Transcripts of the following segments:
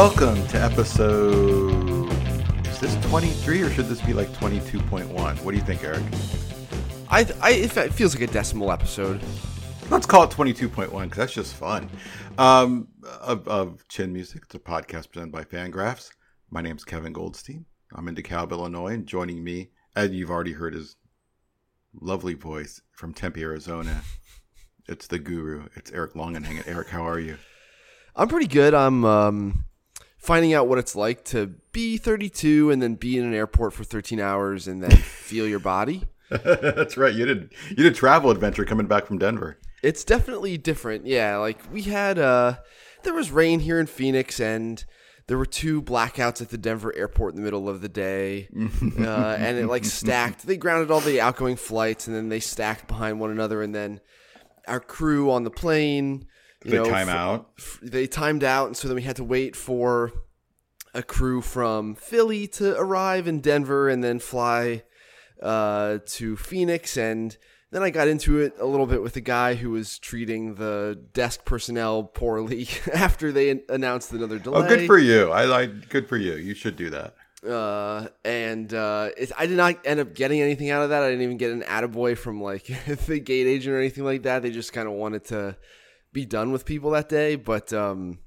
Welcome to episode. Is this 23 or should this be like 22.1? What do you think, Eric? I, I it feels like a decimal episode. Let's call it 22.1 because that's just fun. Um, of, of Chin Music, it's a podcast presented by Fangraphs. My name's Kevin Goldstein. I'm in DeKalb, Illinois, and joining me, and you've already heard his lovely voice from Tempe, Arizona. It's the guru. It's Eric Longenhagen. Eric, how are you? I'm pretty good. I'm um, finding out what it's like to be 32 and then be in an airport for 13 hours and then feel your body. that's right. You did you did travel adventure coming back from Denver. It's definitely different. Yeah, like we had uh there was rain here in Phoenix and there were two blackouts at the Denver airport in the middle of the day. uh, and it like stacked. They grounded all the outgoing flights and then they stacked behind one another and then our crew on the plane you They know, time f- out. f- they timed out and so then we had to wait for a crew from Philly to arrive in Denver and then fly uh, to Phoenix. And then I got into it a little bit with the guy who was treating the desk personnel poorly after they announced another delay. Oh, good for you. I like good for you. You should do that. uh, and uh, it, I did not end up getting anything out of that. I didn't even get an attaboy from like the gate agent or anything like that. They just kind of wanted to be done with people that day. But um,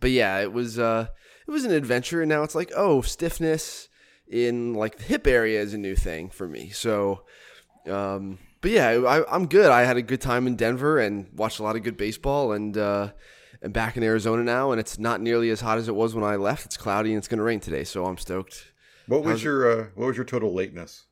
but yeah, it was uh, it was an adventure, and now it's like oh, stiffness in like the hip area is a new thing for me. So, um, but yeah, I, I'm good. I had a good time in Denver and watched a lot of good baseball, and uh, and back in Arizona now, and it's not nearly as hot as it was when I left. It's cloudy and it's going to rain today, so I'm stoked. What was How's your uh, what was your total lateness?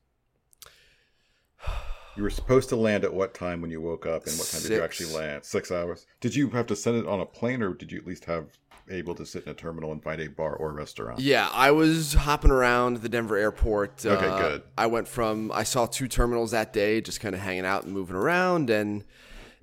You were supposed to land at what time when you woke up, and what time did you actually land? Six hours. Did you have to send it on a plane, or did you at least have able to sit in a terminal and find a bar or restaurant? Yeah, I was hopping around the Denver airport. Okay, Uh, good. I went from I saw two terminals that day, just kind of hanging out and moving around, and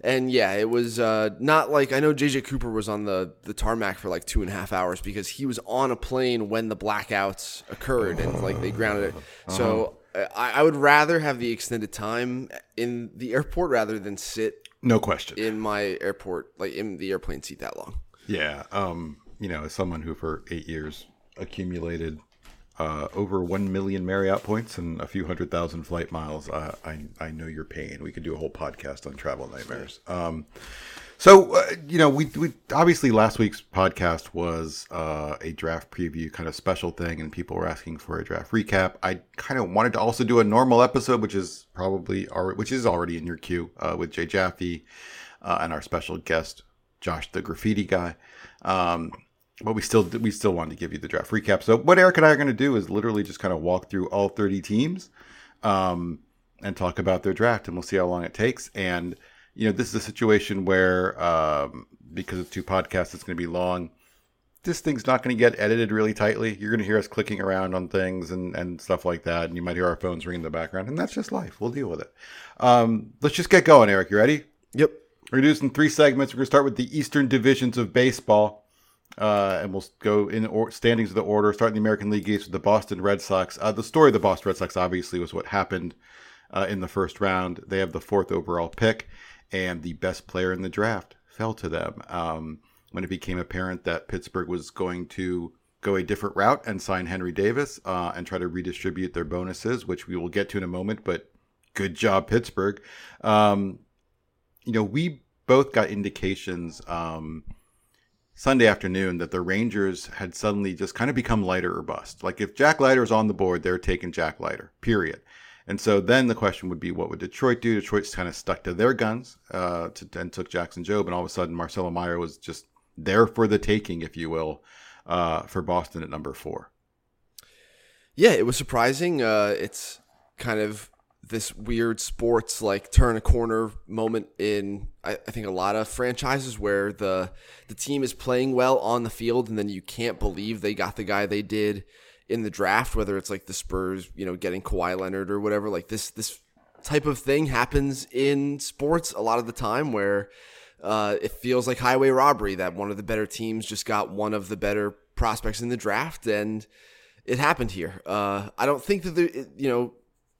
and yeah, it was uh, not like I know JJ Cooper was on the the tarmac for like two and a half hours because he was on a plane when the blackouts occurred and like they grounded it. So Uh-huh. I, I would rather have the extended time in the airport rather than sit No question. in my airport like in the airplane seat that long. Yeah. Um. You know, as someone who for eight years accumulated uh, over one million Marriott points and a few hundred thousand flight miles, uh, I I know your pain. We could do a whole podcast on travel nightmares. Um. So uh, you know, we we obviously last week's podcast was uh, a draft preview kind of special thing, and people were asking for a draft recap. I kind of wanted to also do a normal episode, which is probably already, which is already in your queue uh, with Jay Jaffe uh, and our special guest Josh, the graffiti guy. Um, but we still we still wanted to give you the draft recap. So what Eric and I are going to do is literally just kind of walk through all 30 teams um, and talk about their draft, and we'll see how long it takes. And you know, this is a situation where um, because it's two podcasts, it's going to be long. This thing's not going to get edited really tightly. You're going to hear us clicking around on things and, and stuff like that, and you might hear our phones ring in the background, and that's just life. We'll deal with it. Um, let's just get going, Eric. You ready? Yep. We're gonna do this in three segments. We're gonna start with the Eastern divisions of baseball, uh, and we'll go in or- standings of the order. Start in the American League East with the Boston Red Sox. Uh, the story of the Boston Red Sox obviously was what happened uh, in the first round. They have the fourth overall pick, and the best player in the draft fell to them um, when it became apparent that Pittsburgh was going to go a different route and sign Henry Davis uh, and try to redistribute their bonuses, which we will get to in a moment. But good job, Pittsburgh. Um, you know, we both got indications um, Sunday afternoon that the Rangers had suddenly just kind of become Leiter or bust. Like if Jack Leiter is on the board, they're taking Jack Leiter, period. And so then the question would be, what would Detroit do? Detroit's kind of stuck to their guns uh, to, and took Jackson Jobe, and all of a sudden Marcelo Mayer was just there for the taking, if you will, uh, for Boston at number four. Yeah, it was surprising. Uh, it's kind of this weird sports like turn a corner moment in I, I think a lot of franchises where the the team is playing well on the field and then you can't believe they got the guy they did in the draft, whether it's like the Spurs, you know, getting Kawhi Leonard or whatever. Like this this type of thing happens in sports a lot of the time where uh, it feels like highway robbery that one of the better teams just got one of the better prospects in the draft and it happened here. Uh, I don't think that the you know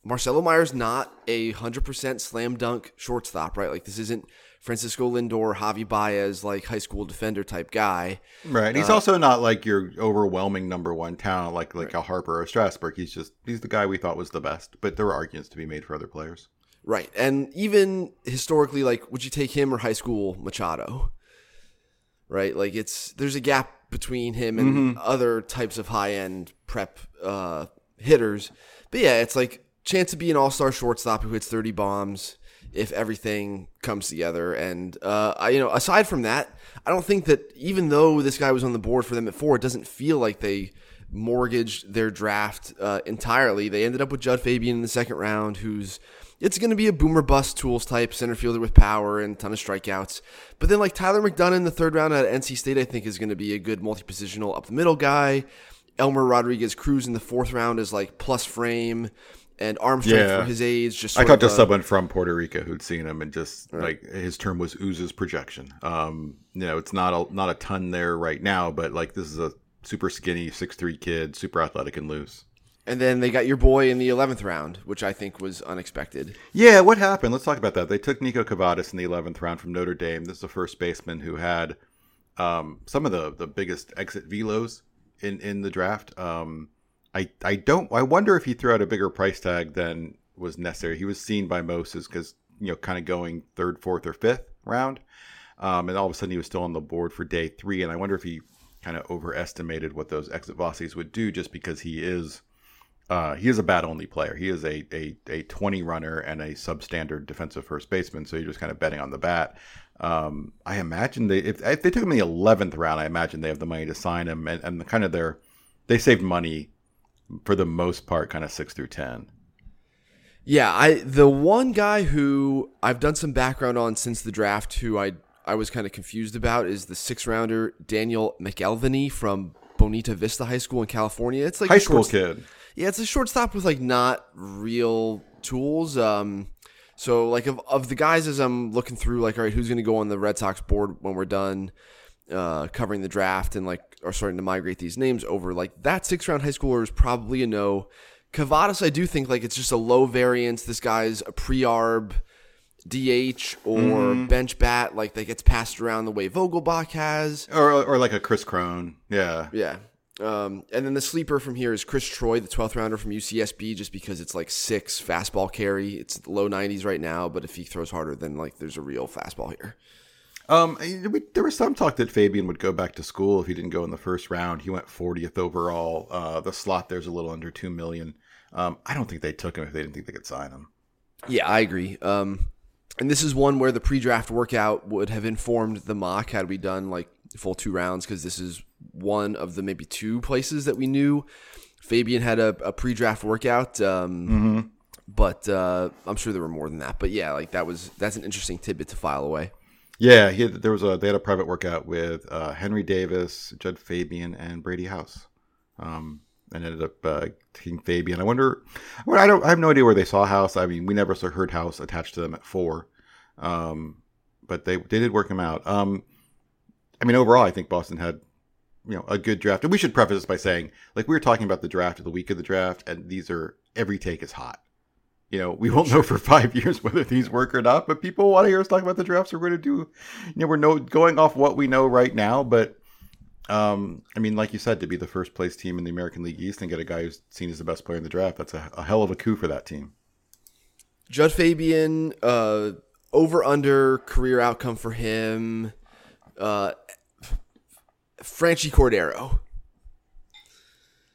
Marcelo Mayer's not a hundred percent slam dunk shortstop, right? Like this isn't Francisco Lindor, Javi Baez, like high school defender type guy. Right. He's Uh, also not like your overwhelming number one talent like like a Harper or Strasburg. He's just he's the guy we thought was the best. But there were arguments to be made for other players. Right. And even historically, like, would you take him or high school Machado? Right? Like it's there's a gap between him and other types of high end prep uh, hitters. But yeah, it's like chance to be an all star shortstop who hits thirty bombs if everything comes together. And uh, I, you know, aside from that, I don't think that even though this guy was on the board for them at four, it doesn't feel like they mortgaged their draft uh, entirely. They ended up with Jud Fabian in the second round, who's it's going to be a boomer bust tools type center fielder with power and ton of strikeouts. But then like Tyler McDonough in the third round at NC State, I think is going to be a good multi positional up the middle guy. Elmer Rodriguez Cruz in the fourth round is like plus frame and arm strength Yeah. for his age. Just I talked to someone from Puerto Rico who'd seen him and just like his term was oozes projection. Um, you know, it's not a not a ton there right now, but like this is a super skinny six three kid, super athletic and loose. And then they got your boy in the eleventh round, which I think was unexpected. Yeah, what happened? Let's talk about that. They took Niko Kavadas in the eleventh round from Notre Dame. This is the first baseman who had um, some of the the biggest exit velos in in the draft. Um, I I don't. I wonder if he threw out a bigger price tag than was necessary. He was seen by most as because you know kind of going third, fourth, or fifth round, um, and all of a sudden he was still on the board for day three. And I wonder if he kind of overestimated what those exit velocities would do, just because he is. Uh, he is a bat only player. He is a, a, a 20 runner and a substandard defensive first baseman. So you're just kind of betting on the bat. Um, I imagine they, if, if they took him in the 11th round, I imagine they have the money to sign him and, and the kind of their, they saved money for the most part, kind of six through 10. Yeah, I the one guy who I've done some background on since the draft, who I I was kind of confused about, is the six rounder Daniel McElvany from Bonita Vista High School in California. It's like High school kid. Yeah, it's a shortstop with like not real tools. Um, so like of of the guys as I'm looking through, like all right, who's going to go on the Red Sox board when we're done uh, covering the draft and like are starting to migrate these names over? Like that six round high schooler is probably a no. Kavadas, I do think like it's just a low variance. This guy's a pre-arb DH or bench bat, like that gets passed around the way Vogelbach has. Or, or like a Chris Crone. Yeah. Yeah. Um, and then the sleeper from here is Chris Troye, the 12th rounder from UCSB, just because it's like six fastball carry. It's low 90s right now, but if he throws harder, then like there's a real fastball here. Um, we, there was some talk that Fabian would go back to school if he didn't go in the first round. He went 40th overall. Uh, the slot there's a little under two million. Um, I don't think they took him if they didn't think they could sign him. Yeah, I agree. Um, and this is one where the pre-draft workout would have informed the mock had we done like full two rounds because this is one of the maybe two places that we knew Fabian had a, a pre-draft workout. Um, But uh, I'm sure there were more than that. But yeah, like that was that's an interesting tidbit to file away. Yeah, he there was a they had a private workout with uh, Henry Davis, Jud Fabian, and Brady House. Um, and ended up uh, taking Fabian. I wonder. Well, I don't. I have no idea where they saw House. I mean, we never saw heard House attached to them at four. Um, but they they did work him out. Um, I mean, overall, I think Boston had you know a good draft. And we should preface this by saying, like, we were talking about the draft the week of the draft, and these are every take is hot. You know, we won't know for five years whether these work or not, but people want to hear us talk about the drafts we're going to do. You know, we're no, going off what we know right now, but um, I mean, like you said, to be the first place team in the American League East and get a guy who's seen as the best player in the draft, that's a, a hell of a coup for that team. Jud Fabian, uh, over under career outcome for him. Uh, Franchy Cordero.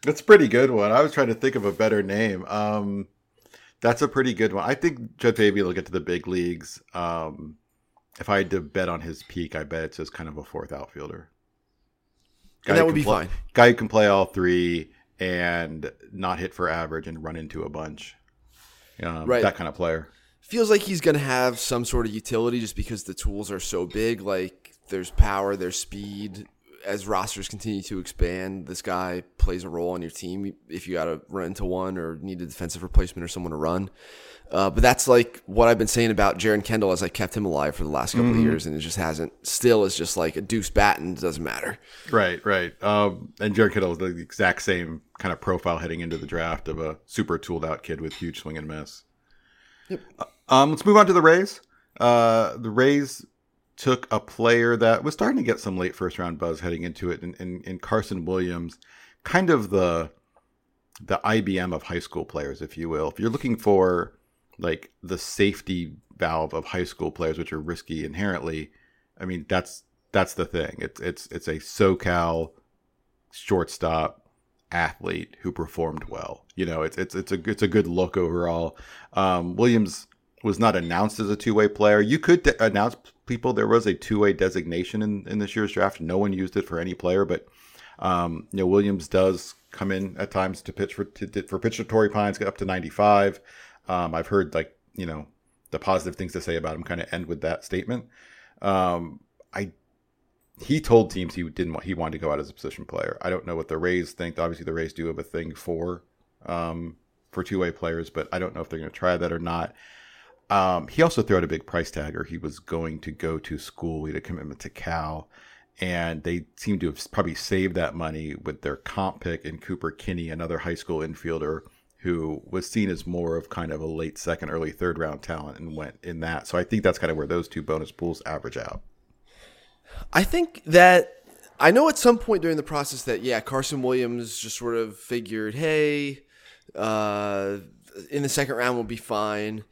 That's a pretty good one. I was trying to think of a better name. Um, that's a pretty good one. I think Jud Fabian will get to the big leagues. Um, if I had to bet on his peak, I bet it's just kind of a fourth outfielder. And that would be play- fine. Guy who can play all three and not hit for average and run into a bunch. Um, Right. That kind of player. feels like he's going to have some sort of utility just because the tools are so big. Like there's power, there's speed. As rosters continue to expand, this guy plays a role on your team if you got to run into one or need a defensive replacement or someone to run. Uh, but that's like what I've been saying about Jeren Kendall as I kept him alive for the last couple of years, and it just hasn't. Still, is just like a deuce bat and it doesn't matter. Right, right. Um, and Jeren Kendall is the exact same kind of profile heading into the draft of a super tooled out kid with huge swing and miss. Um, let's move on to the Rays. Uh, the Rays took a player that was starting to get some late first round buzz heading into it, in, in, in Carson Williams, kind of the the IBM of high school players, if you will. If you're looking for like the safety valve of high school players, which are risky inherently, I mean that's that's the thing. It's it's it's a SoCal shortstop athlete who performed well. You know, it's it's it's a it's a good look overall. Um, Williams was not announced as a two way player. You could de- announce people there was a two way designation in in this year's draft. No one used it for any player, but um, you know Williams does come in at times to pitch for to, for pitch to Torrey Pines get up to ninety five. Um, I've heard like you know the positive things to say about him kind of end with that statement. Um, I he told teams he didn't want he wanted to go out as a position player. I don't know what the Rays think. Obviously, the Rays do have a thing for um, for two way players, but I don't know if they're going to try that or not. Um, he also threw out a big price tag, or he was going to go to school. We had a commitment to Cal, and they seem to have probably saved that money with their comp pick in Cooper Kinney, another high school infielder who was seen as more of kind of a late second, early third round talent, and went in that. So I think that's kind of where those two bonus pools average out. I think that I know at some point during the process that yeah, Carson Williams just sort of figured, hey, uh, in the second round we'll be fine,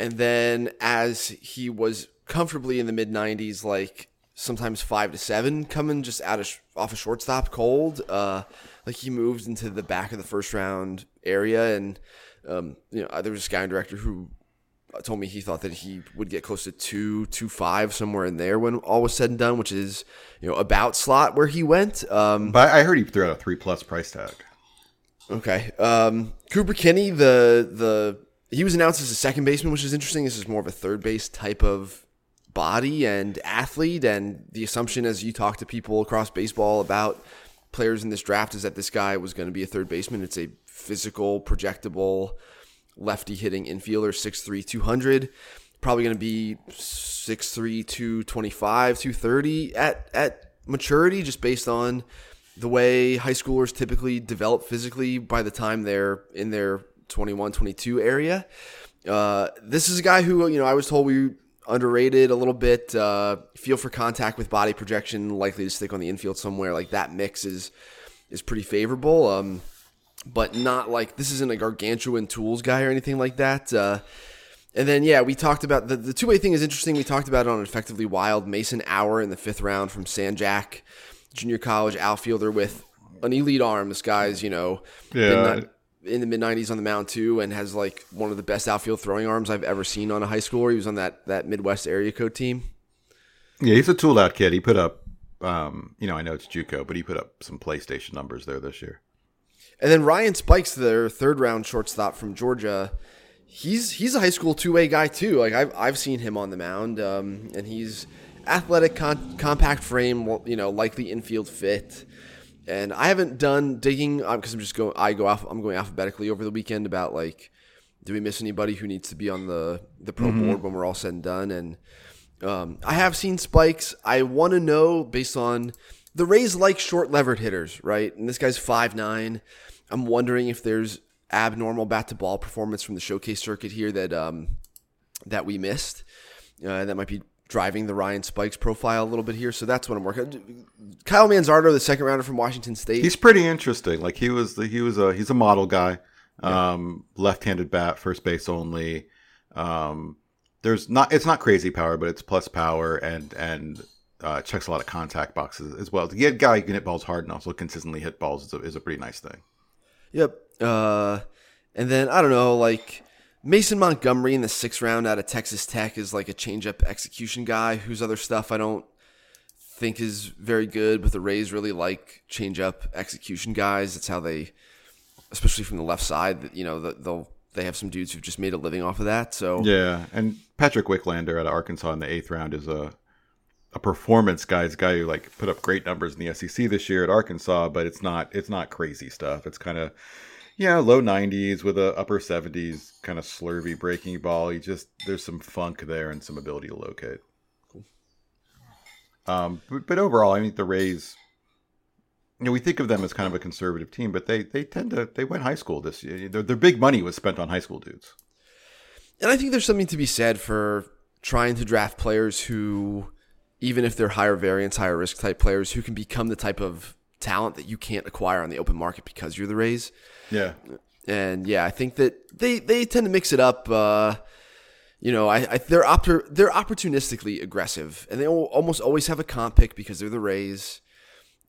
and then as he was comfortably in the mid 90s, like sometimes five to seven, coming just out of sh- off a shortstop cold, uh, like he moved into the back of the first round area, and um, you know there was a scouting director who told me he thought that he would get close to two, two five somewhere in there when all was said and done, which is you know about slot where he went. Um, But I heard he threw out a three plus price tag. okay, um, Cooper Kinney, the the he was announced as a second baseman, which is interesting. This is more of a third base type of body and athlete, and the assumption as you talk to people across baseball about players in this draft is that this guy was going to be a third baseman. It's a physical, projectable, lefty hitting infielder, 6'3", 200. Probably going to be 6'3", 225, 230 at, at maturity, just based on the way high schoolers typically develop physically by the time they're in their 21, 22 area. Uh, this is a guy who, you know, I was told we underrated a little bit. Uh, feel for contact with body projection, likely to stick on the infield somewhere. Like that mix is is pretty favorable. Um, but not like this isn't a gargantuan tools guy or anything like that. Uh, and then yeah, we talked about the, the two way thing is interesting. We talked about it on effectively wild. Mason Auer in the fifth round from San Jack, junior college outfielder with an elite arm. This guy's you know Yeah. In the mid '90s on the mound too, and has like one of the best outfield throwing arms I've ever seen on a high schooler. He was on that that Midwest area code team. Yeah, he's a tool out kid. He put up, um, you know, I know it's JUCO, but he put up some PlayStation numbers there this year. And then Ryan Spikes, their third round shortstop from Georgia, he's he's a high school two way guy too. Like I've I've seen him on the mound, um, and he's athletic, con- compact frame, you know, likely infield fit. And I haven't done digging because I'm just going. I go off. I'm going alphabetically over the weekend about like, do we miss anybody who needs to be on the the pro board when we're all said and done? And um, I have seen spikes. I want to know based on the Rays like short levered hitters, right? And this guy's five nine. I'm wondering if there's abnormal bat to ball performance from the showcase circuit here that um, that we missed. Uh, that might be driving the Ryan Spikes profile a little bit here. So that's what I'm working. Kyle Manzardo, the second rounder from Washington State. He's pretty interesting. Like he was, the, he was a, he's a model guy. Um, left-handed bat, first base only. Um, there's not, it's not crazy power, but it's plus power and and uh, checks a lot of contact boxes as well. To get a guy who can hit balls hard and also consistently hit balls is a, is a pretty nice thing. Yep. Uh, and then I don't know, like Mason Montgomery in the sixth round out of Texas Tech is like a changeup execution guy whose other stuff I don't think is very good, but the Rays really like changeup execution guys. That's how they especially from the left side. That you know they'll they have some dudes who've just made a living off of that. So Yeah, and Patrick Wicklander out of Arkansas in the eighth round is a a performance guy. He's guy who like put up great numbers in the SEC this year at Arkansas, but it's not it's not crazy stuff. It's kind of yeah, low nineties with a upper seventies kind of slurvy breaking ball. He just there's some funk there and some ability to locate. Cool. Um, but, but overall, I think the Rays. You know, we think of them as kind of a conservative team, but they they tend to they went high school this year. Their, their big money was spent on high school dudes. And I think there's something to be said for trying to draft players who, even if they're higher variance, higher risk type players, who can become the type of talent that you can't acquire on the open market because you're the Rays. Yeah, And yeah, I think that they, they tend to mix it up. Uh, you know, I, I they're oppor- they're opportunistically aggressive, and they al- almost always have a comp pick because they're the Rays.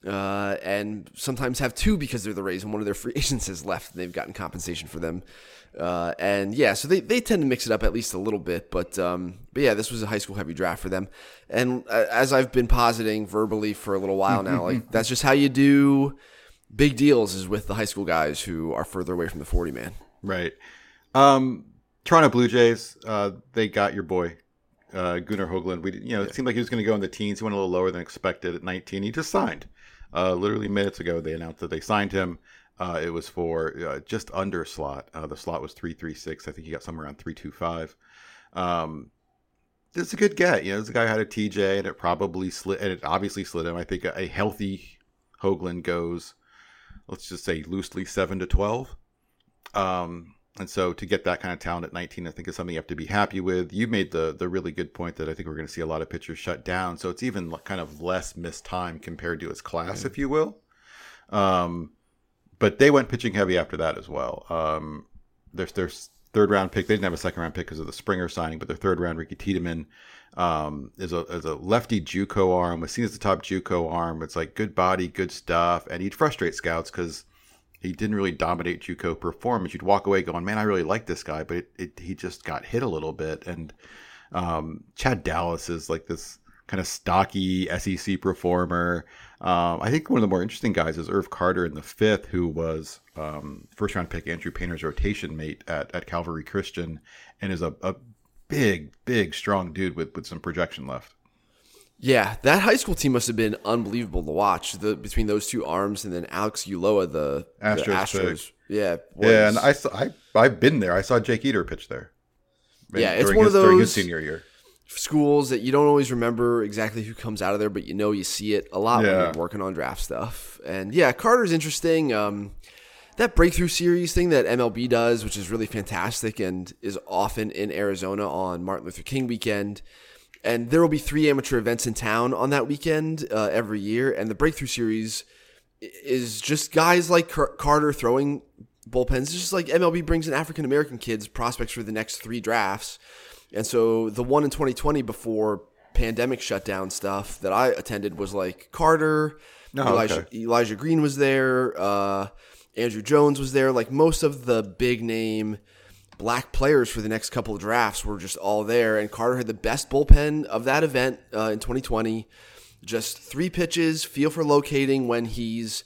Uh, and sometimes have two because they're the Rays and one of their free agents has left and they've gotten compensation for them. Uh, and yeah, so they, they tend to mix it up at least a little bit, but um, but yeah, this was a high school heavy draft for them. And uh, as I've been positing verbally for a little while now, like that's just how you do big deals is with the high school guys who are further away from the 40 man. right. Um, Toronto Blue Jays, uh, they got your boy, uh, Gunnar Hoglund. We, you know, it seemed like he was going to go in the teens. He went a little lower than expected at 19. He just signed. Uh, literally minutes ago, they announced that they signed him. Uh, it was for uh, just under slot. Uh, the slot was 336. I think he got somewhere around 325. Um, it's a good get. You know, this guy had a TJ, and it probably slid, and it obviously slid him. I think a, a healthy Hoglund goes, let's just say loosely seven to twelve. Um, and so to get that kind of talent at 19, I think is something you have to be happy with. You made the the really good point that I think we're going to see a lot of pitchers shut down. So it's even kind of less missed time compared to his class, if you will. Um, but they went pitching heavy after that as well. Um, their their third round pick, they didn't have a second round pick because of the Springer signing, but their third round Ricky Tiedemann um, is a is a lefty JUCO arm. Was seen as the top JUCO arm. It's like good body, good stuff, and he'd frustrate scouts because he didn't really dominate JUCO performance. You'd walk away going, "Man, I really like this guy," but it, it he just got hit a little bit. And um, Chad Dallas is like this kind of stocky SEC performer. Um, I think one of the more interesting guys is Irv Carter in the fifth, who was um, first round pick Andrew Painter's rotation mate at, at Calvary Christian, and is a, a big, big, strong dude with, with some projection left. Yeah, that high school team must have been unbelievable to watch. The between those two arms and then Alex Uloa, the the Astros Astros. Yeah, Yeah, and I, saw, I I've been there. I saw Jake Eder pitch there. Yeah, it's one of his, his those- senior year. schools that you don't always remember exactly who comes out of there, but you know you see it a lot when you're working on draft stuff. And yeah, Carter's interesting. Um, that breakthrough series thing that MLB does, which is really fantastic and is often in Arizona on Martin Luther King weekend. And there will be three amateur events in town on that weekend uh, every year. And the breakthrough series is just guys like Carter throwing bullpens. It's just like MLB brings in African American kids prospects for the next three drafts. And so the one in 2020 before pandemic shutdown stuff that I attended was like Carter, Oh, Elijah, okay. Elijah Green was there, uh, Andrew Jones was there. Like most of the big name black players for the next couple of drafts were just all there. And Carter had the best bullpen of that event uh, in 2020. Just three pitches, feel for locating when he's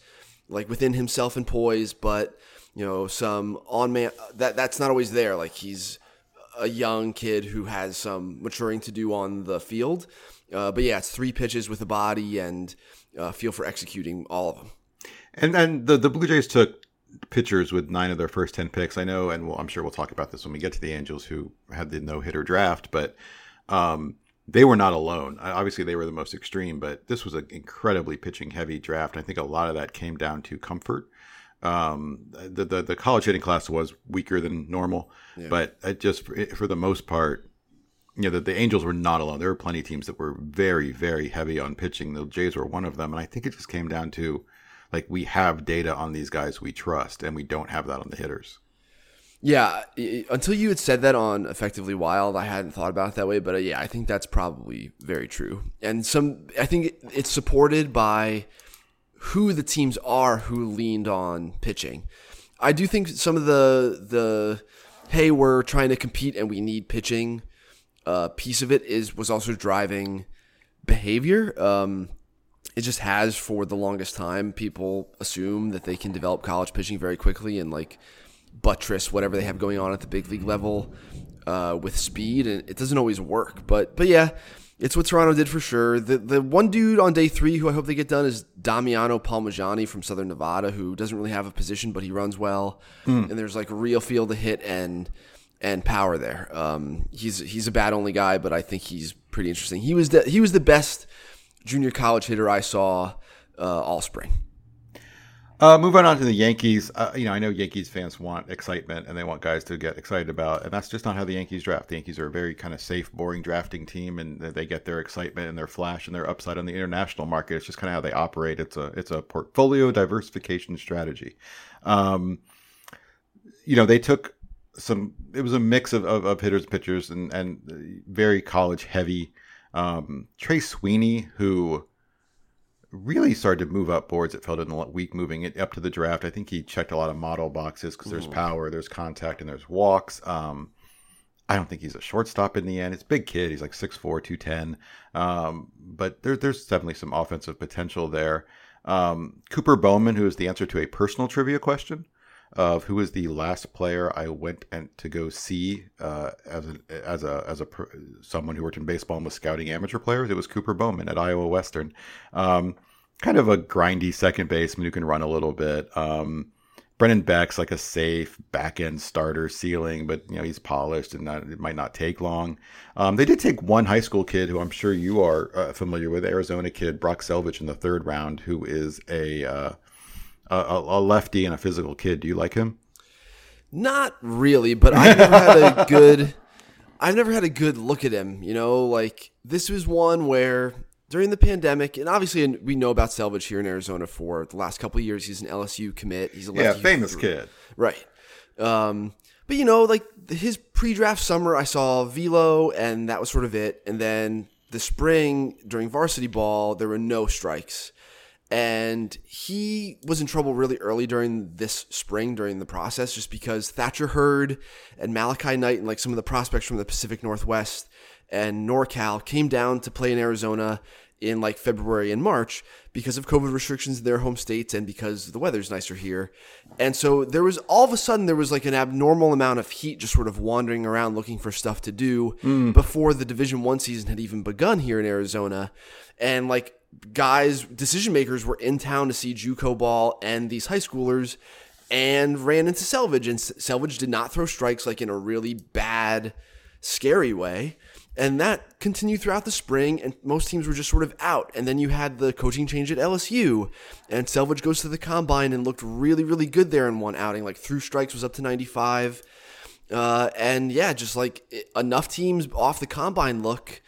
like within himself and poise, but you know some on man that that's not always there. Like he's a young kid who has some maturing to do on the field. Uh, but yeah, it's three pitches with a body and uh, feel for executing all of them. And then the the Blue Jays took pitchers with nine of their first ten picks. I know, and we'll, I'm sure we'll talk about this when we get to the Angels, who had the no hitter draft. But um, they were not alone. Obviously, they were the most extreme, but this was an incredibly pitching heavy draft. I think a lot of that came down to comfort. Um, the, the the college hitting class was weaker than normal, but it just for, for the most part, you know, the, the Angels were not alone. There were plenty of teams that were very, very heavy on pitching. The Jays were one of them. And I think it just came down to like we have data on these guys we trust, and we don't have that on the hitters. Yeah, until you had said that on Effectively Wild, I hadn't thought about it that way, but uh, yeah, I think that's probably very true. And some, I think it's supported by who the teams are who leaned on pitching. I do think some of the the hey, we're trying to compete and we need pitching uh, piece of it is was also driving behavior. Um, it just has for the longest time. People assume that they can develop college pitching very quickly and like buttress whatever they have going on at the big league level uh, with speed, and it doesn't always work. But but yeah, it's what Toronto did for sure. The the one dude on day three who I hope they get done is Damiano Palmegiani from Southern Nevada, who doesn't really have a position, but he runs well, and there's like a real field to hit and and power there. Um, he's he's a bad only guy, but I think he's pretty interesting. He was the he was the best junior college hitter I saw uh, all spring. Uh, moving on to the Yankees. Uh, you know, I know Yankees fans want excitement and they want guys to get excited about, and that's just not how the Yankees draft. The Yankees are a very kind of safe, boring drafting team, and they get their excitement and their flash and their upside on the international market. It's just kind of how they operate. It's a it's a portfolio diversification strategy. Um, you know, they took some. It was a mix of, of, of hitters, pitchers, and and very college heavy. Um, Trey Sweeney, who really started to move up boards. It felt in a week moving it up to the draft. I think he checked a lot of model boxes because there's power, there's contact, and there's walks. Um, I don't think he's a shortstop in the end. It's big kid. He's like 6'4", 210. Um, but there, there's definitely some offensive potential there. Um, Cooper Bowman, who is the answer to a personal trivia question of who was the last player I went and to go see uh, as a as a as a someone who worked in baseball and was scouting amateur players. It was Cooper Bowman at Iowa Western. Um, kind of a grindy second baseman who can run a little bit. Um, Brendan Beck's like a safe back end starter ceiling, but you know he's polished and not, it might not take long. Um, they did take one high school kid who I'm sure you are uh, familiar with, Arizona kid Brock Selvidge in the third round, who is a uh, a, a lefty and a physical kid. Do you like him? Not really, but I've never had a good I've never had a good look at him, you know, like this was one where during the pandemic, and obviously we know about Selvidge here in Arizona for the last couple of years. He's an LSU commit. He's a Yeah, famous who- kid. Right. Um, but you know, like his pre-draft summer, I saw velo, and that was sort of it. And then the spring during varsity ball, there were no strikes, and he was in trouble really early during this spring during the process, just because Thatcher Hurd and Malachi Knight and like some of the prospects from the Pacific Northwest and NorCal came down to play in Arizona in like February and March because of COVID restrictions in their home states and because the weather's nicer here. And so there was all of a sudden there was like an abnormal amount of heat just sort of wandering around looking for stuff to do mm. before the Division 1 season had even begun here in Arizona. And like guys, decision makers were in town to see JUCO ball and these high schoolers and ran into Selvidge and Selvidge did not throw strikes like in a really bad scary way. And that continued throughout the spring, and most teams were just sort of out. And then you had the coaching change at LSU, and Selvidge goes to the combine and looked really, really good there in one outing. Like through strikes was up to 95. Uh, and yeah, just like enough teams off the combine look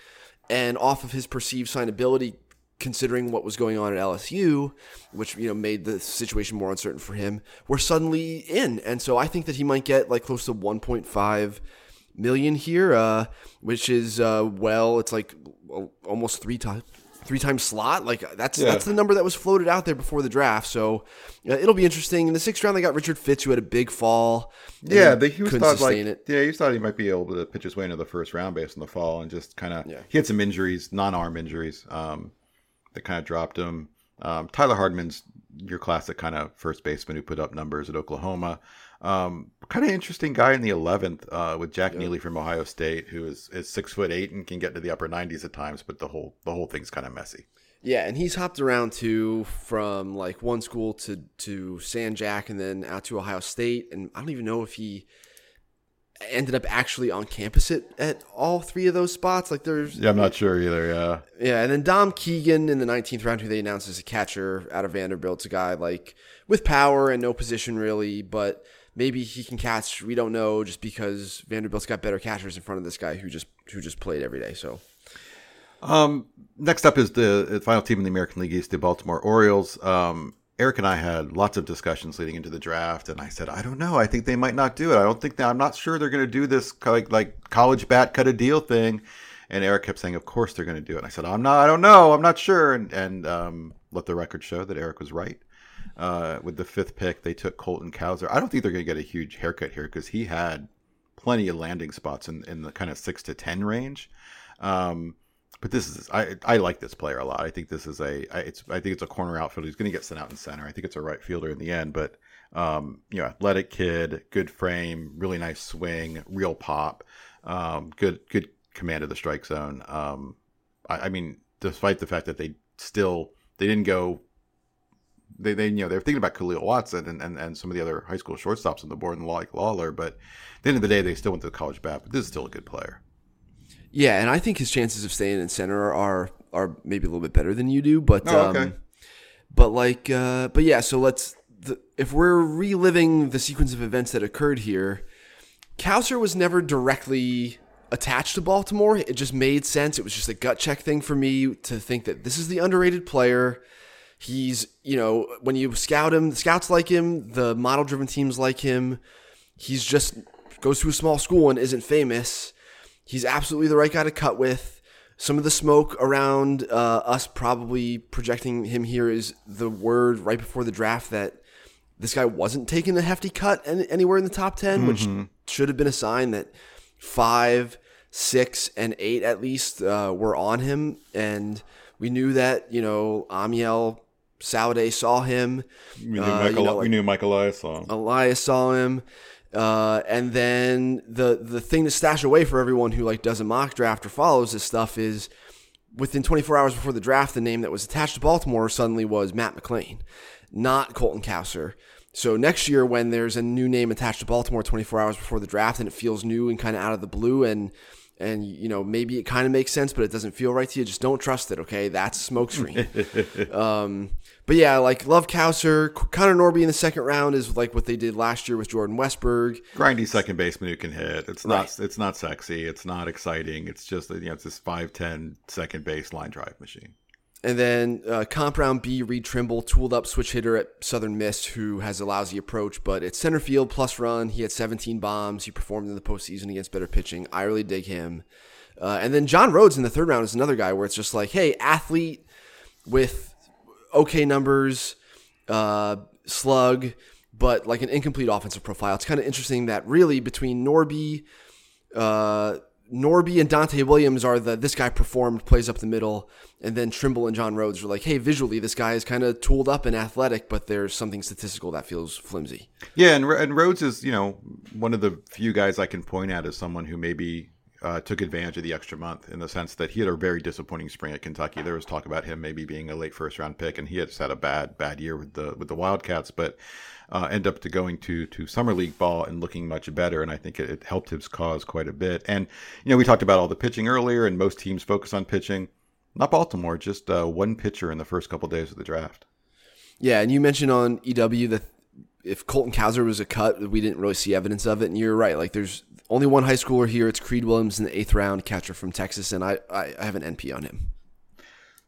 and off of his perceived signability, considering what was going on at LSU, which you know made the situation more uncertain for him, were suddenly in. And so I think that he might get like close to 1.5 million here, uh, which is uh, well, it's like almost three times. Three times slot, like that's Yeah. that's the number that was floated out there before the draft. So uh, it'll be interesting. In the sixth round, they got Richard Fitts, who had a big fall. Yeah, then the, he was thought like it. yeah, he thought he might be able to pitch his way into the first round based on the fall and just kind of Yeah. he had some injuries, non-arm injuries, um, that kind of dropped him. Um, Tyler Hardman's your classic kind of first baseman who put up numbers at Oklahoma. Um, kind of interesting guy in the eleventh uh, with Jack Neely from Ohio State, who is is six foot eight and can get to the upper nineties at times, but the whole the whole thing's kind of messy. Yeah, and he's hopped around too from like one school to to San Jack and then out to Ohio State, and I don't even know if he ended up actually on campus at, at all three of those spots. Like there's Yeah, I'm not sure either. Yeah. yeah, and then Dom Keegan in the 19th round, who they announced as a catcher out of Vanderbilt's a guy like with power and no position really, but maybe he can catch. We don't know just because Vanderbilt's got better catchers in front of this guy who just who just played every day. So Um, next up is the, the final team in the American League East, the Baltimore Orioles. Um, Eric and I had lots of discussions leading into the draft, and I said, I don't know. I think they might not do it. I don't think that, I'm not sure they're going to do this like like college bat cut a deal thing. And Eric kept saying, of course they're going to do it. And I said, I'm not. I don't know. I'm not sure. And and um, let the record show that Eric was right. Uh, with the fifth pick, they took Colton Cowser. I don't think they're going to get a huge haircut here because he had plenty of landing spots in, in the kind of six to ten range. Um, but this is I I like this player a lot. I think this is a I, it's I think it's a corner outfielder. He's going to get sent out in center. I think it's a right fielder in the end, but um, you know, athletic kid, good frame, really nice swing, real pop, um, good good command of the strike zone. Um, I, I mean, despite the fact that they still they didn't go. They, they you know they're thinking about Khalil Watson and, and, and some of the other high school shortstops on the board and like Lawler, but at the end of the day they still went to the college bat. But this is still a good player. Yeah, and I think his chances of staying in center are are maybe a little bit better than you do, but Oh, okay. um, but like uh, but yeah, so let's the, if we're reliving the sequence of events that occurred here, Cowser was never directly attached to Baltimore. It just made sense. It was just a gut check thing for me to think that this is the underrated player. He's, you know, when you scout him, the scouts like him, the model driven teams like him. He's just goes to a small school and isn't famous. He's absolutely the right guy to cut with. Some of the smoke around uh, us probably projecting him here is the word right before the draft that this guy wasn't taking a hefty cut any, anywhere in the top 10, which should have been a sign that five, six, and eight at least uh, were on him. And we knew that, you know, Amiel Sawdaye saw him. We knew, Uh, Michael, you know, we knew Michael Elias saw him. Elias saw him. Uh, and then the the thing to stash away for everyone who like does a mock draft or follows this stuff is within 24 hours before the draft, the name that was attached to Baltimore suddenly was Matt McLain, not Colton Cowser. So next year, when there's a new name attached to Baltimore 24 hours before the draft and it feels new and kind of out of the blue and and you know maybe it kind of makes sense, but it doesn't feel right to you, just don't trust it. Okay, that's smokescreen. um, but yeah, like love Cowser, Connor Norby in the second round is like what they did last year with Jordan Westburg. Grindy second baseman who can hit. It's not Right. it's not sexy. It's not exciting. It's just you know it's this 5'10 second base line drive machine. And then uh, comp round B, Reed Trimble, tooled up switch hitter at Southern Miss, who has a lousy approach, but it's center field plus run. He had 17 bombs. He performed in the postseason against better pitching. I really dig him. Uh, and then John Rhodes in the third round is another guy where it's just like, hey, athlete with okay numbers, uh, slug, but like an incomplete offensive profile. It's kind of interesting that really between Norby, uh, Norby and Dante Williams are the this guy performed, plays up the middle, and then Trimble and John Rhodes are like, hey, visually this guy is kind of tooled up and athletic, but there's something statistical that feels flimsy. Yeah, and and Rhodes is you know one of the few guys I can point at as someone who maybe uh, took advantage of the extra month in the sense that he had a very disappointing spring at Kentucky. There was talk about him maybe being a late first round pick, and he had just had a bad bad year with the with the Wildcats, but uh, end up to going to to summer league ball and looking much better. And I think it, it helped his cause quite a bit. And you know we talked about all the pitching earlier, and most teams focus on pitching. Not Baltimore, just uh, one pitcher in the first couple days of the draft. Yeah, and you mentioned on EW that if Colton Cowser was a cut, we didn't really see evidence of it. And you're right. Like, there's only one high schooler here. It's Creed Willems in the eighth round, catcher from Texas, and I, I have an NP on him.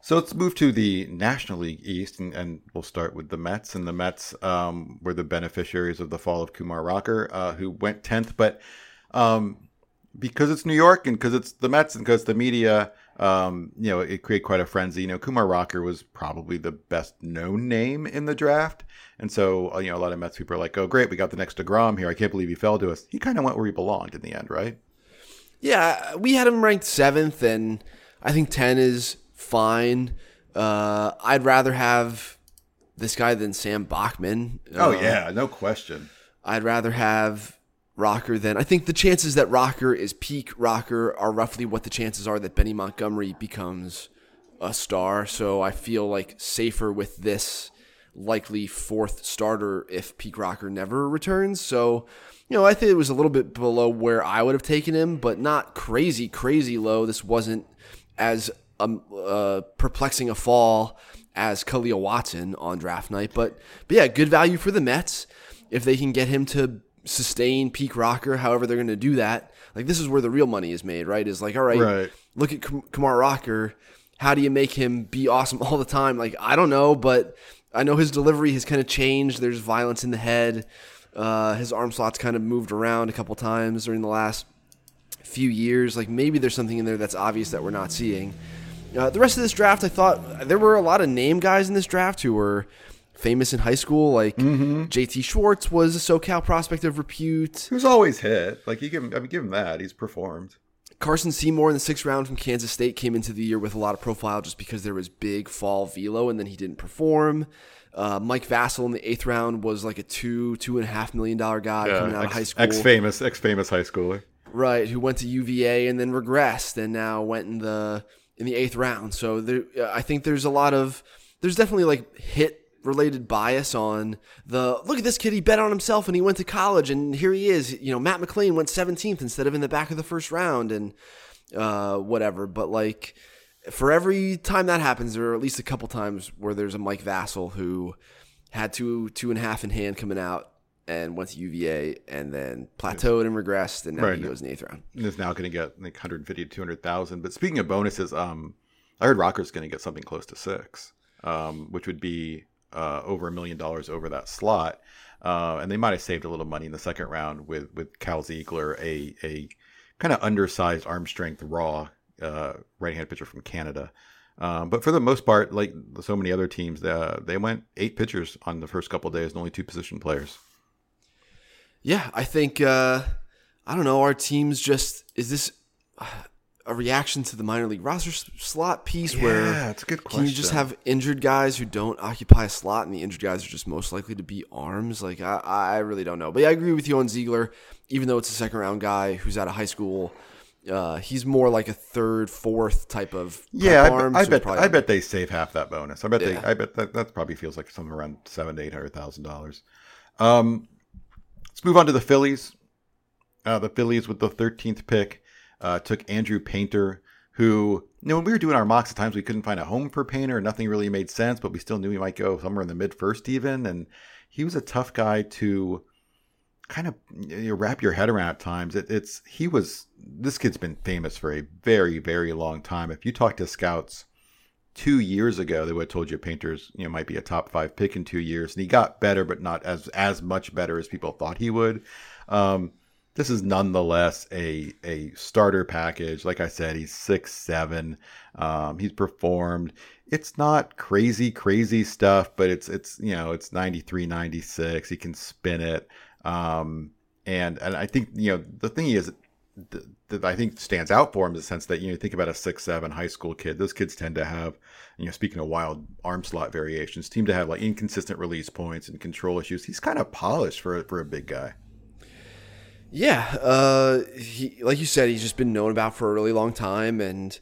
So let's move to the National League East, and, and we'll start with the Mets. And the Mets um, were the beneficiaries of the fall of Kumar Rocker, uh, who went tenth. But um, because it's New York and because it's the Mets and because the media, um, you know, it created quite a frenzy. You know, Kumar Rocker was probably the best known name in the draft, and so uh, you know, a lot of Mets people are like, "Oh, great, we got the next Degrom here. I can't believe he fell to us." He kind of went where he belonged in the end, right? Yeah, we had him ranked seventh, and I think 10 is fine. Uh, I'd rather have this guy than Sam Bachman. Oh Uh, yeah, no question. I'd rather have Rocker than I think the chances that Rocker is peak Rocker are roughly what the chances are that Benny Montgomery becomes a star. So I feel like safer with this likely fourth starter if peak Rocker never returns. So, you know, I think it was a little bit below where I would have taken him, but not crazy, crazy low. This wasn't as um, uh, perplexing a fall as Khalil Watson on draft night. But, but yeah, good value for the Mets if they can get him to sustain peak rocker, however they're going to do that. Like this is where the real money is made, right? Is like, all right, Right. look at Kam- Kamar Rocker. How do you make him be awesome all the time? Like I don't know, but I know his delivery has kind of changed. There's violence in the head. Uh, his arm slots kind of moved around a couple times during the last few years. Like maybe there's something in there that's obvious that we're not seeing. Uh, the rest of this draft, I thought there were a lot of name guys in this draft who were famous in high school. Like JT Schwartz was a SoCal prospect of repute. Was always hit. Like you can, I mean, give him that. He's performed. Carson Seymour in the sixth round from Kansas State came into the year with a lot of profile just because there was big fall velo and then he didn't perform. Uh, Mike Vasil in the eighth round was like a two, two and a half million dollar guy coming out of high school. Ex famous, ex famous high schooler. Right, who went to UVA and then regressed and now went in the in the eighth round. So there, I think there's a lot of there's definitely like hit related bias on the look at this kid he bet on himself and he went to college and here he is. You know Matt McLain went 17th instead of in the back of the first round and uh, whatever. But like for every time that happens there are at least a couple times where there's a Mike Vasil who had two two and a half in hand coming out and went to uva and then plateaued and regressed and now Right. he goes in the eighth round is now going to get like 150 to 200,000. But speaking of bonuses, um, I heard Rocker's going to get something close to six, um, which would be uh, over a million dollars over that slot. Uh, and they might have saved a little money in the second round with with Cal Ziegler, a a kind of undersized arm strength raw uh, right hand pitcher from Canada. Um, but for the most part, like so many other teams, uh, they went eight pitchers on the first couple of days and only two position players. Yeah, I think uh, I don't know. Our team's just is this a reaction to the minor league roster slot piece where Yeah, it's a good can you just have injured guys who don't occupy a slot, and the injured guys are just most likely to be arms? Like I, I really don't know. But yeah, I agree with you on Ziegler. Even though it's a second round guy who's out of high school, uh, he's more like a third, fourth type of Yeah, I, bet- arm, I so bet. I bet they save half that bonus. I bet Yeah. they. I bet that that probably feels like something around seven to eight hundred thousand dollars. Um, let's move on to the Phillies. Uh, the Phillies with the thirteenth pick uh, took Andrew Painter, who you know when we were doing our mocks, at times we couldn't find a home for Painter. Nothing really made sense, but we still knew he might go somewhere in the mid first even. And he was a tough guy to kind of you know, wrap your head around at times. It, it's he was this kid's been famous for a very very long time. If you talk to scouts two years ago, they would have told you Painters you know might be a top five pick in two years, and he got better, but not as as much better as people thought he would. Um, this is nonetheless a a starter package. Like I said, he's six seven. Um, he's performed. It's not crazy crazy stuff, but it's it's you know it's 93 96. He can spin it. Um, and and I think you know the thing is th- that I think stands out for him is the sense that you know think about a six seven high school kid. Those kids tend to have you know speaking of wild arm slot variations, seem to have like inconsistent release points and control issues. He's kind of polished for for a big guy. Yeah, uh, he like you said, he's just been known about for a really long time, and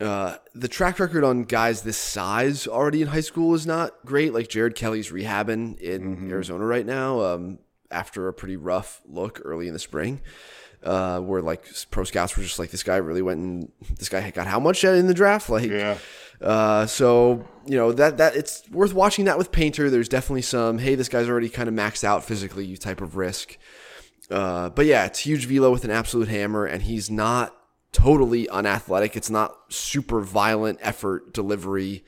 uh, the track record on guys this size already in high school is not great. Like Jared Kelley's rehabbing in Arizona right now um, after a pretty rough look early in the spring, uh, where like pro scouts were just like, this guy really went and this guy got how much in the draft? Like, uh, so you know that that it's worth watching that with Painter. There's definitely some hey, this guy's already kind of maxed out physically type of risk. Uh, but yeah, it's huge velo with an absolute hammer, and he's not totally unathletic. It's not super violent effort delivery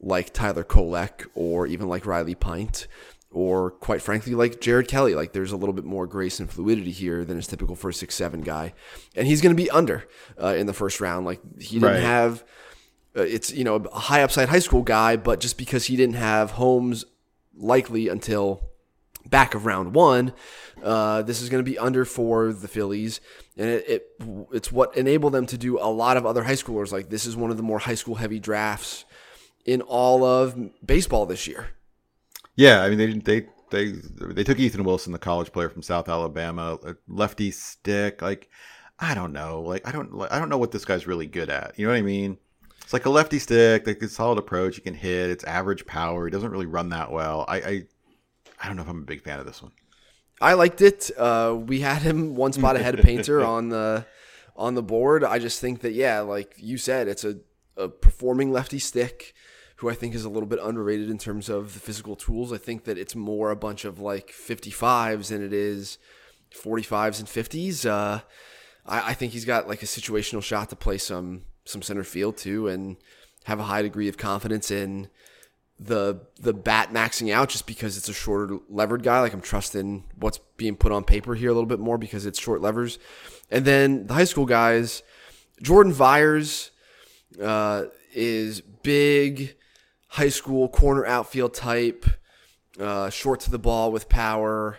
like Tyler Kolek or even like Riley Pint or quite frankly like Jared Kelley. Like there's a little bit more grace and fluidity here than is typical for a six seven guy, and he's going to be under uh, in the first round. Like he didn't Right. have. Uh, it's you know a high upside high school guy, but just because he didn't have homes likely until back of round one. Uh, this is going to be under for the Phillies, and it, it it's what enabled them to do a lot of other high schoolers. Like this is one of the more high school heavy drafts in all of baseball this year. Yeah, I mean they they they they took Ethan Wilson, the college player from South Alabama, a lefty stick. Like I don't know, like I don't I don't know what this guy's really good at. You know what I mean? It's like a lefty stick, like a solid approach. He can hit. It's average power. He doesn't really run that well. I I, I don't know if I'm a big fan of this one. I liked it. Uh, we had him one spot ahead of Painter on the on the board. I just think that yeah, like you said, it's a, a performing lefty stick who I think is a little bit underrated in terms of the physical tools. I think that it's more a bunch of like 55s than it is 45s and 50s. Uh, I, I think he's got like a situational shot to play some some center field too, and have a high degree of confidence in the the bat maxing out just because it's a shorter levered guy. Like I'm trusting what's being put on paper here a little bit more because it's short levers. And then the high school guys, Jordan Viars. uh, is big, high school corner outfield type, uh, short to the ball with power.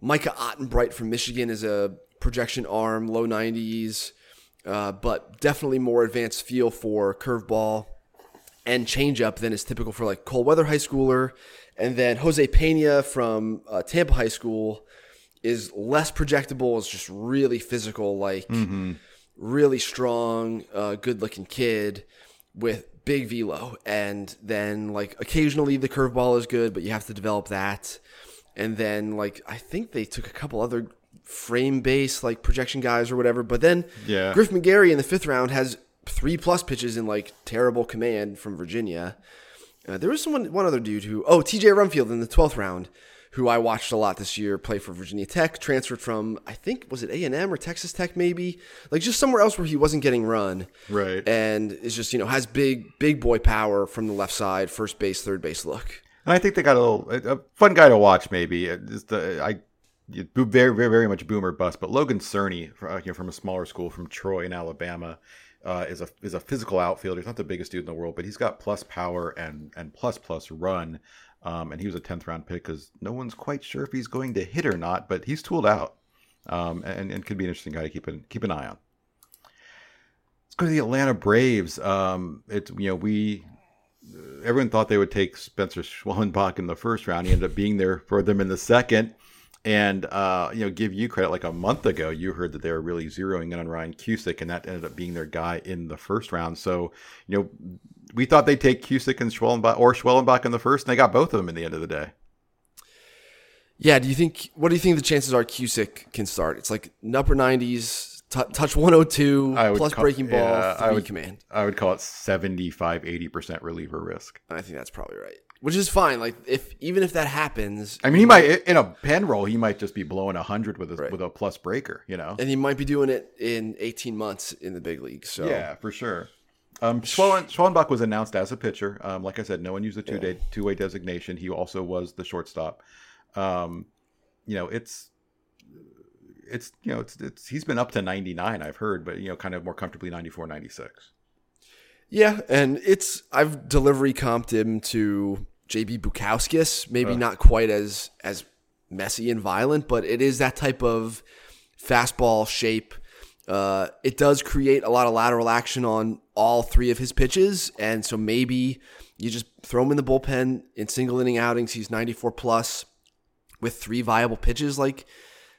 Micah Ottenbreit from Michigan is a projection arm, low 90s. uh, but definitely more advanced feel for curveball and changeup than is typical for like cold weather high schooler. And then Jose Pena from uh, Tampa High School is less projectable. Is just really physical, like really strong, uh, good looking kid with big velo. And then like occasionally the curveball is good, but you have to develop that. And then like I think they took a couple other frame base like projection guys or whatever. But then Yeah. Griff McGarry in the fifth round has three plus pitches in like terrible command from Virginia. Uh, there was someone, one other dude who, oh, TJ Rumfield in the 12th round, who I watched a lot this year play for Virginia Tech, transferred from, I think, was it A&M or Texas Tech maybe? Like just somewhere else where he wasn't getting run. Right. And it's just, you know, has big, big boy power from the left side, first base, third base look. And I think they got a little a a fun guy to watch. Maybe Uh, just the I very very very much boomer bust. But Logan Cerny, uh, you know, from a smaller school from Troy in Alabama, uh, is a is a physical outfielder. He's not the biggest dude in the world, but he's got plus power and and plus plus run. Um, and he was a tenth round pick because no one's quite sure if he's going to hit or not. But he's tooled out, um, and and could be an interesting guy to keep an keep an eye on. Let's go to the Atlanta Braves. Um, it's you know we everyone thought they would take Spencer Schwellenbach in the first round. He ended up being there for them in the second. And uh, you know, give you credit. Like a month ago, you heard that they were really zeroing in on Ryan Cusick, and that ended up being their guy in the first round. So, you know, we thought they'd take Cusick and Schwellenbach or Schwellenbach in the first, and they got both of them in the end of the day. Yeah, do you think, what do you think the chances are Cusick can start? It's like an upper 90s, t- touch 102, I would plus call- breaking ball, yeah, I three would- command. I would call it 75, 80% reliever risk. I think that's probably right. Which is fine. Like if even if that happens, I mean, he might in a pen roll, he might just be blowing hundred with a Right. with a plus breaker. You know, and he might be doing it in 18 months in the big league. So Yeah, for sure. Um, Schwellenbach was announced as a pitcher. Um, like I said, no one used the two day two way designation. He also was the shortstop. Um, you know, it's it's you know it's it's he's been up to 99 I've heard, but you know, kind of more comfortably 94, 96. yeah, and it's I've delivery comped him to JB Bukauskas. Maybe not quite as as messy and violent, but it is that type of fastball shape. Uh, it does create a lot of lateral action on all three of his pitches, and so maybe you just throw him in the bullpen in single inning outings. He's 94 plus with three viable pitches. Like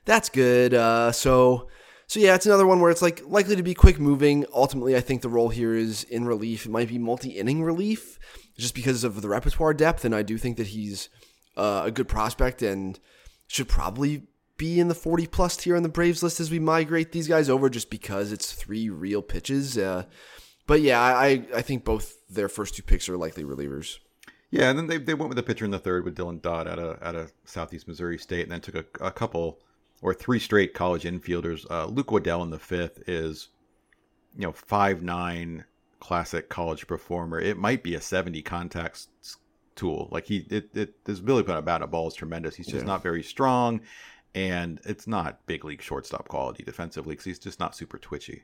that's good. Uh, so so yeah, it's another one where it's like likely to be quick moving. Ultimately, I think the role here is in relief. It might be multi inning relief, just because of the repertoire depth, and I do think that he's uh, a good prospect and should probably be in the 40 plus tier on the Braves list as we migrate these guys over, just because it's three real pitches. Uh, but yeah, I I think both their first two picks are likely relievers. Yeah, and then they, they went with the pitcher in the third with Dylan Dodd out of out of Southeast Missouri State, and then took a, a couple or three straight college infielders. Uh, Luke Waddell in the fifth is, you know, five nine classic college performer. It might be a seventy contact tool. Like he, it, it his ability to put a bat a ball is tremendous. He's just not very strong, and it's not big league shortstop quality defensively because he's just not super twitchy.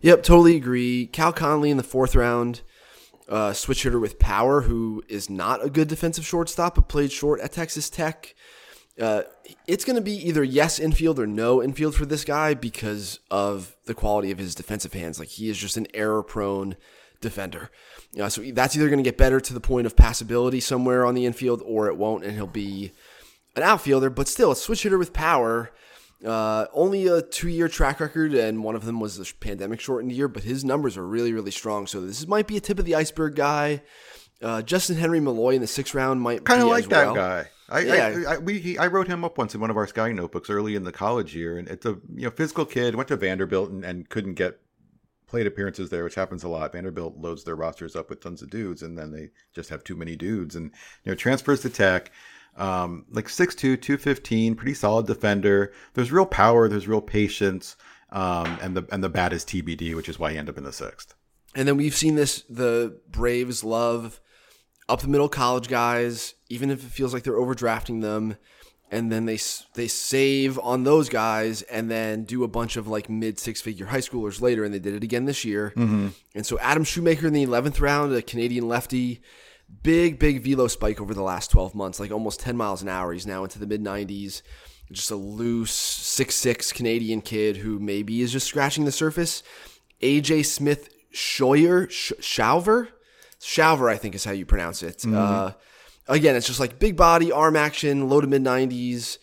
Yep, totally agree. Cal Conley in the fourth round, uh, switch hitter with power, who is not a good defensive shortstop, but played short at Texas Tech. Uh, it's going to be either yes infield or no infield for this guy because of the quality of his defensive hands. Like he is just an error prone defender. Uh, so that's either going to get better to the point of passability somewhere on the infield or it won't, and he'll be an outfielder, but still a switch hitter with power. Uh, only a two-year track record, and one of them was the pandemic shortened year. But his numbers are really, really strong. So this might be a tip of the iceberg guy. Uh, Justin Henry Malloy in the sixth round might kind of like that well. guy. I, Yeah. I, I we he, I wrote him up once in one of our Sky notebooks early in the college year, and it's a you know physical kid went to Vanderbilt and, and couldn't get plate appearances there, which happens a lot. Vanderbilt loads their rosters up with tons of dudes, and then they just have too many dudes, and you know transfers to Tech. Um, like 6'2", 215, pretty solid defender. There's real power. There's real patience. Um, and the and the bat is TBD, which is why he ended up in the sixth. And then we've seen this: the Braves love up the middle college guys, even if it feels like they're overdrafting them. And then they they save on those guys, and then do a bunch of like mid six figure high schoolers later, and they did it again this year. And so Adam Shoemaker in the eleventh round, a Canadian lefty, big big velo spike over the last twelve months, like almost ten miles an hour. He's now into the mid nineties. just a loose six six Canadian kid who maybe is just scratching the surface. AJ Smith Schauer, Sh- Shawver, Shawver, I think is how you pronounce it. Uh, again, it's just like big body, arm action, low to mid nineties.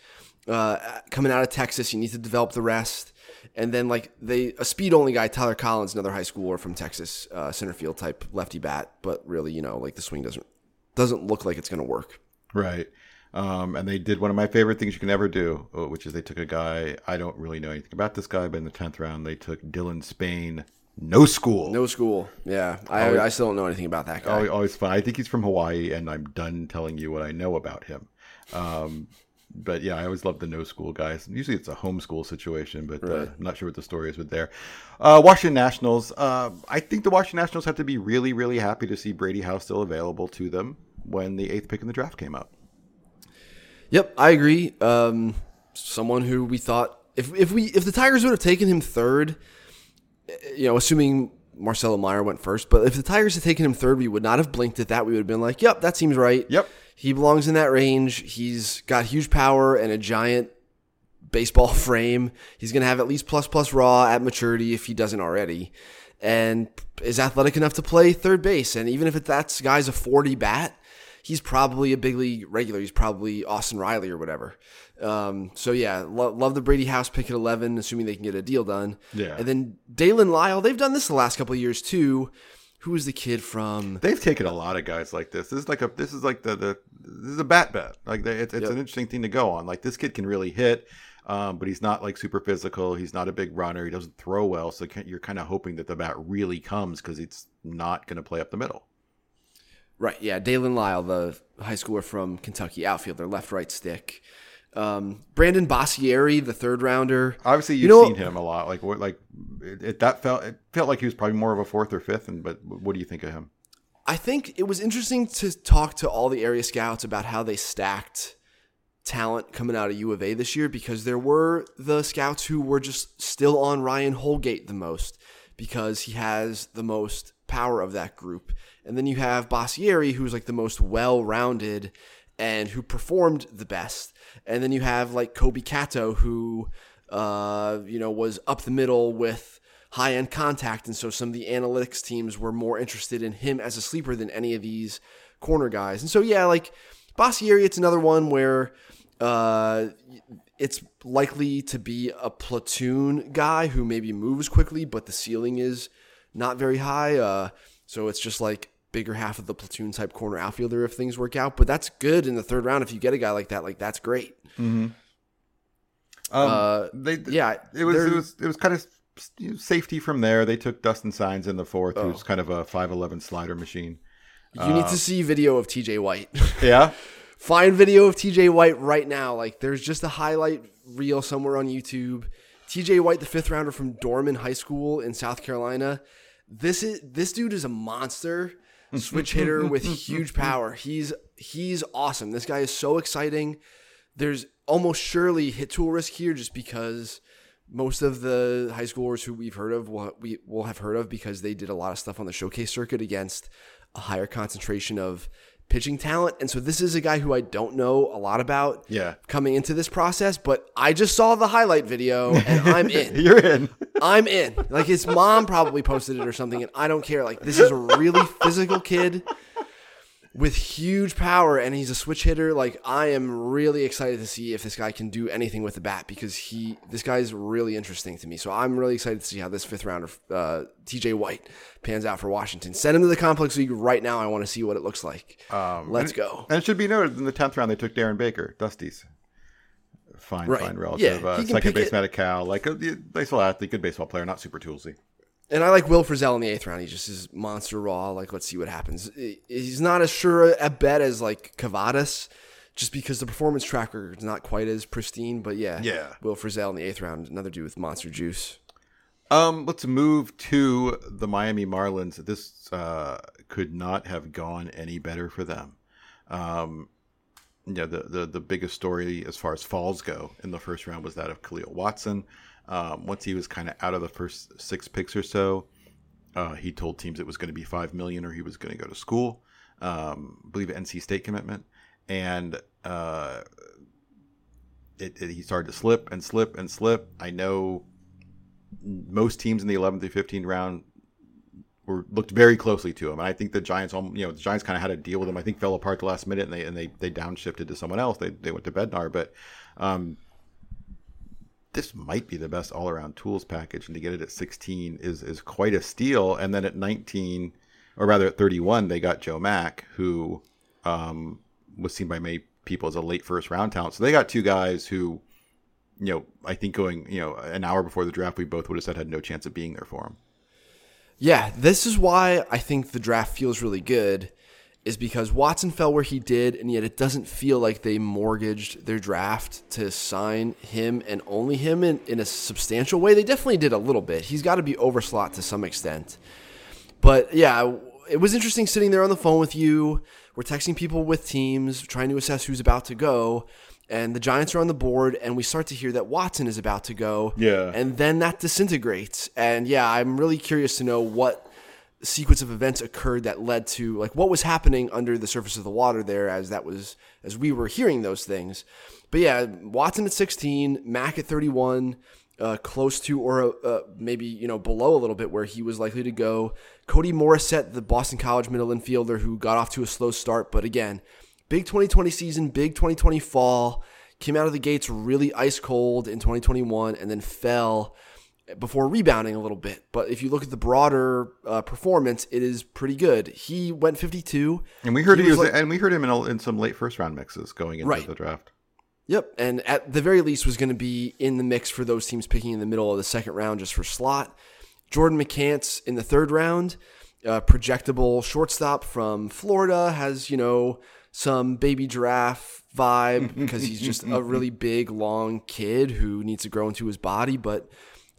Uh, coming out of Texas, you need to develop the rest. And then like they a speed only guy, Tyler Collins, another high schooler from Texas, uh, center field type lefty bat, but really, you know, like the swing doesn't doesn't look like it's gonna work. Right. Um, and they did one of my favorite things you can ever do, uh, which is they took a guy. I don't really know anything about this guy, but in the tenth round, they took Dylan Spain, no school. No school. Yeah, I, I still don't know anything about that guy. Always, always fun. I think he's from Hawaii, and I'm done telling you what I know about him. Um, but yeah, I always love the no school guys. Usually it's a homeschool situation, but uh, I'm not sure what the story is with there. Uh, Washington Nationals. Uh, I think the Washington Nationals have to be really, really happy to see Brady House still available to them when the eighth pick in the draft came up. Yep, I agree. Um, someone who we thought if if we if the Tigers would have taken him third, you know, assuming Marcelo Mayer went first, but if the Tigers had taken him third, we would not have blinked at that. We would have been like, "Yep, that seems right." Yep. He belongs in that range. He's got huge power and a giant baseball frame. He's going to have at least plus plus raw at maturity if he doesn't already, and is athletic enough to play third base. And even if that guy's a forty bat, he's probably a big league regular. He's probably Austin Riley or whatever. Um, so yeah, lo- love the Brady House pick at eleven, assuming they can get a deal done. Yeah. and then Daylen Lile. They've done this the last couple of years too. Who was the kid from? They've taken a lot of guys like this. This is like a this is like the the this is a bat bet. Like they, it's, it's Yep. an interesting thing to go on. Like this kid can really hit, um, but he's not like super physical. He's not a big runner. He doesn't throw well. So you're kind of hoping that the bat really comes because it's not going to play up the middle. Right, yeah, Daylen Lile, the high schooler from Kentucky, outfielder, left right stick. Um, Brandon Boissiere, the third rounder. Obviously, You you've know- seen him a lot. Like what like it, it that felt it felt like he was probably more of a fourth or fifth. And but what do you think of him? I think it was interesting to talk to all the area scouts about how they stacked talent coming out of U of A this year because there were the scouts who were just still on Ryan Holgate the most because he has the most power of that group. And then you have Boissiere, who's like the most well rounded and who performed the best. And then you have like Kobe Kato, who, uh, you know, was up the middle with high end contact. And so some of the analytics teams were more interested in him as a sleeper than any of these corner guys. And so, yeah, like Boissiere, it's another one where uh, it's likely to be a platoon guy who maybe moves quickly, but the ceiling is not very high. Uh, so it's just like bigger half of the platoon type corner outfielder if things work out. But that's good in the third round if you get a guy like that. Like that's great. Um, Uh, they yeah, it was it was it was kind of safety from there. They took Dustin Saenz in the fourth, Oh. who's kind of a five eleven slider machine. You need to see video of TJ White. Yeah. Find video of TJ White right now. Like there's just a highlight reel somewhere on YouTube. TJ White, the fifth rounder from Dorman High School in South Carolina. This is this dude is a monster switch hitter with huge power. He's he's awesome. This guy is so exciting. There's almost surely hit tool risk here just because most of the high schoolers who we've heard of will we will have heard of because they did a lot of stuff on the showcase circuit against a higher concentration of pitching talent. And so this is a guy who I don't know a lot about Yeah. coming into this process, but I just saw the highlight video and I'm in. You're in. I'm in. Like his mom probably posted it or something, and I don't care. Like this is a really physical kid with huge power, and he's a switch hitter. Like I am really excited to see if this guy can do anything with the bat because he, this guy is really interesting to me. So I'm really excited to see how this fifth rounder, uh, T.J. White, pans out for Washington. Send him to the complex league right now. I want to see what it looks like. Let's go. And it should be noted in the tenth round they took Darren Baker, Dusty's fine, Right. fine relative. Yeah, uh, second baseman at Cal, like a a baseball athlete, good baseball player, not super toolsy. And I like Will Frizzell in the eighth round. He just is monster raw. Like, let's see what happens. He's not as sure a bet as like Kavadas, just because the performance tracker is not quite as pristine. But yeah, Yeah. Will Frizzell in the eighth round, another dude with monster juice. Um, let's move to the Miami Marlins. This uh, could not have gone any better for them. Um, yeah, the, the the biggest story as far as falls go in the first round was that of Khalil Watson. Um, once he was kind of out of the first six picks or so, uh, he told teams it was going to be five million or he was going to go to school. Um, believe NC State commitment, and uh, it, it, he started to slip and slip and slip. I know most teams in the 11th to 15th round were looked very closely to him, and I think the Giants, you know, the Giants kind of had a deal with him. I think fell apart the last minute, and they and they they downshifted to someone else. They they went to Bednar, but um, this might be the best all around tools package, and to get it at 16 is is quite a steal. And then at 19, or rather at 31, they got Joe Mack, who um, was seen by many people as a late first round talent. So they got two guys who, you know, I think going you know an hour before the draft, we both would have said had no chance of being there for him. Yeah, this is why I think the draft feels really good is because Watson fell where he did, and yet it doesn't feel like they mortgaged their draft to sign him and only him in, in a substantial way. They definitely did a little bit. He's got to be overslot to some extent. But yeah, it was interesting sitting there on the phone with you. We're texting people with teams, trying to assess who's about to go. And the Giants are on the board, and we start to hear that Watson is about to go. Yeah. And then that disintegrates. And yeah, I'm really curious to know what sequence of events occurred that led to like what was happening under the surface of the water there as that was as we were hearing those things. But yeah, Watson at 16, Mack at 31, uh, close to or uh, maybe you know below a little bit where he was likely to go. Cody Morissette, the Boston College middle infielder who got off to a slow start, but again, big 2020 season, big 2020 fall, came out of the gates really ice cold in 2021 and then fell before rebounding a little bit. But if you look at the broader uh, performance, it is pretty good. He went 52, and we heard he, he was, like, and we heard him in, a, in some late first round mixes going into Right. the draft. Yep, and at the very least was going to be in the mix for those teams picking in the middle of the second round just for slot. Jordan McCants in the third round, uh, projectable shortstop from Florida, has you know some baby giraffe vibe because he's just a really big, long kid who needs to grow into his body, but.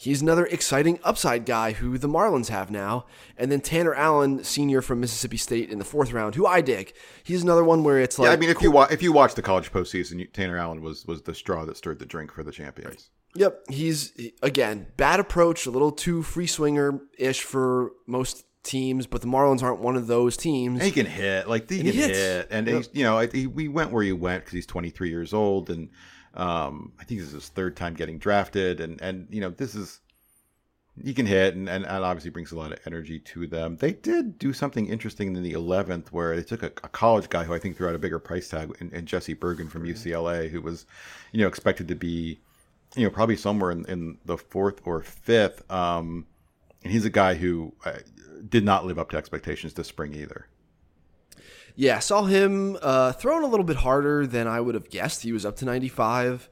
He's another exciting upside guy who the Marlins have now. And then Tanner Allen, senior from Mississippi State in the fourth round, who I dig. He's another one where it's like yeah, I mean, if you wa- if you watch the college postseason, you, Tanner Allen was was the straw that stirred the drink for the champions. Yep, he's again bad approach, a little too free swinger ish for most teams, but the Marlins aren't one of those teams. And he can hit, like he And can he hit, and Yep. you know I, he, we went where he went because he's 23 years old, and um, I think this is his third time getting drafted, and and you know this is he can hit, and, and, and obviously brings a lot of energy to them. They did do something interesting in the 11th where they took a, a college guy who I think threw out a bigger price tag, and, and Jesse Bergin from UCLA, who was you know expected to be you know probably somewhere in, in the fourth or fifth. Um, and he's a guy who uh, did not live up to expectations this spring either. Yeah, saw him uh, throwing a little bit harder than I would have guessed. He was up to 95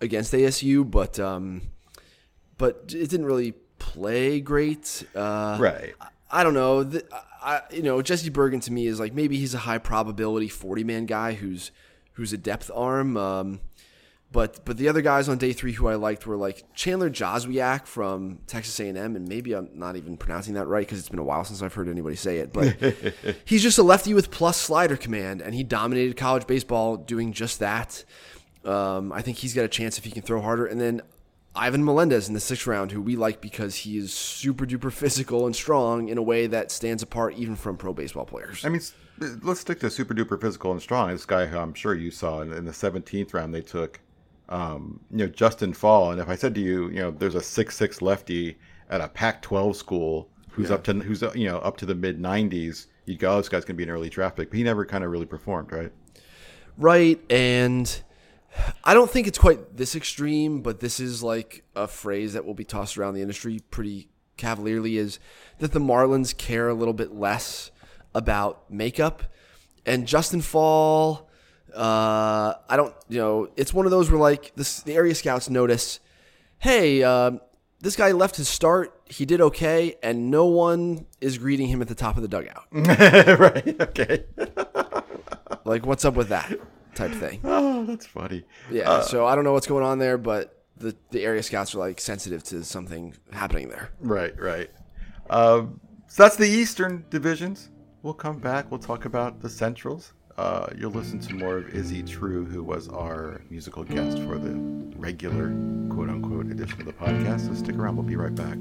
against ASU, but um, but it didn't really play great. Uh, Right. I don't know. The, I, you know, Jesse Bergin to me is like maybe he's a high probability 40 man guy who's who's a depth arm. Um, but but the other guys on day three who I liked were like Chandler Jozwiak from Texas A&M, and maybe I'm not even pronouncing that right because it's been a while since I've heard anybody say it. But he's just a lefty with plus slider command, and he dominated college baseball doing just that. Um, I think he's got a chance if he can throw harder. And then Ivan Melendez in the sixth round, who we like because he is super duper physical and strong in a way that stands apart even from pro baseball players. I mean, let's stick to super duper physical and strong. This guy who I'm sure you saw in, in the 17th round, they took, um, you know, Justin Fall. And if I said to you, you know, there's a six six lefty at a Pac-12 school who's up to who's you know up to the mid 90s, you'd go, oh, this guy's gonna be an early draft pick. But he never kind of really performed, right? Right, and I don't think it's quite this extreme, but this is like a phrase that will be tossed around the industry pretty cavalierly is that the Marlins care a little bit less about makeup. And Justin Fall, uh, I don't, you know, it's one of those where like this, the area scouts notice, hey, um, this guy left his start. He did okay, and no one is greeting him at the top of the dugout. right. Okay. Like, what's up with that type thing? Oh, that's funny. Yeah, so I don't know what's going on there, but the, the area scouts are like sensitive to something happening there. Right, right. Um, so that's the Eastern divisions. We'll come back. We'll talk about the Centrals. Uh, you'll listen to more of Izzy True, who was our musical guest for the regular quote unquote edition of the podcast. So stick around. We'll be right back.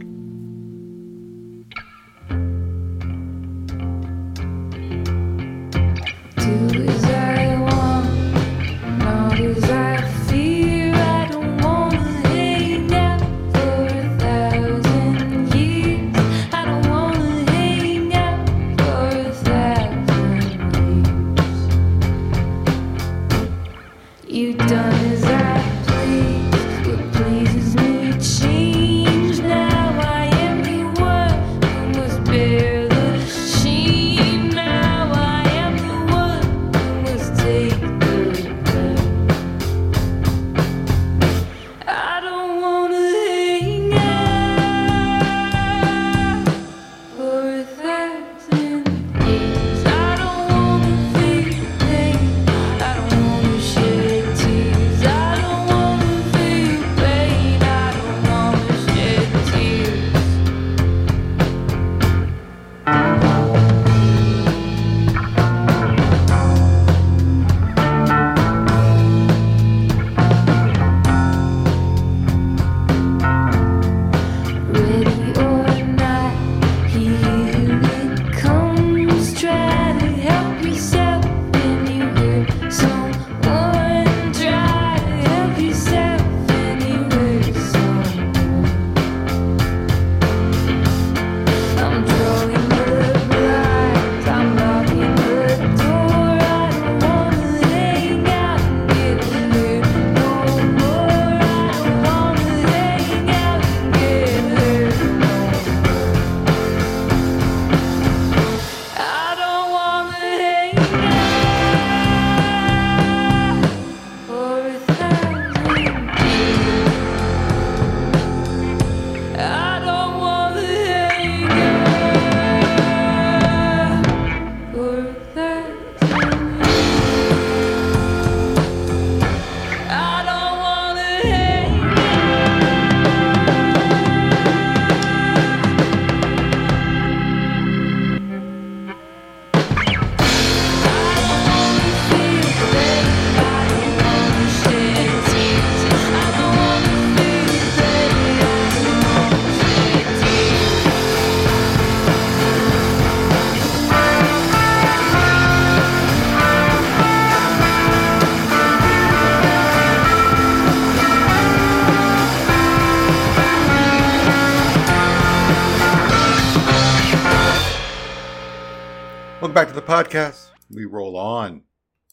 Podcast. We roll on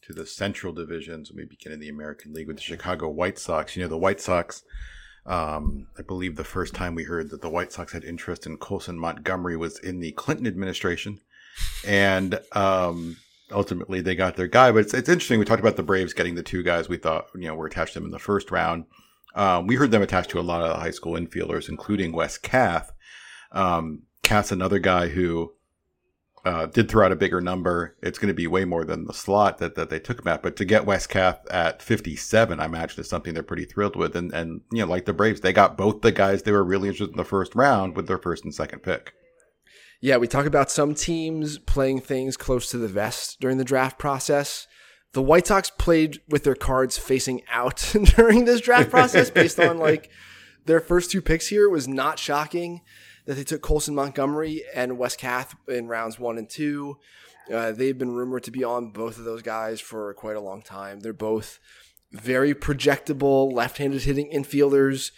to the Central divisions we begin in the American League with the Chicago White Sox. You know, the White Sox, um, I believe the first time we heard that the White Sox had interest in Colson Montgomery was in the Clinton administration. And um, ultimately they got their guy. But it's, it's interesting. We talked about the Braves getting the two guys we thought, you know, were attached to them in the first round. Um, we heard them attached to a lot of high school infielders, including Wes Kath. Um, Kath's another guy who uh, did throw out a bigger number. It's going to be way more than the slot that, that they took him at. But to get Wes Kath at 57, I imagine is something they're pretty thrilled with. And, and, you know, like the Braves, they got both the guys they were really interested in the first round with their first and second pick. Yeah, we talk about some teams playing things close to the vest during the draft process. The White Sox played with their cards facing out during this draft process based on like their first two picks here was not shocking that they took Colson Montgomery and Wes Kath in rounds one and two. Uh, they've been rumored to be on both of those guys for quite a long time. They're both very projectable, left-handed hitting infielders.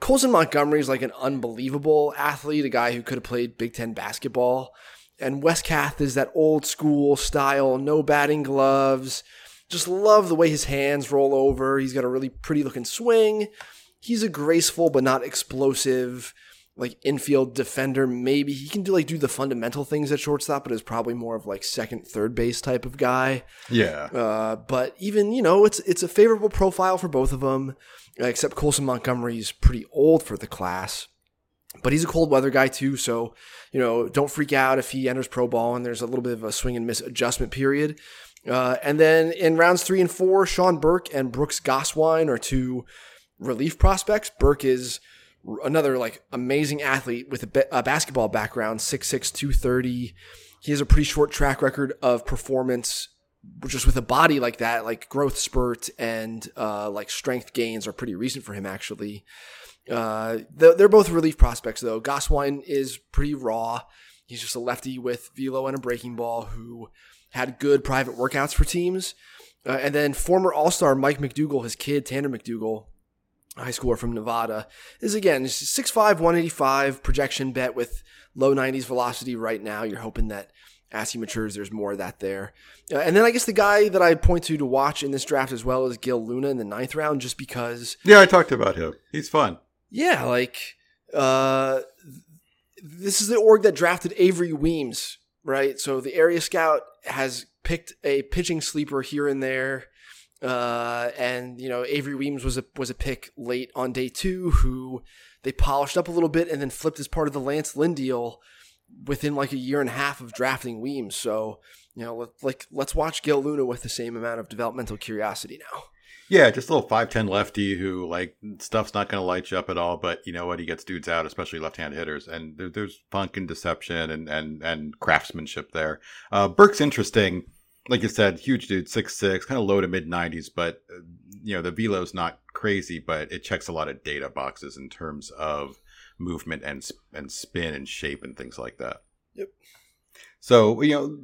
Colson Montgomery is like an unbelievable athlete, a guy who could have played Big Ten basketball. And Wes Kath is that old school style, no batting gloves. Just love the way his hands roll over. He's got a really pretty looking swing. He's a graceful but not explosive like infield defender. Maybe he can do like do the fundamental things at shortstop, but is probably more of like second, third base type of guy. Yeah. Uh, but even you know, it's it's a favorable profile for both of them. Except Colson Montgomery's pretty old for the class, but he's a cold weather guy too. So you know, don't freak out if he enters pro ball and there's a little bit of a swing and miss adjustment period. Uh, and then in rounds three and four, Sean Burke and Brooks Gosswein are two relief prospects. Burke is another like amazing athlete with a, ba- a basketball background, 6'6", 230. He has a pretty short track record of performance just with a body like that, like growth spurt and uh, like strength gains are pretty recent for him actually. Uh, they're both relief prospects though. Gosswein is pretty raw. He's just a lefty with velo and a breaking ball who had good private workouts for teams. Uh, and then former All Star Mike MacDougal, his kid Tanner McDougal, high schooler from Nevada, is again 6'5, 185 projection bet with low 90s velocity right now. You're hoping that as he matures, there's more of that there. Uh, and then I guess the guy that I'd point to to watch in this draft as well is Gil Luna in the ninth round, just because. Yeah, I talked about him. He's fun. Yeah, like uh, this is the org that drafted Avery Weems, right? So the area scout has picked a pitching sleeper here and there. Uh, and you know Avery Weems was a was a pick late on day two, who they polished up a little bit and then flipped as part of the Lance Lynn deal within like a year and a half of drafting Weems. So you know, let, like let's watch Gil Luna with the same amount of developmental curiosity now. Yeah, just a little five ten lefty who like stuff's not going to light you up at all, but you know what? He gets dudes out, especially left hand hitters, and there, there's funk and deception and and and craftsmanship there. Uh, Burke's interesting like you said, huge dude, six six, kind of low to mid nineties, but uh, you know the velo's not crazy, but it checks a lot of data boxes in terms of movement and and spin and shape and things like that. Yep. So you know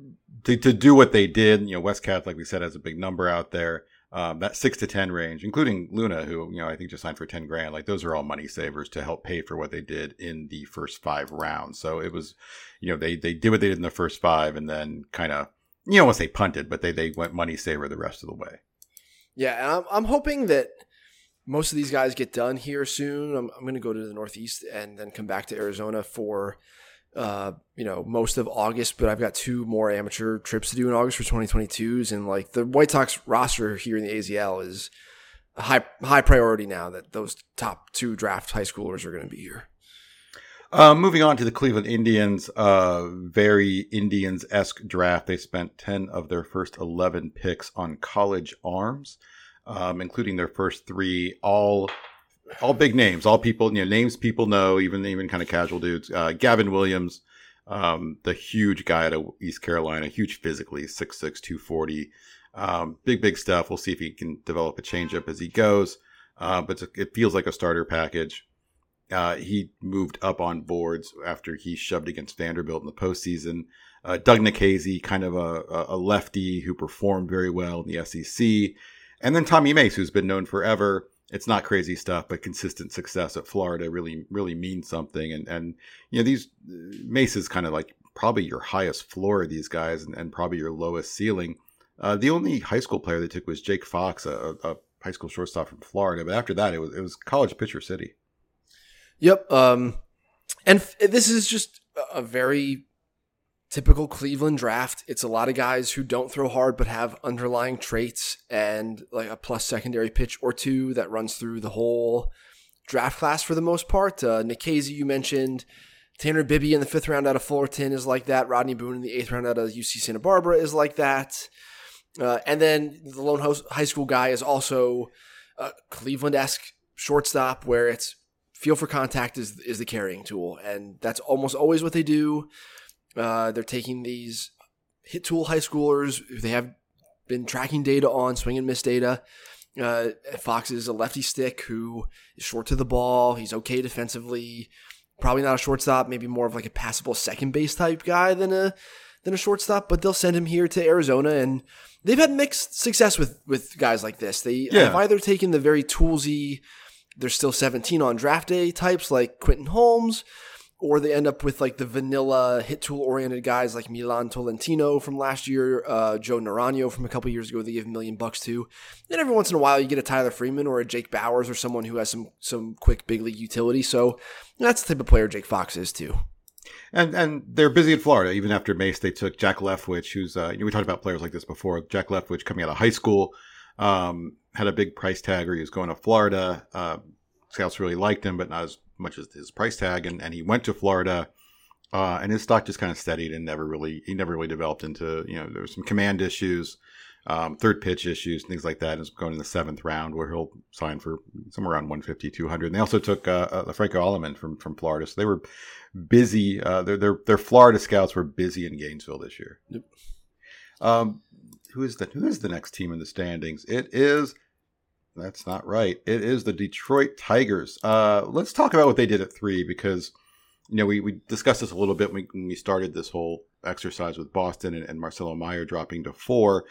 to to do what they did, you know Wes Kath, like we said, has a big number out there. Um, that six to ten range, including Luna, who you know I think just signed for ten grand. Like those are all money savers to help pay for what they did in the first five rounds. So it was, you know, they they did what they did in the first five, and then kind of you don't want to say punted, but they they went money saver the rest of the way. Yeah, I'm, I'm hoping that most of these guys get done here soon. I'm, I'm going to go to the Northeast and then come back to Arizona for, uh, you know, most of August. But I've got two more amateur trips to do in August for 2022s, and like the White Sox roster here in the AZL is high high priority now that those top two draft high schoolers are going to be here. Uh, moving on to the Cleveland Indians, uh, very Indians esque draft. They spent 10 of their first 11 picks on college arms, um, including their first three, all all big names, all people, you know, names people know, even even kind of casual dudes. Uh, Gavin Williams, um, the huge guy out of East Carolina, huge physically, 6'6, 240. Um, big, big stuff. We'll see if he can develop a changeup as he goes. Uh, but it feels like a starter package. Uh, he moved up on boards after he shoved against Vanderbilt in the postseason. Uh, Doug Nikhazy, kind of a, a, lefty who performed very well in the SEC. And then Tommy Mace, who's been known forever. It's not crazy stuff, but consistent success at Florida really, really means something. And, and, you know, these Mace is kind of like probably your highest floor of these guys and, and probably your lowest ceiling. Uh, the only high school player they took was Jake Fox, a, a high school shortstop from Florida. But after that, it was it was college pitcher city. Yep. Um, and f- this is just a- very typical Cleveland draft. It's a lot of guys who don't throw hard but have underlying traits and like a plus secondary pitch or two that runs through the whole draft class for the most part. Uh, you mentioned. Tanner Bibee in the fifth round out of Fullerton is like that. Rodney Boone in the eighth round out of UC Santa Barbara is like that. Uh, and then the lone high school guy is also a Cleveland esque shortstop where it's feel for contact is is the carrying tool, and that's almost always what they do. Uh, they're taking these hit tool high schoolers who they have been tracking data on, swing and miss data. Uh, Fox is a lefty stick who is short to the ball. He's okay defensively. Probably not a shortstop, maybe more of like a passable second base type guy than a than a shortstop. But they'll send him here to Arizona, and they've had mixed success with with guys like this. They Yeah. have either taken the very toolsy, they're still 17 on draft day types like Quentin Holmes, or they end up with like the vanilla hit tool oriented guys like Milan Tolentino from last year, uh, Joe Naranjo from a couple years ago. They gave a million bucks to. and every once in a while you get a Tyler Freeman or a Jake Bauers or someone who has some some quick big league utility. So that's the type of player Jake Fox is too. And and they're busy in Florida. Even after Mace, they took Jack Leftwich, who's uh, you know, we talked about players like this before. Jack Leftwich coming out of high school um, had a big price tag, or he was going to Florida. Uh, scouts really liked him, but not as much as his price tag. And, and he went to Florida, uh, and his stock just kind of steadied and never really he never really developed into you know there was some command issues. Um, third pitch issues, things like that, is going in the seventh round where he'll sign for somewhere around 150, 200. And they also took uh, uh, Franco Aleman from from Florida, so they were busy. Uh, their their their Florida scouts were busy in Gainesville this year. Yep. Um, who is the who is the next team in the standings? It is. That's not right. It is the Detroit Tigers. Uh, let's talk about what they did at three because you know we, we discussed this a little bit when we, started this whole exercise with Boston and, and Marcelo Mayer dropping to four.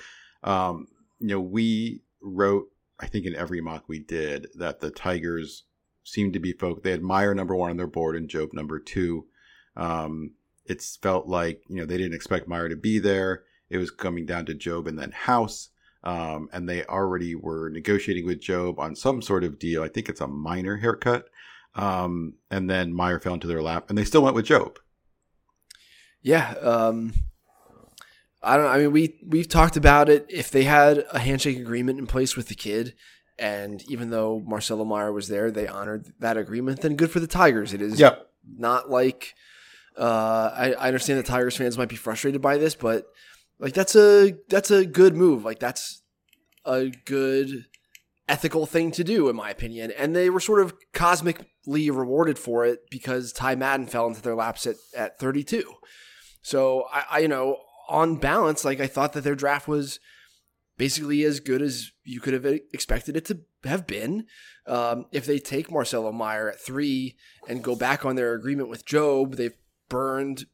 Um, you know we wrote I think in every mock we did that the Tigers seemed to be folk. They had Mayer number one on their board and Jobe number two. Um, it's felt like you know they didn't expect Mayer to be there. It was coming down to Jobe and then House, um, and they already were negotiating with Jobe on some sort of deal. I think it's a minor haircut, um, and then Mayer fell into their lap, and they still went with Jobe. Yeah. Um, I don't. I mean, we we've talked about it. If they had a handshake agreement in place with the kid, and even though Marcelo Mayer was there, they honored that agreement. Then good for the Tigers. It is Yep. not like uh, I, I understand the Tigers fans might be frustrated by this, but like that's a that's a good move. Like that's a good ethical thing to do, in my opinion. And they were sort of cosmically rewarded for it because Ty Madden fell into their laps at, at 32. So I, I you know on balance, like I thought that their draft was basically as good as you could have expected it to have been. Um, if they take Marcelo Mayer at three and go back on their agreement with Jobe, they've burned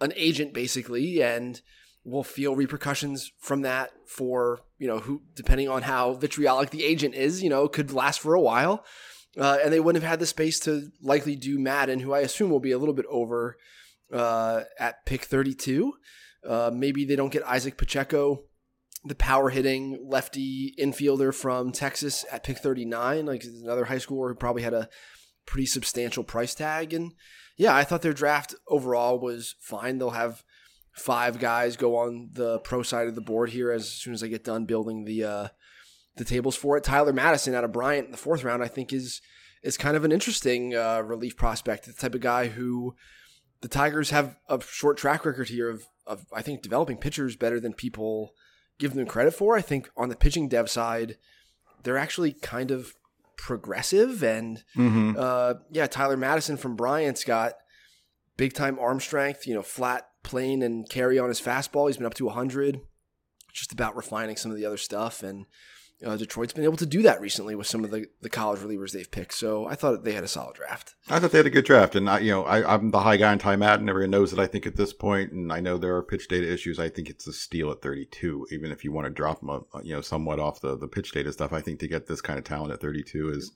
an agent basically, and will feel repercussions from that for you know who, depending on how vitriolic the agent is, you know, could last for a while. Uh, and they wouldn't have had the space to likely do Madden, who I assume will be a little bit over uh, at pick 32. Uh, maybe they don't get Isaac Pacheco, the power hitting lefty infielder from Texas at pick 39, like another high schooler who probably had a pretty substantial price tag. And yeah, I thought their draft overall was fine. They'll have five guys go on the pro side of the board here as soon as I get done building the uh, the tables for it. Tyler Mattison out of Bryant in the fourth round, I think is is kind of an interesting uh, relief prospect. The type of guy who the Tigers have a short track record here of, of I think developing pitchers better than people give them credit for. I think on the pitching dev side, they're actually kind of progressive and Mm-hmm. uh, yeah, Tyler Mattison from Bryant's got big time arm strength, you know, flat plane and carry on his fastball. He's been up to 100, just about refining some of the other stuff. And uh, Detroit's been able to do that recently with some of the, the college relievers they've picked. So I thought they had a solid draft. I thought they had a good draft, and I, you know, I, I'm the high guy on Ty Madden. Everyone knows that I think at this point, and I know there are pitch data issues. I think it's a steal at 32, even if you want to drop him, uh, you know, somewhat off the the pitch data stuff. I think to get this kind of talent at 32 is,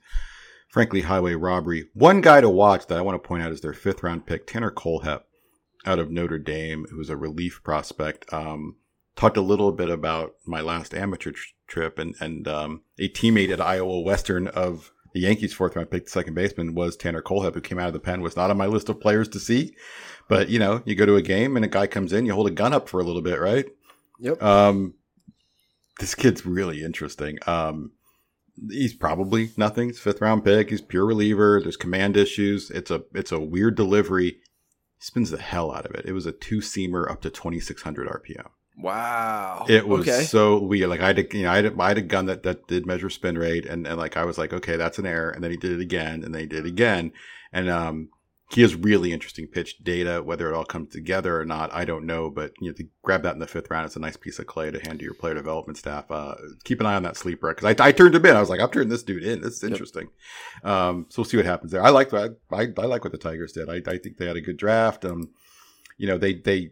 frankly, highway robbery. One guy to watch that I want to point out is their fifth round pick, Tanner Kohlhepp. out of Notre Dame, who was a relief prospect. Um, talked a little bit about my last amateur tr- trip, and and um, a teammate at Iowa Western of the Yankees' fourth round pick, the second baseman, was Tanner Kohlhepp, who came out of the pen. Was not on my list of players to see, but you know, you go to a game and a guy comes in, you hold a gun up for a little bit, right? Yep. Um, this kid's really interesting. Um, he's probably nothing. He's fifth round pick. He's pure reliever. There's command issues. It's a it's a weird delivery. He spins the hell out of it. It was a two seamer up to 2600 RPM. Wow. It was okay. so weird. Like I had, a, you know, I had, a, I had a gun that that did measure spin rate, and and like I was like, okay, that's an error, and then he did it again, and then he did it again, and um, he has really interesting pitch data. Whether it all comes together or not, I don't know. But you know, to grab that in the fifth round, it's a nice piece of clay to hand to your player development staff. Uh, keep an eye on that sleeper because I, I turned him in. I was like, I'm turning this dude in. This is interesting. Um, so we'll see what happens there. I like I, I I like what the Tigers did. I I think they had a good draft. Um, you know, they they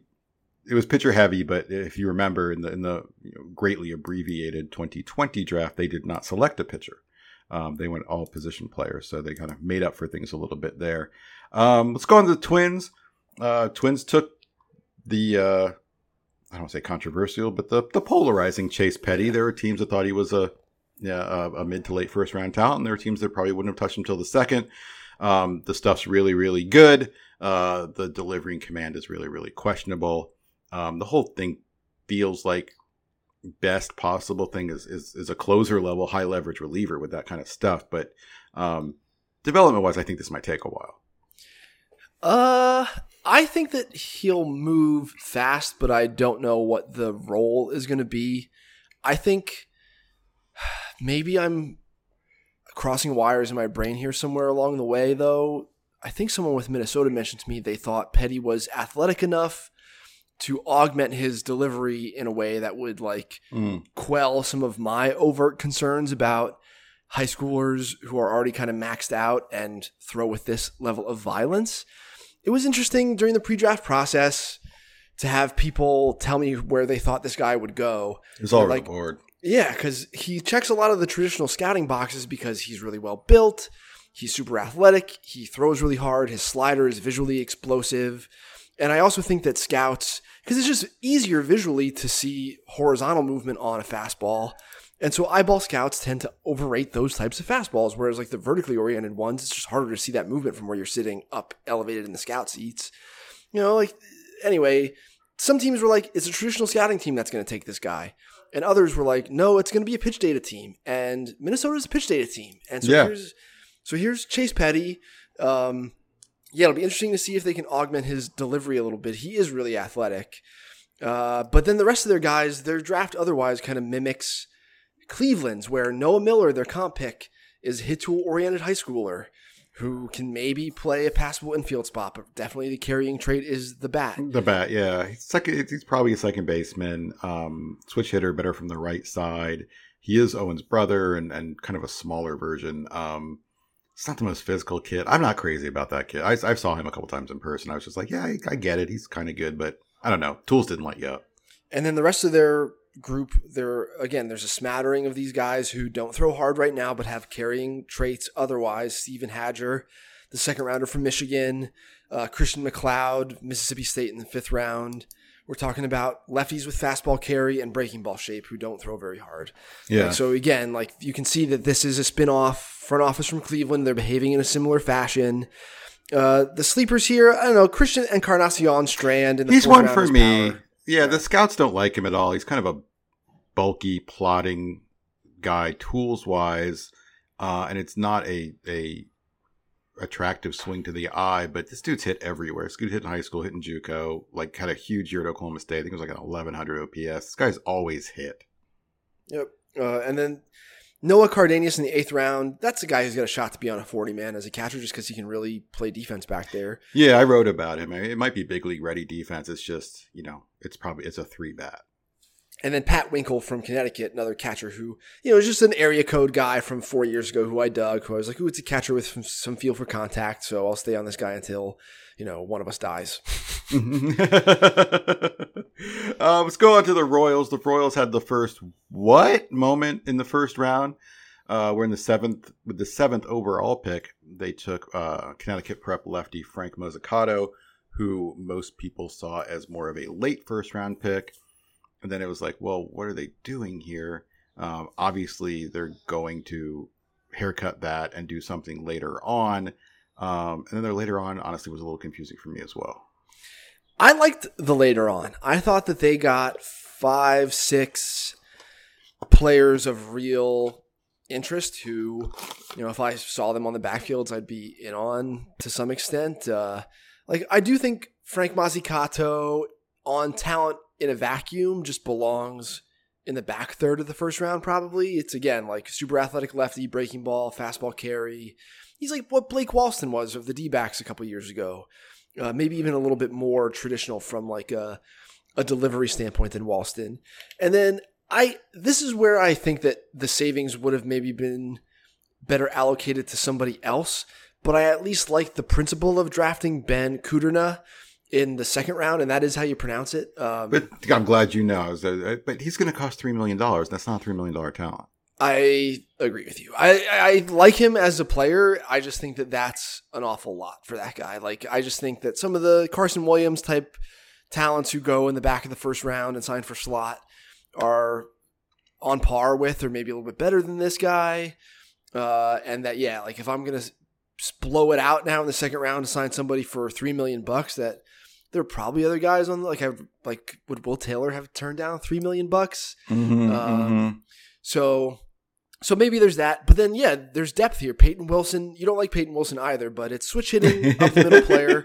it was pitcher heavy, but if you remember in the in the you know, greatly abbreviated 2020 draft, they did not select a pitcher. Um, they went all position players, so they kind of made up for things a little bit there. Um, let's go on to the Twins. Uh, Twins took the uh, I don't say controversial, but the the polarizing Chase Petty. There were teams that thought he was a yeah, a, a mid to late first round talent, and there were teams that probably wouldn't have touched him until the second. Um, the stuff's really, really good. Uh, the delivery and command is really, really questionable. Um, the whole thing feels like best possible thing is, is is a closer level, high leverage reliever with that kind of stuff. But um, development wise, I think this might take a while. Uh, I think that he'll move fast, but I don't know what the role is going to be. I think maybe I'm crossing wires in my brain here somewhere along the way, though. I think someone with Minnesota mentioned to me they thought Petty was athletic enough to augment his delivery in a way that would like Mm. quell some of my overt concerns about high schoolers who are already kind of maxed out and throw with this level of violence. It was interesting during the pre-draft process to have people tell me where they thought this guy would go. It's all Like- the board. Yeah, because he checks a lot of the traditional scouting boxes because he's really well built. He's super athletic. He throws really hard. His slider is visually explosive. And I also think that scouts, because it's just easier visually to see horizontal movement on a fastball. And so eyeball scouts tend to overrate those types of fastballs, whereas like the vertically oriented ones, it's just harder to see that movement from where you're sitting up elevated in the scout seats. You know, like, anyway, some teams were like, it's a traditional scouting team that's going to take this guy. And others were like, no, it's going to be a pitch data team. And Minnesota's a pitch data team. And so Yeah. here's so here's Chase Petty. Um, yeah, it'll be interesting to see if they can augment his delivery a little bit. He is really athletic. Uh, but then the rest of their guys, their draft otherwise kind of mimics Cleveland's, where Noah Miller, their comp pick, is a hit tool oriented high schooler who can maybe play a passable infield spot, but definitely the carrying trait is the bat. The bat, yeah, he's second. He's probably a second baseman, um, switch hitter, better from the right side. He is Owen's brother and and kind of a smaller version. Um, it's not the most physical kid. I'm not crazy about that kid. I I saw him a couple times in person. I was just like, yeah, I, I get it. He's kind of good, but I don't know. Tools didn't light you up. And then the rest of their group, there again, there's a smattering of these guys who don't throw hard right now, but have carrying traits otherwise. Steven Hajjar, the second rounder from Michigan, uh, Christian MacLeod, Mississippi State in the fifth round. We're talking about lefties with fastball carry and breaking ball shape who don't throw very hard. Yeah. Like, so again, like you can see that this is a spin-off front office from Cleveland. They're behaving in a similar fashion. Uh, the sleepers here, I don't know, Christian Encarnacion Strand. In the He's one for me. power. Yeah, the scouts don't like him at all. He's kind of a bulky, plodding guy, tools wise, uh, and it's not a a attractive swing to the eye. But this dude's hit everywhere. This dude hit in high school, hit in JUCO, like had a huge year at Oklahoma State. I think it was like an 1100 OPS. This guy's always hit. Yep. Uh, and then Noah Cardenas in the eighth round. That's a guy who's got a shot to be on a 40 man as a catcher just because he can really play defense back there. Yeah, I wrote about him. It might be big league ready defense. It's just you know, it's probably it's a three bat. And then Pat Winkel from Connecticut, another catcher who, you know, is just an area code guy from four years ago who I dug, who I was like, ooh, it's a catcher with some, some feel for contact. So I'll stay on this guy until, you know, one of us dies. uh, let's go on to the Royals. The Royals had the first what moment in the first round. Uh, we're in the seventh with the seventh overall pick. They took uh, Connecticut prep lefty Frank Mozzicato, who most people saw as more of a late first round pick. And then it was like, well, what are they doing here? Um, obviously, they're going to haircut that and do something later on. Um, and then their later on, honestly, was a little confusing for me as well. I liked the later on. I thought that they got five, six players of real interest who, you know, if I saw them on the backfields, I'd be in on to some extent. Uh, like, I do think Frank Mozzicato on talent in a vacuum just belongs in the back third of the first round, probably. It's again like super athletic lefty, breaking ball, fastball carry. He's like what Blake Walston was of the D backs a couple years ago. Uh, maybe even a little bit more traditional from like a, a delivery standpoint than Walston. And then I this is where I think that the savings would have maybe been better allocated to somebody else. But I at least like the principle of drafting Ben Kudrna in the second round, and that is how you pronounce it. Um, But I'm glad you know. But he's going to cost $3 million. That's not a $3 million talent. I agree with you. I, I like him as a player. I just think that that's an awful lot for that guy. Like, I just think that some of the Carson Williams type talents who go in the back of the first round and sign for slot are on par with or maybe a little bit better than this guy. Uh, and that, yeah, like if I'm going to blow it out now in the second round to sign somebody for three million bucks, that there are probably other guys on like I like would Will Taylor have turned down three million bucks? Mm-hmm, Um, So, so maybe there's that. But then, yeah, there's depth here. Peyton Wilson. You don't like Peyton Wilson either, but it's switch hitting up the middle player.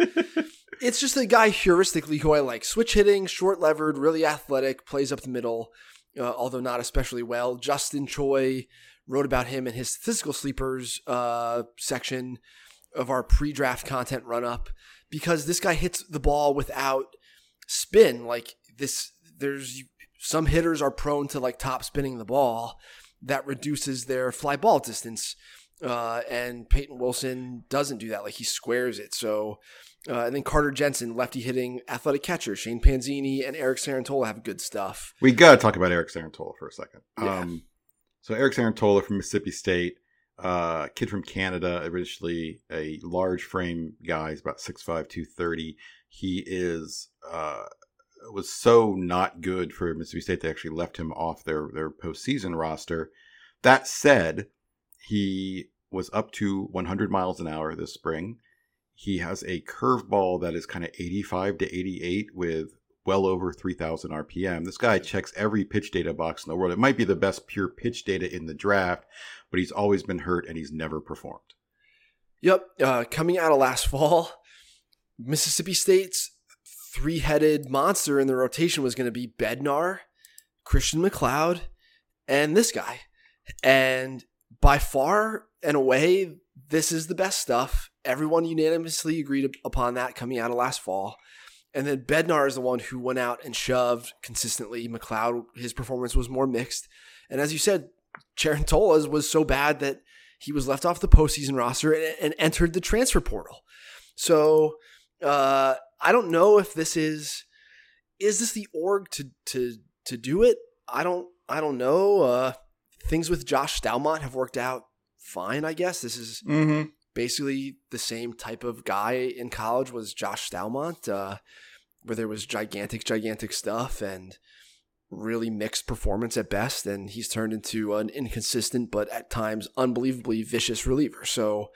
It's just a guy heuristically who I like. Switch hitting, short levered, really athletic, plays up the middle, uh, although not especially well. Justin Choi wrote about him in his statistical sleepers uh, section of our pre-draft content run up because this guy hits the ball without spin. Like this, there's some hitters are prone to like top spinning the ball that reduces their fly ball distance. Uh, and Peyton Wilson doesn't do that. Like he squares it. So, uh, and then Carter Jensen, lefty hitting athletic catcher, Shane Panzini and Eric Cerantola have good stuff. We got to talk about Eric Cerantola for a second. Yeah. Um, so Eric Cerantola from Mississippi State, uh, kid from Canada, originally a large frame guy. He's about 6'5", 230. He is uh, was so not good for Mississippi State they actually left him off their their postseason roster. That said, he was up to 100 miles an hour this spring. He has a curveball that is kind of 85 to 88 with well over 3,000 RPM. This guy checks every pitch data box in the world. It might be the best pure pitch data in the draft, but he's always been hurt and he's never performed. Yep. Uh, coming out of last fall, Mississippi State's three headed monster in the rotation was going to be Bednar, Christian MacLeod, and this guy. And by far and away, this is the best stuff. Everyone unanimously agreed upon that coming out of last fall. And then Bednar is the one who went out and shoved consistently. MacLeod, his performance was more mixed. And as you said, Cerantola's was so bad that he was left off the postseason roster and, and entered the transfer portal. So uh, I don't know if this is is this the org to to to do it. I don't I don't know. Uh, things with Josh Staumont have worked out fine. I guess this is Mm-hmm. basically the same type of guy in college was Josh Staumont, uh, where there was gigantic, gigantic stuff and really mixed performance at best. And he's turned into an inconsistent, but at times unbelievably vicious reliever. So,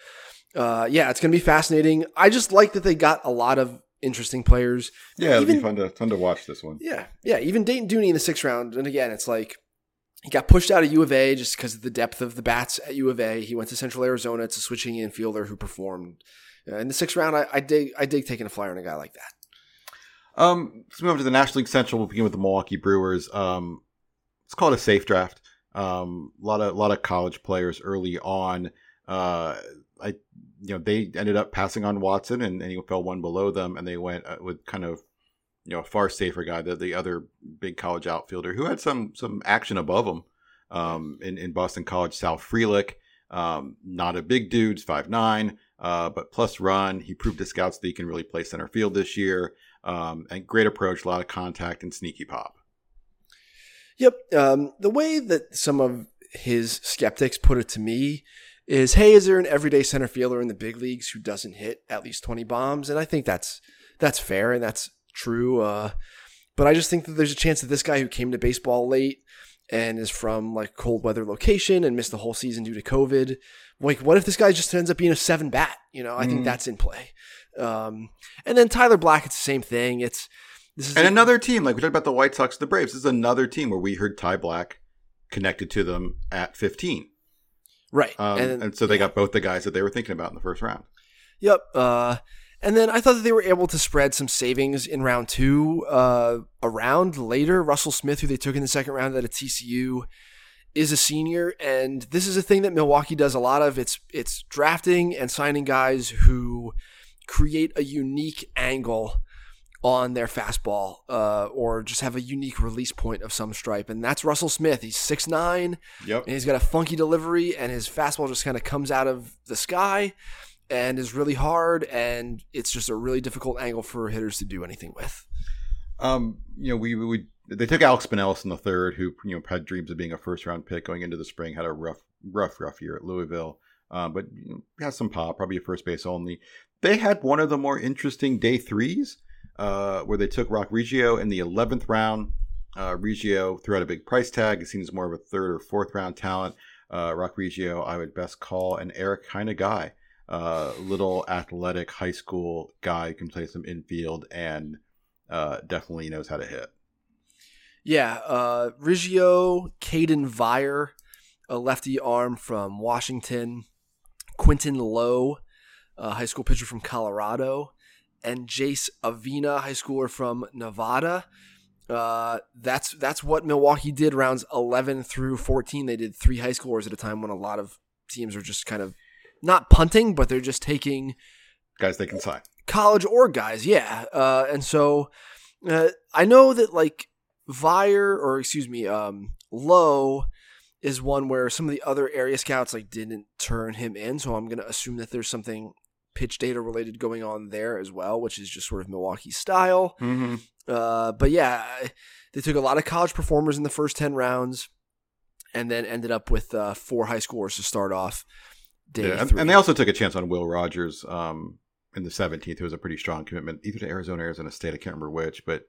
uh, yeah, it's going to be fascinating. I just like that they got a lot of interesting players. Yeah, it'll Even- be fun to fun to watch this one. Yeah, yeah. Even Dayton Dooney in the sixth round, and again, it's like he got pushed out of U of A just because of the depth of the bats at U of A. He went to Central Arizona. It's a switching infielder who performed uh, in the sixth round. I, I dig, I dig taking a flyer on a guy like that. Um, let's move on to the National League Central. We'll begin with the Milwaukee Brewers. Um, let's call it a safe draft. Um, a lot of a lot of college players early on. Uh, you know they ended up passing on Watson and, and he fell one below them, and they went uh, with kind of you know a far safer guy, the the other big college outfielder who had some some action above him. Um, in in Boston College, Sal Frelick. Um, not a big dude, five nine, uh, but plus run. He proved to scouts that he can really play center field this year. Um, and great approach, a lot of contact and sneaky pop. Yep. Um, the way that some of his skeptics put it to me is, "Hey, is there an everyday center fielder in the big leagues who doesn't hit at least twenty bombs?" And I think that's that's fair and that's true. Uh, but I just think that there's a chance that this guy who came to baseball late and is from like cold weather location and missed the whole season due to COVID. Like, what if this guy just ends up being a seven bat? You know, I think Mm. that's in play. Um, and then Tyler Black, it's the same thing. It's this is And another team, like we talked about the White Sox, the Braves, this is another team where we heard Ty Black connected to them at 15. Right. Um, and, so they got both the guys that they were thinking about in the first round. Yep. Uh, and then I thought that they were able to spread some savings in round two uh, around later. Russell Smith, who they took in the second round at a TCU, is a senior, and this is a thing that Milwaukee does a lot of. It's it's drafting and signing guys who create a unique angle on their fastball uh, or just have a unique release point of some stripe. And that's Russell Smith. He's 6'9", Yep. and he's got a funky delivery, and his fastball just kind of comes out of the sky and is really hard, and it's just a really difficult angle for hitters to do anything with. Um, you know, we we they took Alex Binelas in the third, who you know had dreams of being a first round pick going into the spring, had a rough, rough, rough year at Louisville, um, but you know, has some pop, probably a first base only. They had one of the more interesting day threes, uh, where they took Roc Riggio in the eleventh round. Uh, Riggio threw out a big price tag. It seems more of a third or fourth round talent. Uh, Roc Riggio, I would best call an Eric kind of guy. Uh, little athletic high school guy can play some infield and uh, definitely knows how to hit. Yeah, uh, Riggio, Caden Vire, a lefty arm from Washington, Quentin Lowe, a high school pitcher from Colorado, and Jace Avina, high schooler from Nevada. Uh, that's that's what Milwaukee did rounds 11 through 14. They did three high schoolers at a time when a lot of teams are just kind of not punting, but they're just taking Guys, they can sign. college or guys, yeah. Uh, and so uh, I know that like Vire or excuse me, um, Low is one where some of the other area scouts like didn't turn him in. So I'm gonna assume that there's something pitch data related going on there as well, which is just sort of Milwaukee style. Mm-hmm. Uh, but yeah, they took a lot of college performers in the first ten rounds, and then ended up with uh, four high schoolers to start off. Day Yeah, and, three. and they also took a chance on Will Rogers um, in the 17th. It was a pretty strong commitment, either to Arizona or Arizona State. I can't remember which, but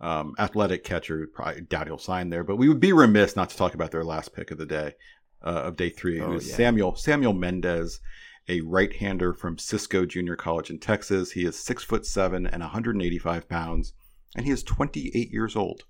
um, athletic catcher. Probably doubt he'll sign there. But we would be remiss not to talk about their last pick of the day, uh, of day three. Oh, it was yeah. Samuel Samuel Mendez, a right-hander from Cisco Junior College in Texas. He is six foot seven and 185 pounds, and he is 28 years old.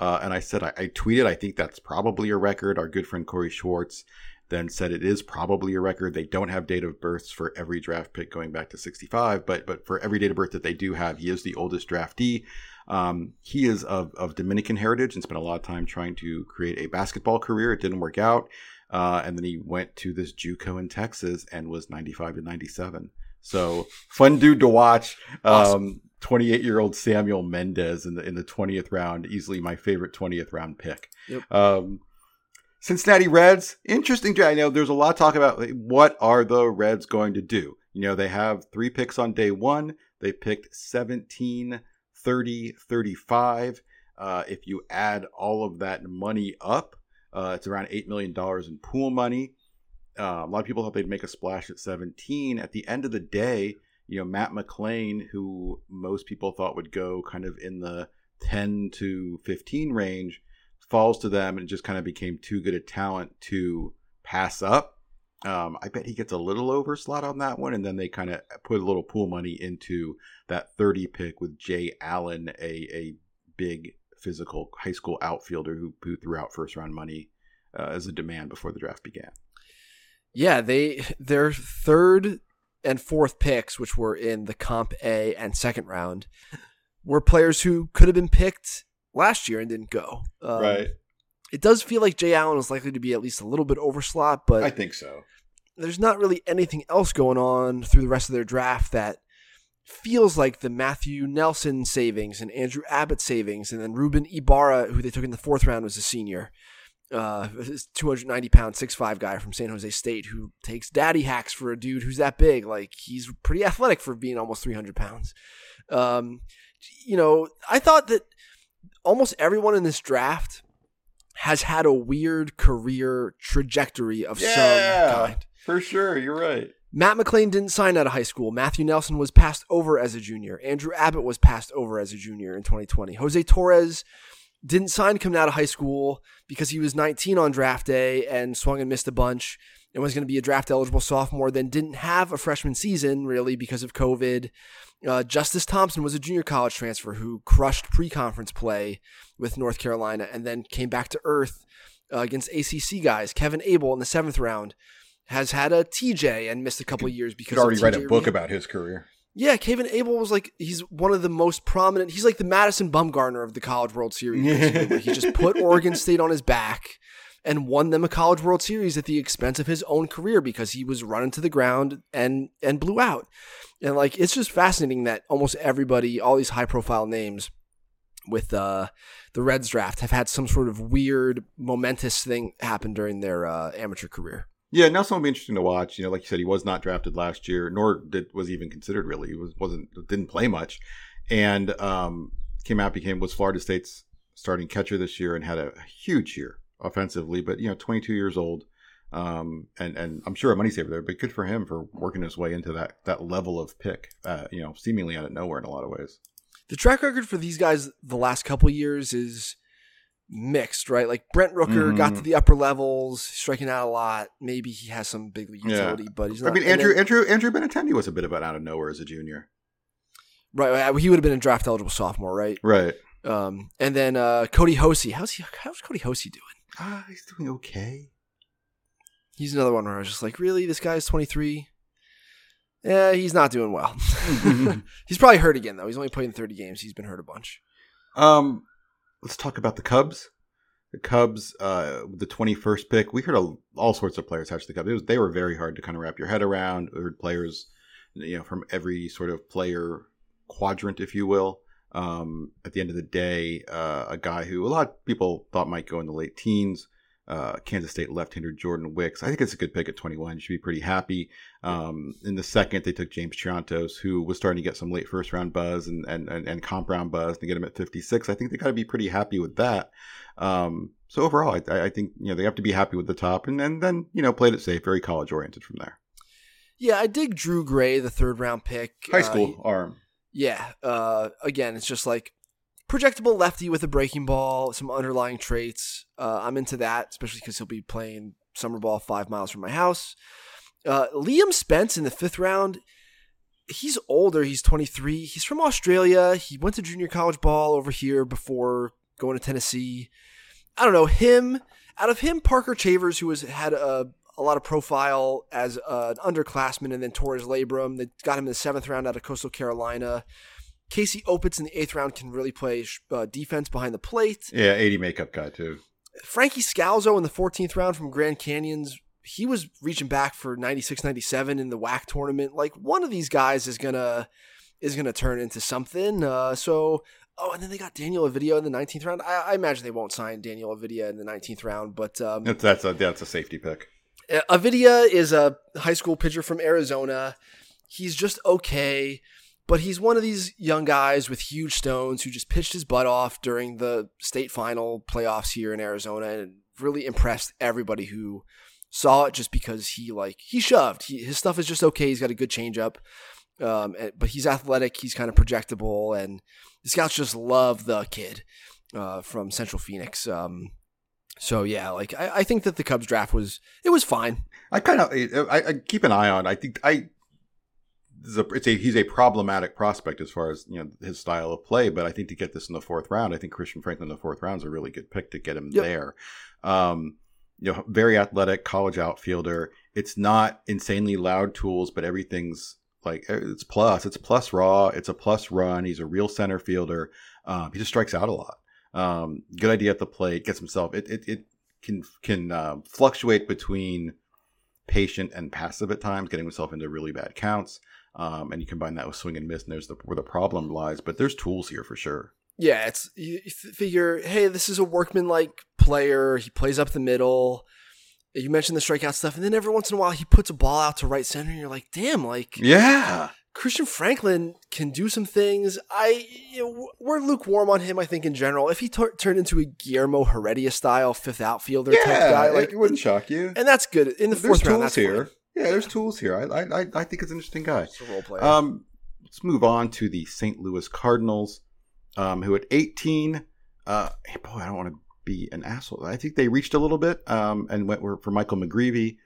Uh, and I said, I, I tweeted, I think that's probably a record. Our good friend Corey Schwartz then said it is probably a record. They don't have date of births for every draft pick going back to 65, but but for every date of birth that they do have, he is the oldest draftee. Um, he is of, of Dominican heritage and spent a lot of time trying to create a basketball career. It didn't work out. Uh, and then he went to this JUCO in Texas and was 95 to 97. So fun dude to watch. Um, 28 year old Samuel Mendez in the in the 20th round, easily my favorite 20th round pick. Yep. Um, Cincinnati Reds, interesting. I know there's a lot of talk about like, what are the Reds going to do. You know, they have three picks on day one. They picked 17, 30, 35. Uh, if you add all of that money up, uh, it's around $8 million in pool money. Uh, a lot of people thought they'd make a splash at 17. At the end of the day, you know, Matt McLain, who most people thought would go kind of in the 10 to 15 range, falls to them and just kind of became too good a talent to pass up. Um, I bet he gets a little overslot on that one, and then they kind of put a little pool money into that 30 pick with Jay Allen, a, a big physical high school outfielder who, who threw out first round money uh, as a demand before the draft began. Yeah, they their third and fourth picks, which were in the Comp A and second round, were players who could have been picked last year and didn't go. Um, It does feel like Jay Allen is likely to be at least a little bit overslot, but I think so. there's not really anything else going on through the rest of their draft that feels like the Matthew Nelson savings and Andrew Abbott savings, and then Ruben Ibarra, who they took in the fourth round, was a senior. Uh, 290 pound, 6'5 guy from San Jose State who takes daddy hacks for a dude who's that big. Like, he's pretty athletic for being almost 300 pounds. Um, you know, I thought that almost everyone in this draft has had a weird career trajectory of some kind. for sure. You're right. Matt McLain didn't sign out of high school. Matthew Nelson was passed over as a junior. Andrew Abbott was passed over as a junior in 2020. Jose Torres didn't sign coming out of high school because he was 19 on draft day and swung and missed a bunch and was going to be a draft eligible sophomore. Then didn't have a freshman season really because of COVID. Uh, Justice Thompson was a junior college transfer who crushed pre conference play with North Carolina and then came back to earth uh, against ACC guys. Kevin Abel in the seventh round has had a TJ and missed a couple years because Could already write a book Reed. about his career. Yeah, Kevin Abel was like he's one of the most prominent. He's like the Madison Bumgarner of the College World Series. he just put Oregon State on his back and won them a College World Series at the expense of his own career because he was running to the ground and and blew out. And like it's just fascinating that almost everybody, all these high profile names with uh, the Reds draft have had some sort of weird momentous thing happen during their uh, amateur career. Yeah, Nelson will be interesting to watch. You know, like you said, he was not drafted last year, nor did was even considered. Really, he was wasn't didn't play much, and um, came out became was Florida State's starting catcher this year and had a huge year offensively. But you know, 22 years old, um, and and I'm sure a money saver there. But good for him for working his way into that that level of pick. Uh, you know, seemingly out of nowhere in a lot of ways. the track record for these guys the last couple years is mixed, right? Like Brent Rooker got Mhm. to the upper levels, striking out a lot. Maybe he has some big league Yeah. utility, but he's not. I mean, Andrew then- Andrew Andrew Benintendi was a bit of an out of nowhere as a junior. right? right, He would have been a draft eligible sophomore, right? Right. Um, and then uh, Kody Hoese. How's he? How's Kody Hoese doing? Ah, he's doing okay. He's another one where I was just like, really, this guy's twenty three. Yeah, he's not doing well. he's probably hurt again though. He's only played in thirty games. He's been hurt a bunch. Um, let's talk about the Cubs. The Cubs, uh, the twenty first pick. We heard a, all sorts of players hatch the Cubs. Was, they were very hard to kind of wrap your head around. We heard players, you know, from every sort of player quadrant, if you will. Um, at the end of the day, uh, a guy who a lot of people thought might go in the late teens. Uh, Kansas State left-hander Jordan Wicks. I think it's a good pick at 21. You should be pretty happy. Um, in the second, they took James Triantos, who was starting to get some late first-round buzz and and and, and comp round buzz, to get him at 56. I think they got to be pretty happy with that. Um, so overall, I, I think you know they have to be happy with the top, and then then you know played it safe, very college-oriented from there. Yeah, I dig Drew Gray, the third round pick. High Uh, school he- arm. Yeah. Uh, again, it's just like projectable lefty with a breaking ball, some underlying traits. Uh, I'm into that, especially because he'll be playing summer ball five miles from my house. Uh, Liam Spence in the fifth round. He's older. He's 23. He's from Australia. He went to junior college ball over here before going to Tennessee. I don't know him. Out of him, Parker Chavers, who has had a, a lot of profile as uh, an underclassman, and then Torres Labrum. They got him in the seventh round out of Coastal Carolina. Casey Opitz in the eighth round can really play uh, defense behind the plate. Yeah, 80 makeup guy too. Frankie Scalzo in the 14th round from Grand Canyons. He was reaching back for 96 97 in the WAC tournament. Like one of these guys is going to is going to turn into something. Uh, so oh, and then they got Daniel Avitia in the 19th round. I, I imagine they won't sign Daniel Avitia in the 19th round, but um, That's that's a that's a safety pick. Avitia is a high school pitcher from Arizona. He's just okay, but he's one of these young guys with huge stones who just pitched his butt off during the state final playoffs here in Arizona and really impressed everybody who saw it just because he like he shoved. He, his stuff is just okay. He's got a good changeup. Um, but he's athletic. He's kind of projectable, and the scouts just love the kid uh, from Central Phoenix. Um, so yeah, like I, I think that the Cubs draft was it was fine. I kind of I, I keep an eye on. I think I a, it's a he's a problematic prospect as far as you know his style of play. But I think to get this in the fourth round, I think Christian Franklin in the fourth round is a really good pick to get him Yep. there. Um, you know, very athletic college outfielder. It's not insanely loud tools, but everything's like eh, it's plus. It's plus raw. It's a plus run. He's a real center fielder. Um, he just strikes out a lot. Um, good idea at the plate. Gets himself. It it, it can can uh, fluctuate between patient and passive at times, getting himself into really bad counts. Um, and you combine that with swing and miss, and there's the, where the problem lies. But there's tools here for sure. Yeah, it's you figure, hey, this is a workman-like player. He plays up the middle. You mentioned the strikeout stuff, and then every once in a while he puts a ball out to right center, and you're like, damn, like Yeah, Christian Franklin can do some things. I you know, we're lukewarm on him. I think in general, if he tur- turned into a Guillermo Heredia style fifth outfielder type guy, like it wouldn't shock you. and that's good in the There's fourth round. tools That's here. here. Yeah, there's tools here. I I I- I think it's an interesting guy. It's a role player. Um, let's move on to the St. Louis Cardinals, um, who at 18, uh, boy, I don't want to be an asshole. I think they reached a little bit um, and went were- for Michael McGreevy,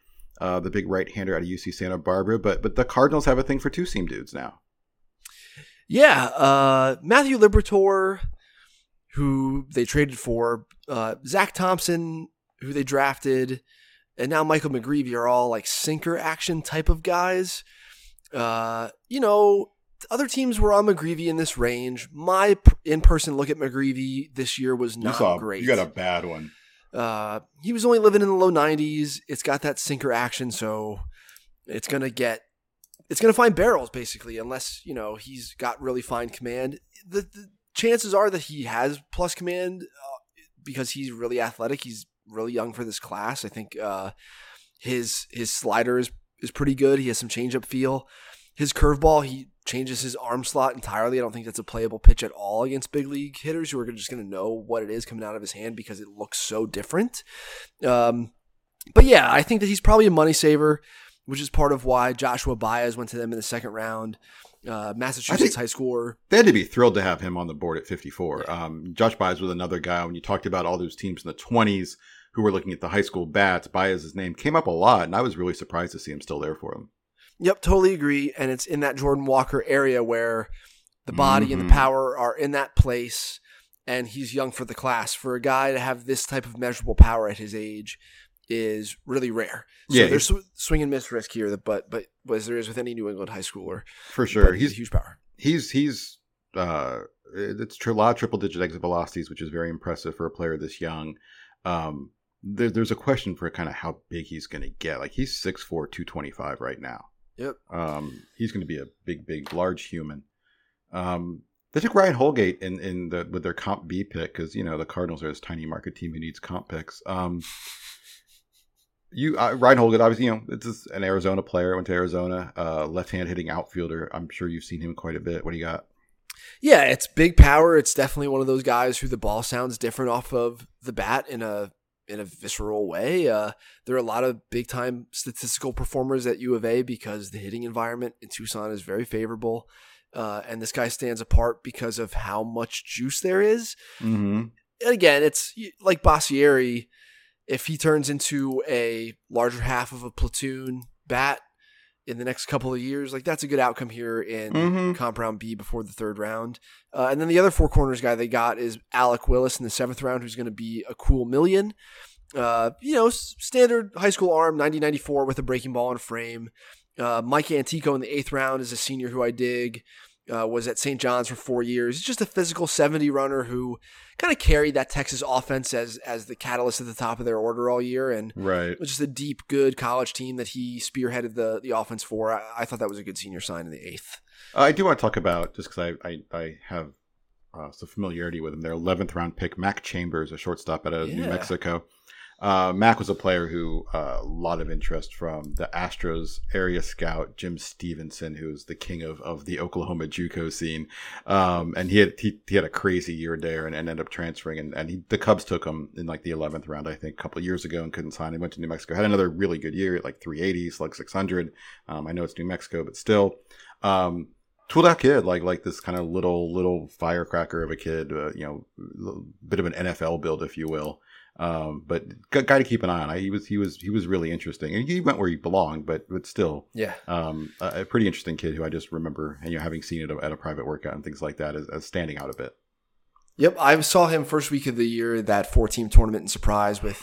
uh, the big right-hander out of UC Santa Barbara. But but the Cardinals have a thing for two-seam dudes now. Yeah, uh, Matthew Liberatore, who they traded for, uh, Zach Thompson, who they drafted, and now Michael McGreevy are all like sinker action type of guys. Uh, you know, other teams were on McGreevy in this range. My in person look at McGreevy this year was not great. You got a bad one. Uh, he was only living in the low 90s. It's got that sinker action, so it's gonna get it's gonna find barrels basically, unless you know he's got really fine command. The, the chances are that he has plus command uh, because he's really athletic. He's really young for this class. I think uh, his his slider is is pretty good. He has some changeup feel. His curveball, he changes his arm slot entirely. I don't think that's a playable pitch at all against big league hitters who are just going to know what it is coming out of his hand because it looks so different. Um, but yeah, I think that he's probably a money saver, which is part of why Joshua Baez went to them in the second round. Uh, Massachusetts high schooler. They had to be thrilled to have him on the board at 54. Um, Josh Baez was another guy. When you talked about all those teams in the 20s who were looking at the high school bats, Baez's name came up a lot, and I was really surprised to see him still there for them. Yep, totally agree. And it's in that Jordan Walker area where the body and Mhm. the power are in that place, and he's young for the class. For a guy to have this type of measurable power at his age is really rare. So Yeah, there's sw- swing and miss risk here, but but as there is with any New England high schooler, For sure. He's a huge power. he's he's uh it's a lot of triple digit exit velocities which is very impressive for a player this young um there, there's a question for kind of how big he's going to get like he's 6'4 225 right now Yep. um he's going to be a big big large human um they took Ryan Holgate in in the with their comp B pick because you know the Cardinals are this tiny market team who needs comp picks. Um, you uh, Ryan Holgate, obviously, you know is an Arizona player. Went to Arizona, uh, left-hand hitting outfielder. I'm sure you've seen him quite a bit. What do you got? Yeah, it's big power. It's definitely one of those guys who the ball sounds different off of the bat in a in a visceral way. Uh, there are a lot of big time statistical performers at U of A because the hitting environment in Tucson is very favorable. Uh, and this guy stands apart because of how much juice there is. Mm-hmm. And again, it's like Boissiere. If he turns into a larger half of a platoon bat in the next couple of years, like that's a good outcome here in Mhm. comp round B before the third round. Uh, and then the other four corners guy they got is Alec Willis in the seventh round, who's going to be a cool million. Uh, you know, s- standard high school arm, 90-94 with a breaking ball and frame. Uh, Mike Antico in the eighth round is a senior who I dig. Uh, was at St. John's for four years. He's just a physical 70 runner who kind of carried that Texas offense as as the catalyst at the top of their order all year, and Right. it was just a deep, good college team that he spearheaded the the offense for. I, I thought that was a good senior sign in the eighth. I do want to talk about just because I, I I have uh, some familiarity with him. Their 11th round pick, Mac Chambers, a shortstop out of New Mexico. Uh, Mac was a player who uh, a lot of interest from the Astros area scout Jim Stevenson, who's the king of, of the Oklahoma JUCO scene. Um, and he had he, he had a crazy year there and, and ended up transferring. And, and he, the Cubs took him in like the 11th round, I think, a couple years ago and couldn't sign him. Went to New Mexico, had another really good year like 380, like 600. Um, I know it's New Mexico, but still. Um, tooled out kid, like like this kind of little little firecracker of a kid, uh, you know, little bit of an NFL build, if you will. Um, but g- guy to keep an eye on. I, he was he was he was really interesting, and he went where he belonged, but but still, Yeah, um, a, a pretty interesting kid who I just remember, and you know, having seen it at a private workout and things like that, as, as standing out a bit. Yep, I saw him first week of the year that four team tournament in surprise with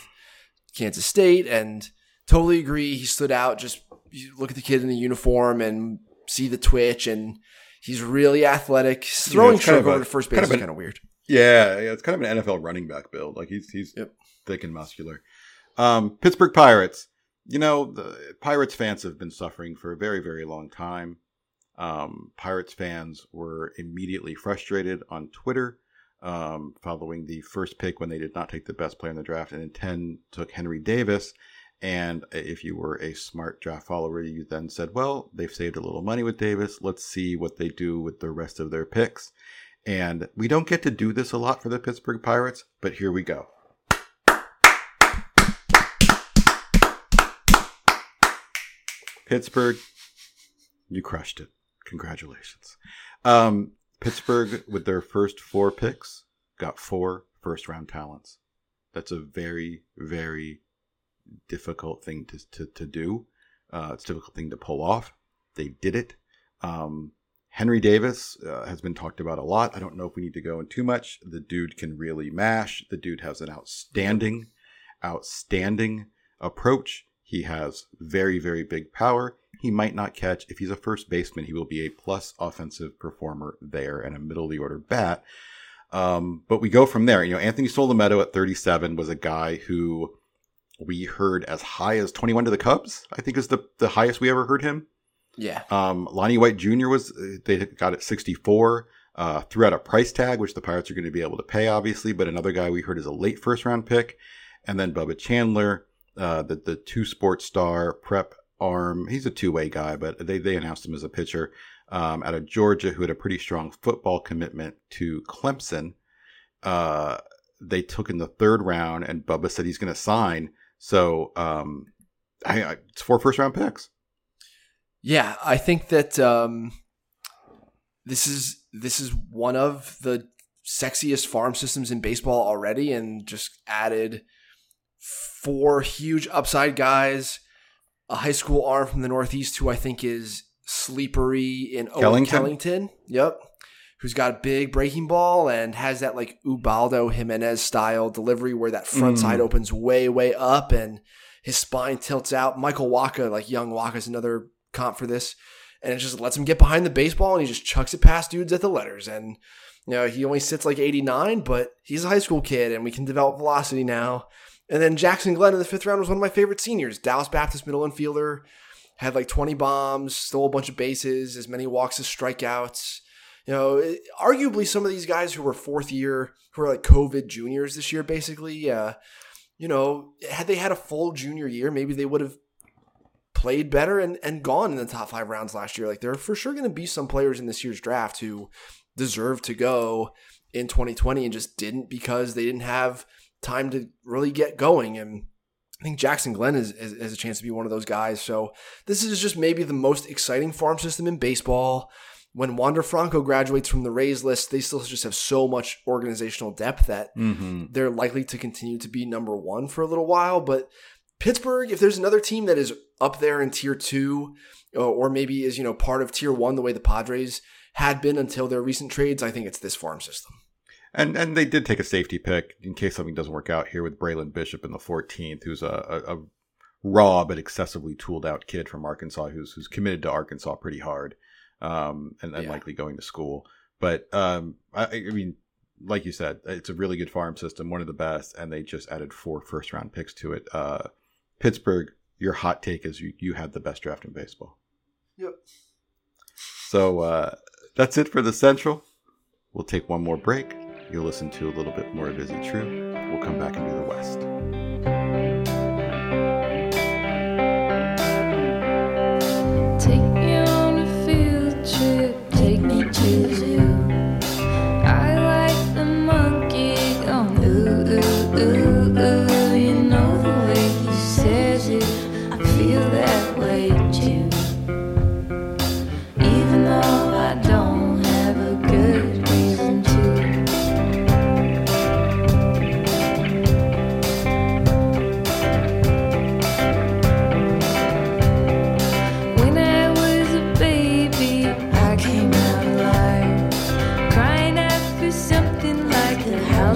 Kansas State, and totally agree. He stood out. Just you look at the kid in the uniform and see the twitch, and he's really athletic. Yeah, Throwing stroke of over to first base kind of is an- kind of weird. Yeah, yeah, it's kind of an NFL running back build. Like he's he's Yep. Thick and muscular. Um, Pittsburgh Pirates. You know, the Pirates fans have been suffering for a very very long time. Um, Pirates fans were immediately frustrated on Twitter um, following the first pick when they did not take the best player in the draft, and in ten took Henry Davis. And if you were a smart draft follower, you then said, "Well, they've saved a little money with Davis. Let's see what they do with the rest of their picks." And we don't get to do this a lot for the Pittsburgh Pirates, but here we go. Pittsburgh, you crushed it. Congratulations. Um, Pittsburgh, with their first four picks, got four first round talents. That's a very, very difficult thing to, to, to do. Uh, it's a difficult thing to pull off. They did it. Um, Henry Davis uh, has been talked about a lot. I don't know if we need to go in too much. The dude can really mash. The dude has an outstanding, outstanding approach. He has very, very big power. He might not catch. If he's a first baseman, he will be a plus offensive performer there and a middle of the order bat. Um, but we go from there. You know, Anthony Solometo at 37 was a guy who we heard as high as 21 to the Cubs. I think is the the highest we ever heard him. Yeah. Um, Lonnie White Jr. was they got at 64. Uh, threw out a price tag, which the Pirates are going to be able to pay, obviously. But another guy we heard is a late first round pick, and then Bubba Chandler, uh, the the two sports star prep arm. He's a two way guy, but they they announced him as a pitcher um, out of Georgia who had a pretty strong football commitment to Clemson. Uh, they took in the third round, and Bubba said he's going to sign. So um, I, I, it's four first round picks. Yeah, I think that um, this is this is one of the sexiest farm systems in baseball already, and just added four huge upside guys, a high school arm from the Northeast who I think is sleepery in Owen Kellington? Kellington. Yep. Who's got a big breaking ball and has that like Ubaldo Jimenez style delivery where that front Mm. side opens way, way up and his spine tilts out. Michael Wacha, like young Wacha, is another comp for this. And it just lets him get behind the baseball and he just chucks it past dudes at the letters. And, you know, he only sits like 89, but he's a high school kid and we can develop velocity now. And then Jackson Glenn in the fifth round was one of my favorite seniors. Dallas Baptist middle infielder, had like 20 bombs, stole a bunch of bases, as many walks as strikeouts. You know, arguably some of these guys who were fourth year, who are like COVID juniors this year, basically, uh, you know, had they had a full junior year, maybe they would have played better and, and gone in the top five rounds last year. Like there are for sure going to be some players in this year's draft who deserve to go in 2020 and just didn't because they didn't have time to really get going. And I think Jackson Glenn is, is, has a chance to be one of those guys. So this is just maybe the most exciting farm system in baseball. When Wander Franco graduates from the Rays list, they still just have so much organizational depth that Mm-hmm. they're likely to continue to be number one for a little while. But Pittsburgh, if there's another team that is up there in tier two, uh, or maybe is you know part of tier one, the way the Padres had been until their recent trades, I think it's this farm system. And and they did take a safety pick in case something doesn't work out here with Braylon Bishop in the 14th, who's a, a, a raw but excessively tooled out kid from Arkansas who's who's committed to Arkansas pretty hard, um, and, and Yeah. likely going to school. But um, I, I mean, like you said, it's a really good farm system, one of the best, and they just added four first round picks to it. Uh, Pittsburgh, your hot take is you you had the best draft in baseball. Yep. So uh, that's it for the Central. We'll take one more break. You'll listen to a little bit more of Is It True. We'll come back and do the West.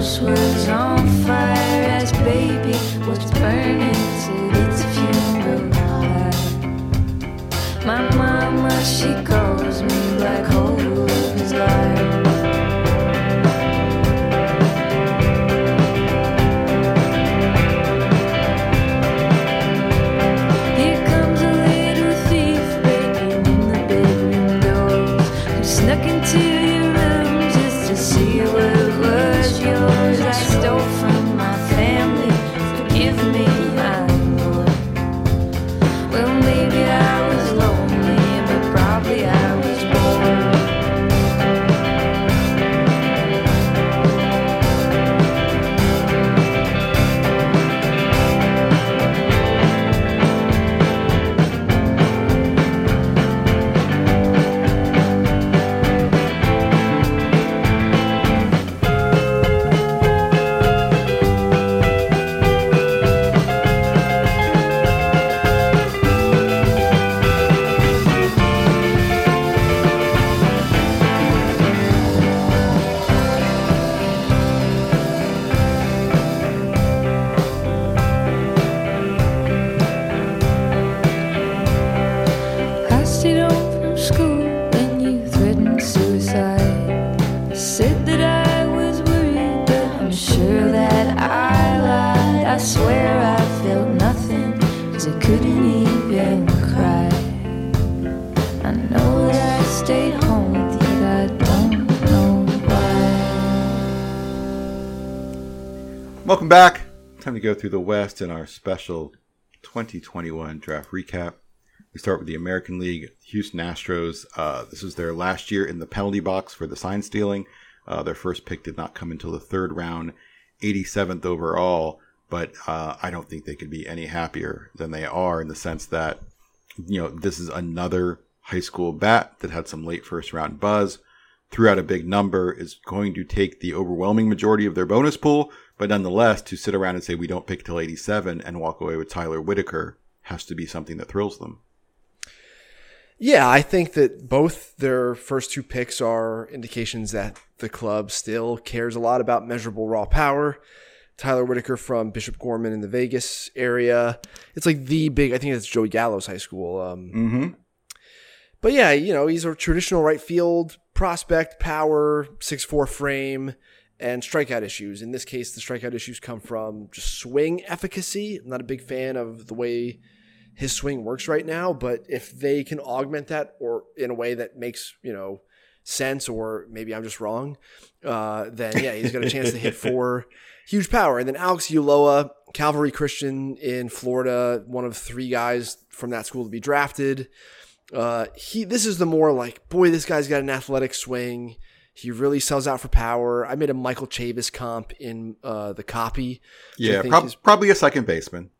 House was on fire. As baby was burning to its funeral. My mama, she calls to go through the West in our special 2021 draft recap. We start with the American League, Houston Astros. Uh, this was their last year in the penalty box for the sign stealing. Uh, their first pick did not come until the third round, 87th overall. But uh, I don't think they could be any happier than they are in the sense that, you know, this is another high school bat that had some late first round buzz, threw out a big number, is going to take the overwhelming majority of their bonus pool. But nonetheless, to sit around and say we don't pick till 87 and walk away with Tyler Whitaker has to be something that thrills them. Yeah, I think that both their first two picks are indications that the club still cares a lot about measurable raw power. Tyler Whitaker from Bishop Gorman in the Vegas area. It's like the big, I think it's Joey Gallo's high school. Um, Mm-hmm. But yeah, you know, he's a traditional right field prospect, power, six four frame, and strikeout issues. In this case, the strikeout issues come from just swing efficacy. I'm not a big fan of the way his swing works right now, but if they can augment that or in a way that makes, you know, sense or maybe I'm just wrong, uh, then yeah, he's got a chance to hit for huge power. And then Alex Ulloa, Calvary Christian in Florida, one of three guys from that school to be drafted. Uh, he this is the more like, boy, this guy's got an athletic swing. He really sells out for power. I made a Michael Chavis comp in uh, the copy. Yeah, prob- is- probably a second baseman.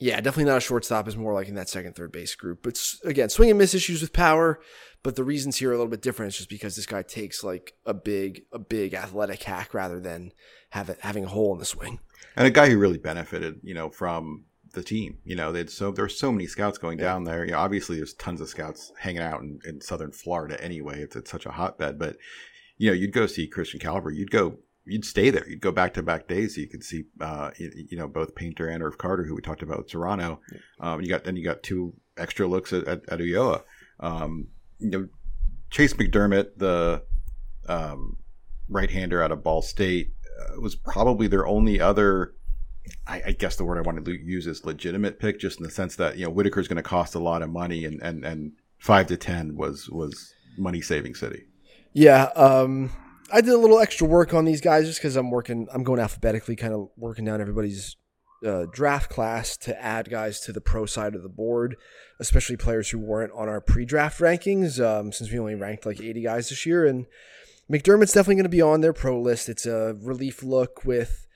yeah, definitely not a shortstop. Is more like in that second, third base group. But again, swing and miss issues with power. But the reasons here are a little bit different. It's just because this guy takes like a big, a big athletic hack rather than have it, having a hole in the swing. and a guy who really benefited, you know, from the team. You know, they'd so there's so many scouts going down there. You know, obviously there's tons of scouts hanging out in, in southern Florida anyway. It's, it's such a hotbed, but you know, you'd go see Christian Calvary. You'd go, you'd stay there. You'd go back to back days. So you could see, uh, you, you know, both Painter and Irv Carter, who we talked about with Toronto. Um, you got then you got two extra looks at at, at Ulloa. Um, you know, Chase McDermott, the um, right-hander out of Ball State, uh, was probably their only other. I, I guess the word I want to use is legitimate pick, just in the sense that you know Whitaker's going to cost a lot of money, and and and five to ten was was money saving city. Yeah, um, I did a little extra work on these guys just because I'm working. I'm going alphabetically, kind of working down everybody's uh, draft class to add guys to the pro side of the board, especially players who weren't on our pre-draft rankings. Um, since we only ranked like 80 guys this year, and McDermott's definitely going to be on their pro list. It's a relief look with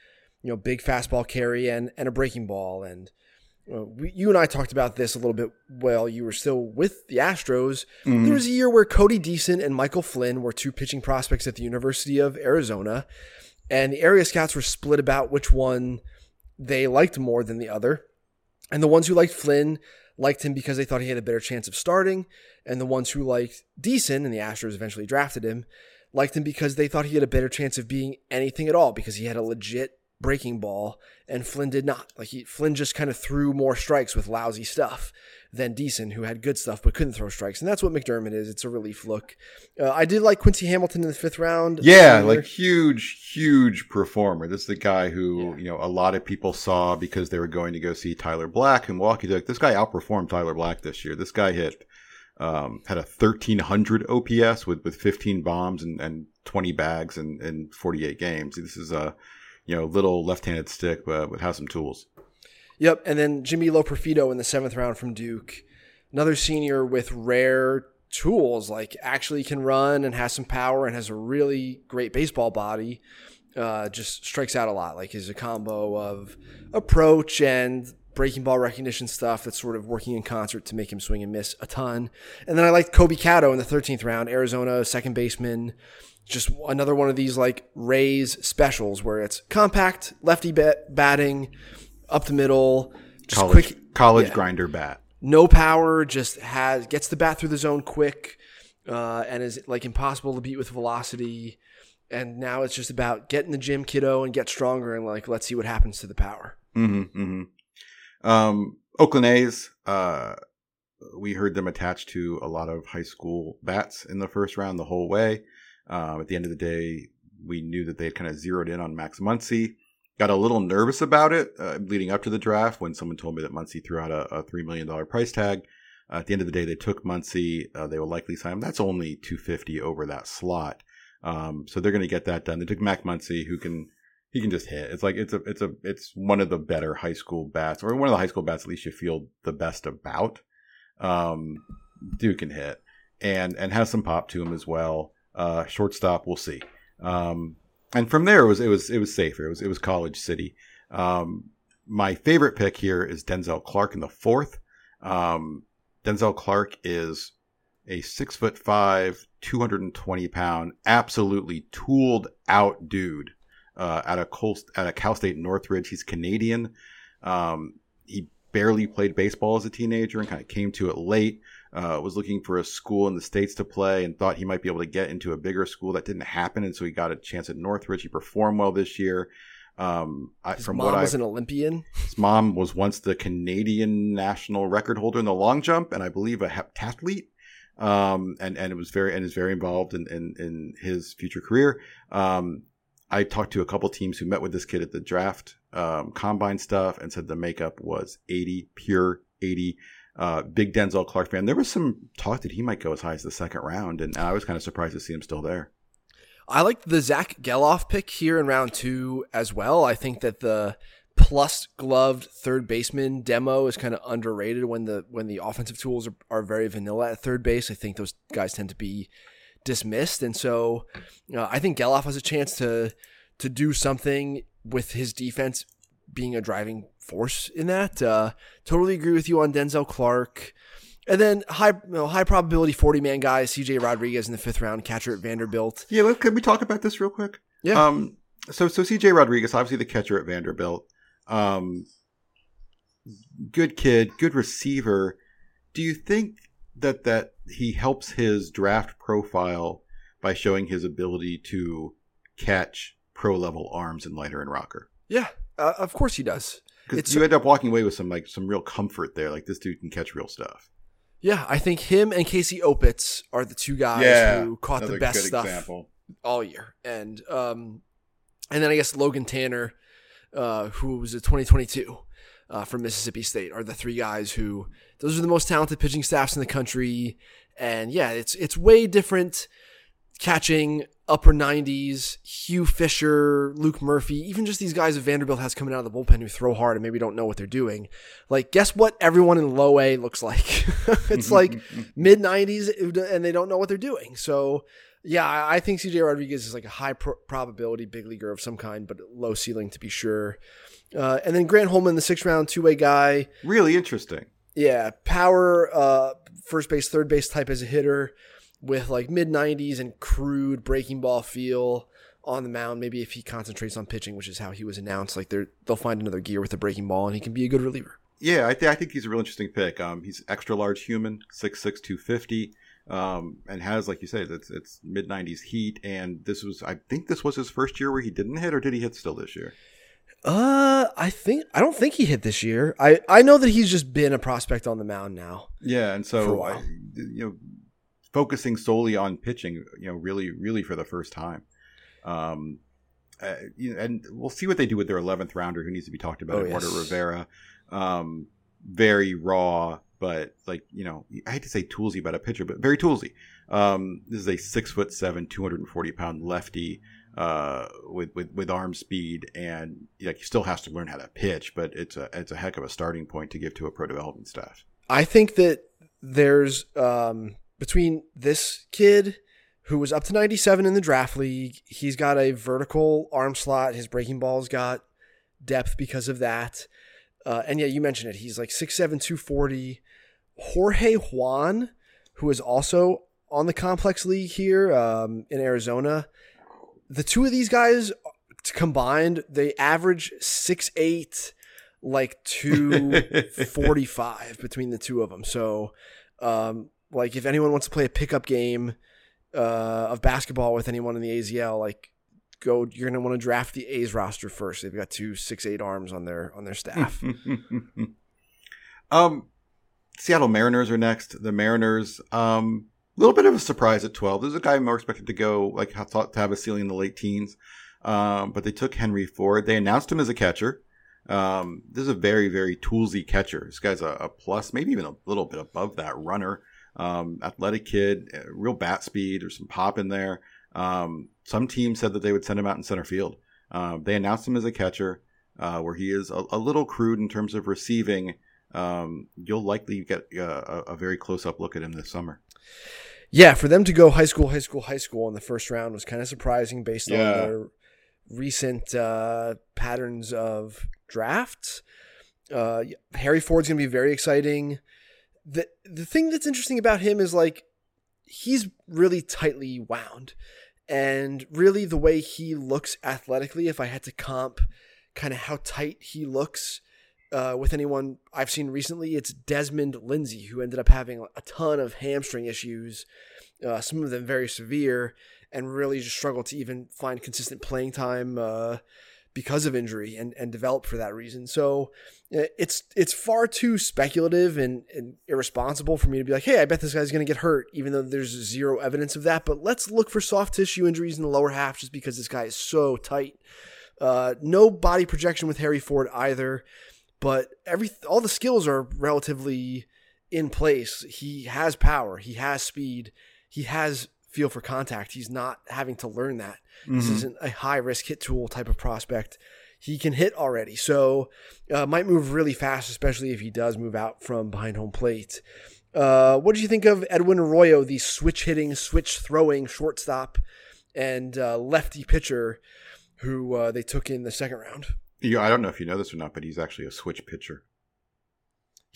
you know big fastball carry and and a breaking ball and. Uh, we, you and I talked about this a little bit while you were still with the Astros. There was a year where Cody Deason and Michael Flynn were two pitching prospects at the University of Arizona, and the area scouts were split about which one they liked more than the other. And the ones who liked Flynn liked him because they thought he had a better chance of starting, and the ones who liked Deason, and the Astros eventually drafted him, liked him because they thought he had a better chance of being anything at all because he had a legit breaking ball and Flynn did not. Like he Flynn just kind of threw more strikes with lousy stuff than Deason, who had good stuff but couldn't throw strikes. And that's what McDermott is. It's a relief look. Uh, I did like Quincy Hamilton in the fifth round. Yeah, like huge, huge performer. This is the guy who you know a lot of people saw because they were going to go see Tyler Black in Milwaukee. Like this guy outperformed Tyler Black this year. This guy hit um, had a thirteen hundred OPS with with fifteen bombs and, and twenty bags in, in forty eight games. This is a you know little left handed stick, but, but has some tools. Yep, and then Jimmy Loperfido in the seventh round from Duke, another senior with rare tools, like actually can run and has some power and has a really great baseball body. Uh, just strikes out a lot. Like is a combo of approach and breaking ball recognition stuff that's sort of working in concert to make him swing and miss a ton. And then I liked Kobe Kato in the 13th round, Arizona second baseman. Just another one of these like Rays specials where it's compact, lefty bat- batting, up the middle, just College quick, college yeah. grinder bat. no power, just has gets the bat through the zone quick, uh, and is like impossible to beat with velocity. And now it's just about get in the gym, kiddo, and get stronger, and like let's see what happens to the power. Mm-hmm, mm-hmm. Um, Oakland A's, uh, we heard them attached to a lot of high school bats in the first round the whole way. Um, at the end of the day, we knew that they had kind of zeroed in on Max Muncy. Got a little nervous about it uh, leading up to the draft when someone told me that Muncy threw out a, a $3 million price tag. Uh, at the end of the day, they took Muncy. Uh, they will likely sign him. That's only 250 over that slot. Um, so they're going to get that done. They took Max Muncy, who can he can just hit. It's like it's a it's a it's one of the better high school bats, or one of the high school bats at least you feel the best about. Um, dude can hit and and has some pop to him as well. Uh, shortstop, we'll see. Um, and from there, it was it was it was safer. It was it was College City. Um, my favorite pick here is Denzel Clark in the fourth. Um, Denzel Clark is a six foot five, 220 pound, absolutely tooled out dude uh, at a Col- at a Cal State Northridge. He's Canadian. Um, he barely played baseball as a teenager and kind of came to it late. Uh, was looking for a school in the states to play and thought he might be able to get into a bigger school. That didn't happen, and so he got a chance at Northridge. He performed well this year. Um, I, His from mom what I was an Olympian. his mom was once the Canadian national record holder in the long jump, and I believe a heptathlete. Um, and and it was very and is very involved in in, in his future career. Um, I talked to a couple teams who met with this kid at the draft um, combine stuff and said the makeup was 80 pure 80. Uh, big Denzel Clark fan. There was some talk that he might go as high as the second round, and I was kind of surprised to see him still there. I like the Zack Gelof pick here in round two as well. I think that the plus gloved third baseman demo is kind of underrated when the when the offensive tools are, are very vanilla at third base. I think those guys tend to be dismissed, and so uh, I think Geloff has a chance to to do something with his defense being a driving force in that. Uh, totally agree with you on Denzel Clark. And then high you know, high probability 40 man guy, CJ Rodriguez in the fifth round, catcher at Vanderbilt. Yeah, let, can we talk about this real quick? Yeah. Um, so so CJ Rodriguez, obviously the catcher at Vanderbilt. Um, good kid, good receiver. Do you think that that he helps his draft profile by showing his ability to catch pro level arms in Leiter and Rocker? Yeah, uh, of course he does. Because you end up walking away with some like some real comfort there. Like this dude can catch real stuff. Yeah, I think him and Casey Opitz are the two guys who caught the best stuff all year. And um, and then I guess Logan Tanner, uh, who was a 2022 uh, from Mississippi State, are the three guys who those are the most talented pitching staffs in the country. And yeah, it's it's way different catching upper 90s, Hugh Fisher, Luke Murphy, even just these guys that Vanderbilt has coming out of the bullpen who throw hard and maybe don't know what they're doing. Like, guess what everyone in low A looks like? it's like mid 90s and they don't know what they're doing. So, yeah, I think CJ Rodriguez is like a high pro- probability big leaguer of some kind, but low ceiling to be sure. Uh, and then Grant Holman, the sixth round two way guy. Really interesting. Yeah, power, uh, first base, third base type as a hitter with like mid 90s and crude breaking ball feel on the mound. Maybe if he concentrates on pitching, which is how he was announced, like they're, they'll find another gear with the breaking ball and he can be a good reliever. Yeah, I, th- I think he's a real interesting pick. Um, he's extra large human, 6'6", 250, um, and has, like you said, it's, it's mid nineties heat. And this was, I think, this was his first year where he didn't hit, or did he hit still this year? Uh, I think I don't think he hit this year. I I know that he's just been a prospect on the mound now. Yeah, and so. I, you know, focusing solely on pitching, you know, really, really for the first time. Um, uh, you know, and we'll see what they do with their eleventh rounder, who needs to be talked about, Oh, Eduardo yes. Rivera. Um, very raw, but like you know, I hate to say toolsy about a pitcher, but very toolsy. Um, this is a six foot seven, two hundred and forty pound lefty. Uh, with, with with arm speed and like he still has to learn how to pitch, but it's a it's a heck of a starting point to give to a pro development staff. I think that there's um, between this kid who was up to 97 in the draft league, he's got a vertical arm slot. His breaking ball's got depth because of that. Uh, and yeah, you mentioned it. He's like 6'7, 240. Jorge Juan, who is also on the complex league here um, in Arizona. The two of these guys combined, they average 6'8, like 245 between the two of them. So, um, like, if anyone wants to play a pickup game uh, of basketball with anyone in the AZL, like, go. You're gonna want to draft the A's roster first. They've got two six eight arms on their on their staff. um, Seattle Mariners are next. The Mariners, um, little bit of a surprise at 12. This is a guy more expected to go, like, I thought to have a ceiling in the late teens. Um, but they took Harry Ford. They announced him as a catcher. Um, this is a very, very toolsy catcher. This guy's a, a plus, maybe even a little bit above that runner. Um, athletic kid, uh, real bat speed. There's some pop in there. Um, some teams said that they would send him out in center field. Um, they announced him as a catcher, uh, where he is a, a, little crude in terms of receiving. Um, you'll likely get uh, a, a very close up look at him this summer. Yeah, for them to go high school, high school, high school in the first round was kind of surprising based Yeah. on their recent uh, patterns of drafts. Uh, Harry Ford's going to be very exciting. The the thing that's interesting about him is like he's really tightly wound, and really the way he looks athletically. If I had to comp kind of how tight he looks uh, with anyone I've seen recently, it's Desmond Lindsay, who ended up having a ton of hamstring issues, uh, some of them very severe, and really just struggled to even find consistent playing time uh, because of injury and, and develop for that reason. So uh, it's it's far too speculative and, and irresponsible for me to be like, hey, I bet this guy's going to get hurt, even though there's zero evidence of that. But let's look for soft tissue injuries in the lower half just because this guy is so tight. Uh, no body projection with Harry Ford either, but every all the skills are relatively in place. He has power, he has speed, he has feel for contact. He's not having to learn that. This isn't a high risk hit tool type of prospect. He can hit already, so uh, might move really fast, especially if he does move out from behind home plate. Uh, what did you think of Edwin Arroyo, the switch hitting, switch throwing shortstop and uh, lefty pitcher who uh, they took in the second round? Yeah, I don't know if you know this or not, but he's actually a switch pitcher.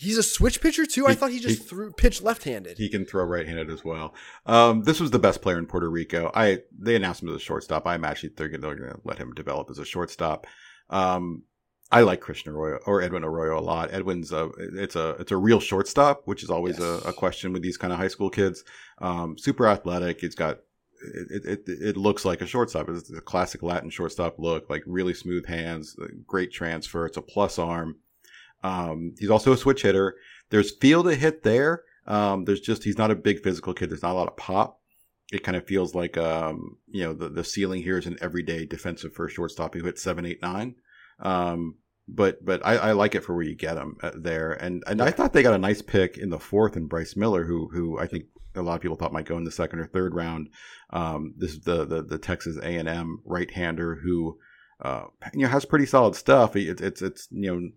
He's a switch pitcher too. I He- thought he just he- threw pitched left-handed. He can throw right-handed as well. Um, this was the best player in Puerto Rico. I they announced him as a shortstop. I'm imagine they're going to let him develop as a shortstop. Um, I like Christian Arroyo or Edwin Arroyo a lot. Edwin's a it's a it's a real shortstop, which is always Yes. a, a question with these kind of high school kids. Um, super athletic. He's got it, it, it looks like a shortstop. It's a classic Latin shortstop look, like really smooth hands, great transfer. It's a plus arm. Um, he's also a switch hitter. There's feel to hit there. Um, there's just he's not a big physical kid. There's not a lot of pop. It kind of feels like um, you know the the ceiling here is an everyday defensive first shortstop who hits seven, eight, nine. Um, but but I, I like it for where you get him uh, there, and and I thought they got a nice pick in the fourth in Bryce Miller, who who I think a lot of people thought might go in the second or third round. Um, this is the the, the Texas A and M right hander who uh, you know has pretty solid stuff. It's it's it's you know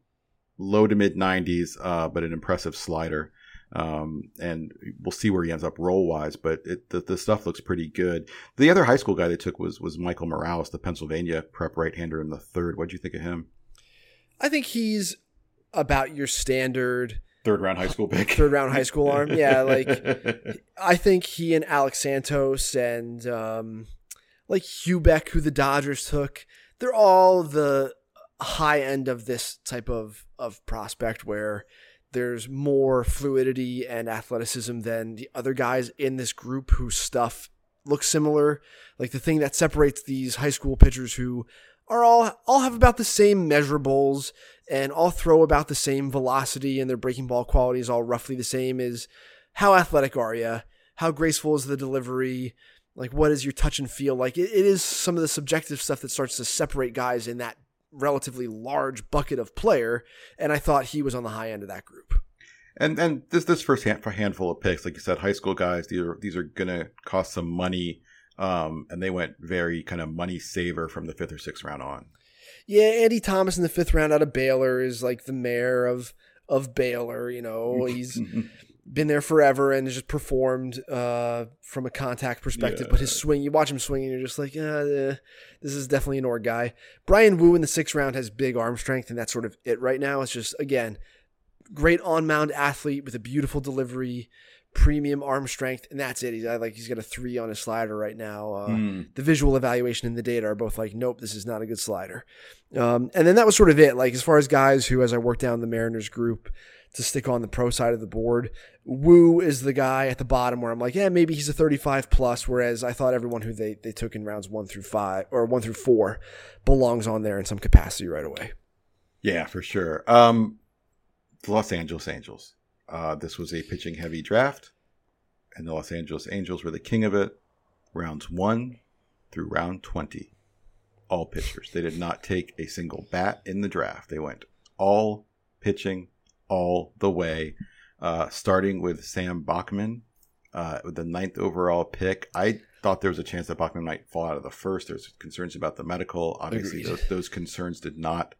low to mid 90s, uh, but an impressive slider. Um, and we'll see where he ends up role wise, but it, the, the stuff looks pretty good. The other high school guy they took was was Michael Morales, the Pennsylvania prep right hander in the third. What'd you think of him? I think he's about your standard Third round high school pick. third round high school arm. Yeah, like I think he and Alex Santos and um, like Heubeck, who the Dodgers took, they're all the high end of this type of of prospect where there's more fluidity and athleticism than the other guys in this group whose stuff looks similar. Like the thing that separates these high school pitchers who are all all have about the same measurables and all throw about the same velocity and their breaking ball quality is all roughly the same is how athletic are you? How graceful is the delivery? Like what is your touch and feel? Like it, it is some of the subjective stuff that starts to separate guys in that relatively large bucket of player and I thought he was on the high end of that group. And and this this first hand, handful of picks, like you said, high school guys. These are these are gonna cost some money, um, and they went very kind of money saver from the fifth or sixth round on. Yeah, Andy Thomas in the fifth round out of Baylor is like the mayor of of Baylor. You know, he's been there forever and just performed uh, from a contact perspective. But his swing, you watch him swing, and you're just like, uh, this is definitely an org guy. Bryan Woo in the sixth round has big arm strength, and that's sort of it right now. It's just again, great on mound athlete with a beautiful delivery. Premium arm strength, and that's it. He's like he's got a three on his slider right now. Uh, Hmm. the visual evaluation and the data are both like, nope, this is not a good slider. Um, and then that was sort of it. Like as far as guys who, as I worked down the Mariners group to stick on the pro side of the board, Woo is the guy at the bottom where I'm like, yeah, maybe he's a 35 plus. Whereas I thought everyone who they they took in rounds one through five or one through four belongs on there in some capacity right away. Yeah, for sure. Um, the Los Angeles Angels. Uh, this was a pitching heavy draft. and the Los Angeles Angels were the king of it. Rounds one through round 20, all pitchers. They did not take a single bat in the draft. They went all pitching all the way, uh, starting with Sam Bachman uh, with the ninth overall pick. I thought there was a chance that Bachman might fall out of the first. There's concerns about the medical. Obviously, those, those concerns did not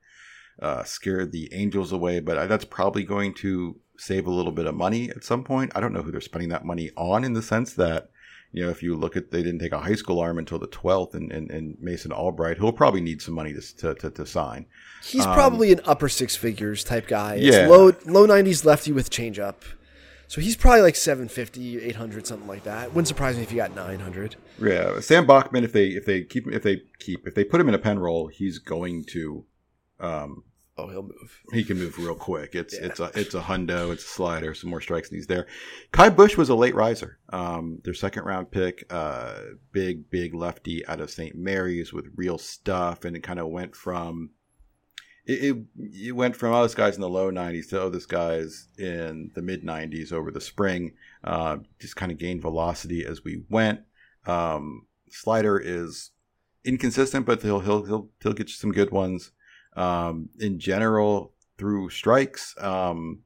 uh, scare the Angels away, but that's probably going to save a little bit of money at some point. I don't know who they're spending that money on in the sense that, you know, if you look at, they didn't take a high school arm until the 12th, and, and, and Mason Albright, he'll probably need some money to, to, to, to sign. He's probably an upper six figures type guy. It's Um, Yeah. low low 90s lefty with changeup. So he's probably like 750, 800, something like that. Wouldn't surprise me if he got 900. Yeah, Sam Bachman. If they if they keep if they keep if they put him in a pen roll, he's going to um, Oh, he'll move. he can move real quick. It's Yeah. it's a it's a hundo, it's a slider, some more strikes and he's there. Ky Bush was a late riser. Um, their second round pick, uh, big big lefty out of St. Mary's with real stuff, and it kind of went from it, it it went from oh this guy's in the low 90s to oh this guy's in the mid 90s over the spring. Uh, just kind of gained velocity as we went. Um, slider is inconsistent, but he'll he'll he'll he'll get you some good ones um, in general through strikes. Um,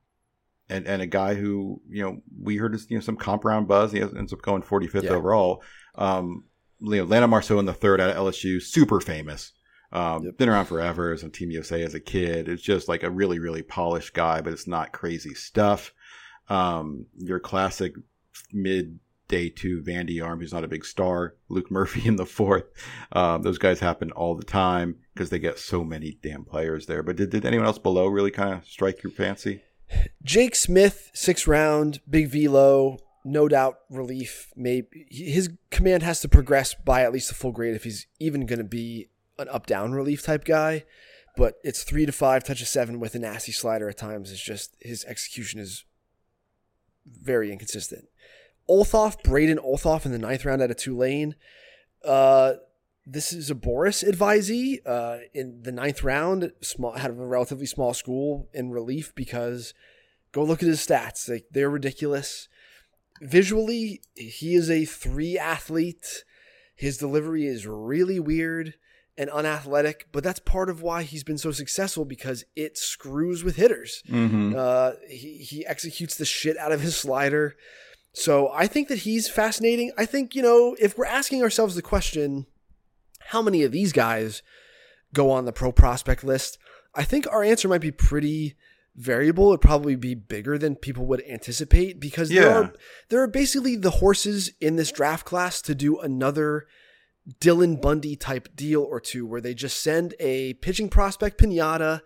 and, and a guy who, you know, we heard his, you know, some comp round buzz. He ends up going 45th Yeah. overall. Um, you know, Landon Marceau in the third out of LSU, super famous. Um, Yep. Been around forever. Was on Team USA as a kid. It's just like a really, really polished guy, but it's not crazy stuff. Um, your classic mid day two Vandy arm, who's not a big star. Luke Murphy in the fourth. Um, those guys happen all the time because they get so many damn players there. But did, did anyone else below really kind of strike your fancy? Jake Smith, six round, big velo, no doubt relief. Maybe his command has to progress by at least a full grade if he's even going to be an up down relief type guy. But it's three to five, touch of seven with a nasty slider at times. It's just his execution is very inconsistent. Olthoff, Braden Olthoff in the ninth round out of Tulane. Uh, this is a Boris advisee uh, in the ninth round. Small had a relatively small school in relief because go look at his stats. Like they're ridiculous. Visually, he is a three athlete. His delivery is really weird and unathletic, but that's part of why he's been so successful because it screws with hitters. Mm-hmm. Uh, he, he executes the shit out of his slider. So I think that he's fascinating. I think, you know, if we're asking ourselves the question, how many of these guys go on the pro prospect list? I think our answer might be pretty variable. It'd probably be bigger than people would anticipate because there are there are basically the horses in this draft class to do another Dylan Bundy type deal or two where they just send a pitching prospect pinata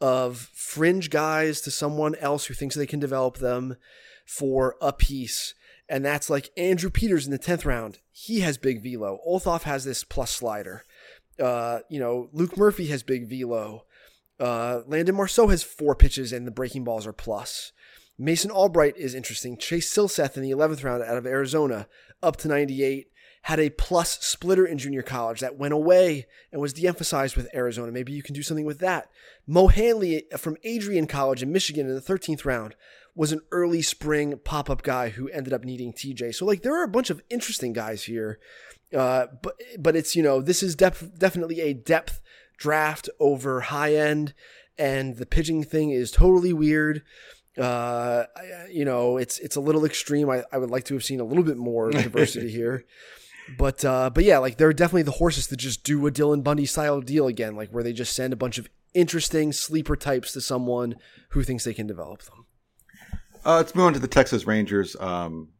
of fringe guys to someone else who thinks they can develop them for a piece. And that's like Andrew Peters in the 10th round. He has big velo. Olthoff has this plus slider. Uh, you know, Luke Murphy has big velo. Uh, Landon Marceau has four pitches and the breaking balls are plus. Mason Albright is interesting. Chase Silseth in the 11th round out of Arizona, up to 98, had a plus splitter in junior college that went away and was de emphasized with Arizona. Maybe you can do something with that. Mo Hanley from Adrian College in Michigan in the 13th round was an early spring pop up guy who ended up needing TJ. So, like, there are a bunch of interesting guys here. Uh, but but it's you know this is def- definitely a depth draft over high end, and the pitching thing is totally weird. Uh, I- you know, it's it's a little extreme. I, I would like to have seen a little bit more diversity here. But uh, but yeah, like there are definitely the horses that just do a Dylan Bundy style deal again, like where they just send a bunch of interesting sleeper types to someone who thinks they can develop them. Uh, let's move on to the Texas Rangers. Um,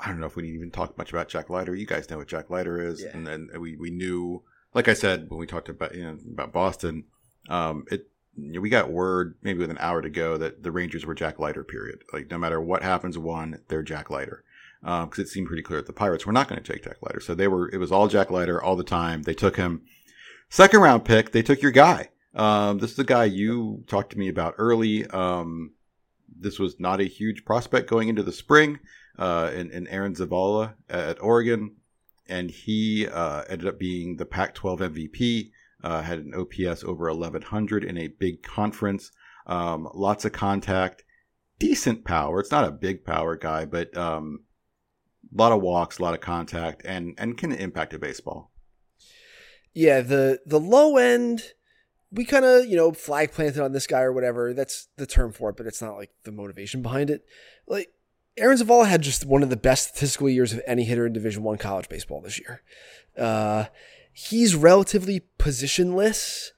I don't know if we need to even talk much about Jack Leiter. You guys know what Jack Leiter is, Yeah. and then we, we knew, like I said when we talked about you know about Boston, um, it you know, we got word maybe with an hour to go that the Rangers were Jack Leiter. Period. Like no matter what happens, one they're Jack Leiter. Because it seemed pretty clear that the Pirates were not going to take Jack Leiter, so they were. It was all Jack Leiter all the time. They took him. Second round pick, they took your guy. Um, this is the guy you talked to me about early. Um, this was not a huge prospect going into the spring uh, in, in Aaron Zavala at Oregon, and he uh, ended up being the Pac-12 MVP. Uh, had an OPS over 1100 in a big conference. Um, lots of contact, decent power. It's not a big power guy, but um, A lot of walks, a lot of contact, and and can impact a baseball. Yeah, the the low end, we kind of you know flag planted on this guy or whatever. That's the term for it, but it's not like the motivation behind it. Like Aaron Zavala had just one of the best statistical years of any hitter in Division One college baseball this year. Uh, he's relatively positionless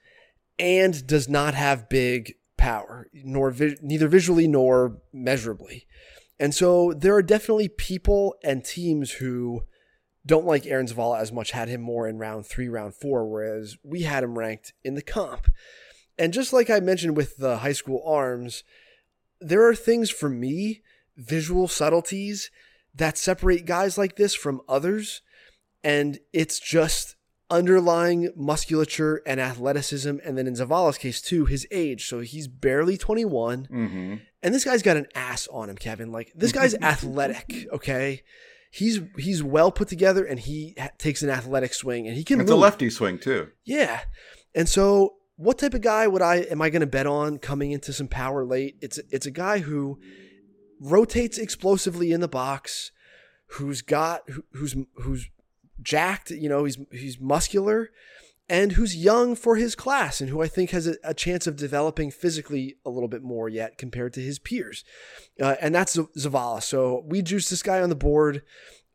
and does not have big power, nor vi- neither visually nor measurably. And so there are definitely people and teams who don't like Aaron Zavala as much, had him more in round three, round four, whereas we had him ranked in the comp. And just like I mentioned with the high school arms, there are things for me, visual subtleties, that separate guys like this from others. And it's just underlying musculature and athleticism. And then in Zavala's case, too, his age. So he's barely 21. Mm-hmm. And this guy's got an ass on him, Kevin. Like this guy's athletic, okay? He's he's well put together and he ha- takes an athletic swing and he can It's a lefty swing too. Yeah. And so what type of guy would I am I going to bet on coming into some power late? It's it's a guy who rotates explosively in the box, who's got who- who's who's jacked, you know, he's he's muscular and who's young for his class and who I think has a, a chance of developing physically a little bit more yet compared to his peers. Uh, and that's Zavala. So we juice this guy on the board.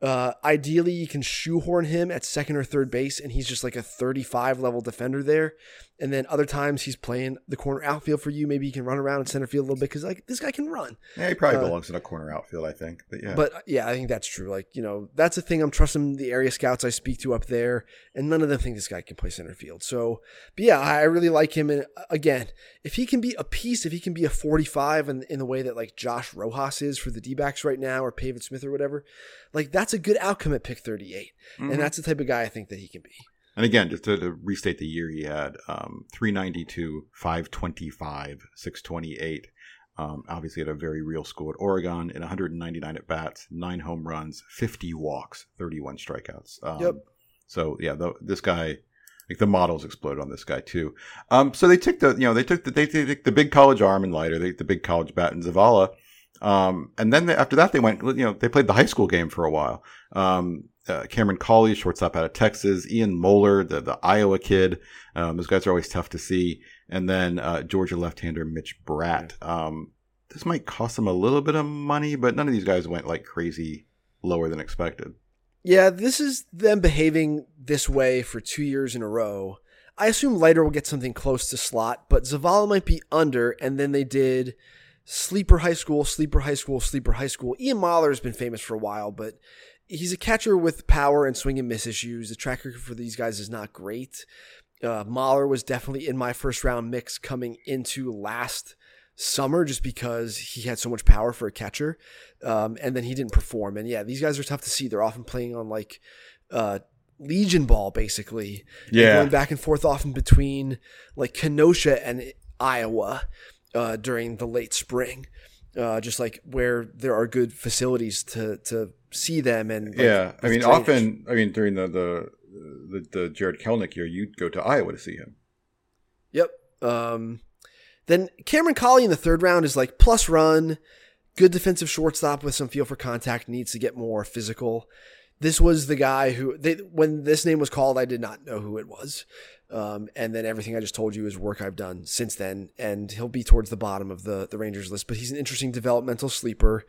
Uh, ideally, you can shoehorn him at second or third base, and he's just like a 35 level defender there. And then other times he's playing the corner outfield for you. Maybe he can run around in center field a little bit because like this guy can run. Yeah, he probably Uh, belongs in a corner outfield, I think. But yeah, But uh, yeah, I think that's true. Like, you know, that's a thing I'm trusting the area scouts I speak to up there, and none of them think this guy can play center field. So, but yeah, I really like him. And uh, again, if he can be a piece, if he can be a 45 in, in the way that like Josh Rojas is for the D backs right now, or Pavin Smith or whatever, like that's a good outcome at pick 38. Mhm. And that's the type of guy I think that he can be. And again, just to, to restate the year, he had um, 392, 525, 628. Um, obviously, at a very real school at Oregon in 199 at bats, nine home runs, 50 walks, 31 strikeouts. Um, Yep. So yeah, the, this guy, like the models exploded on this guy too. Um, so they took the, you know, they took the they, they took the big college arm and Leiter, they, the big college bat and Zavala. Um, and then they, after that, they went, you know, they played the high school game for a while. Um, uh, Cameron Cauley, shortstop out of Texas, Ian Moller, the, the Iowa kid. Um, those guys are always tough to see. And then uh, Georgia left-hander Mitch Bratt. Um, this might cost them a little bit of money, but none of these guys went like crazy lower than expected. Yeah, this is them behaving this way for two years in a row. I assume Leiter will get something close to slot, but Zavala might be under, and then they did sleeper high school, sleeper high school, sleeper high school. Ian Moller has been famous for a while, but he's a catcher with power and swing and miss issues. The track record for these guys is not great. Uh, Moller was definitely in my first round mix coming into last summer just because he had so much power for a catcher. Um, and then he didn't perform. And yeah, these guys are tough to see. They're often playing on like uh, Legion ball, basically. They're going back and forth often between like Kenosha and Iowa uh, during the late spring. Uh, just like where there are good facilities to to see them and like, yeah, I mean, drainage. often, I mean, during the the the, the Jarred Kelenic year, you'd go to Iowa to see him. Yep. Um, then Cameron Cauley in the third round is like plus run, good defensive shortstop with some feel for contact, needs to get more physical. This was the guy who they when this name was called, I did not know who it was. Um, and then everything I just told you is work I've done since then, and he'll be towards the bottom of the the Rangers list. But he's an interesting developmental sleeper.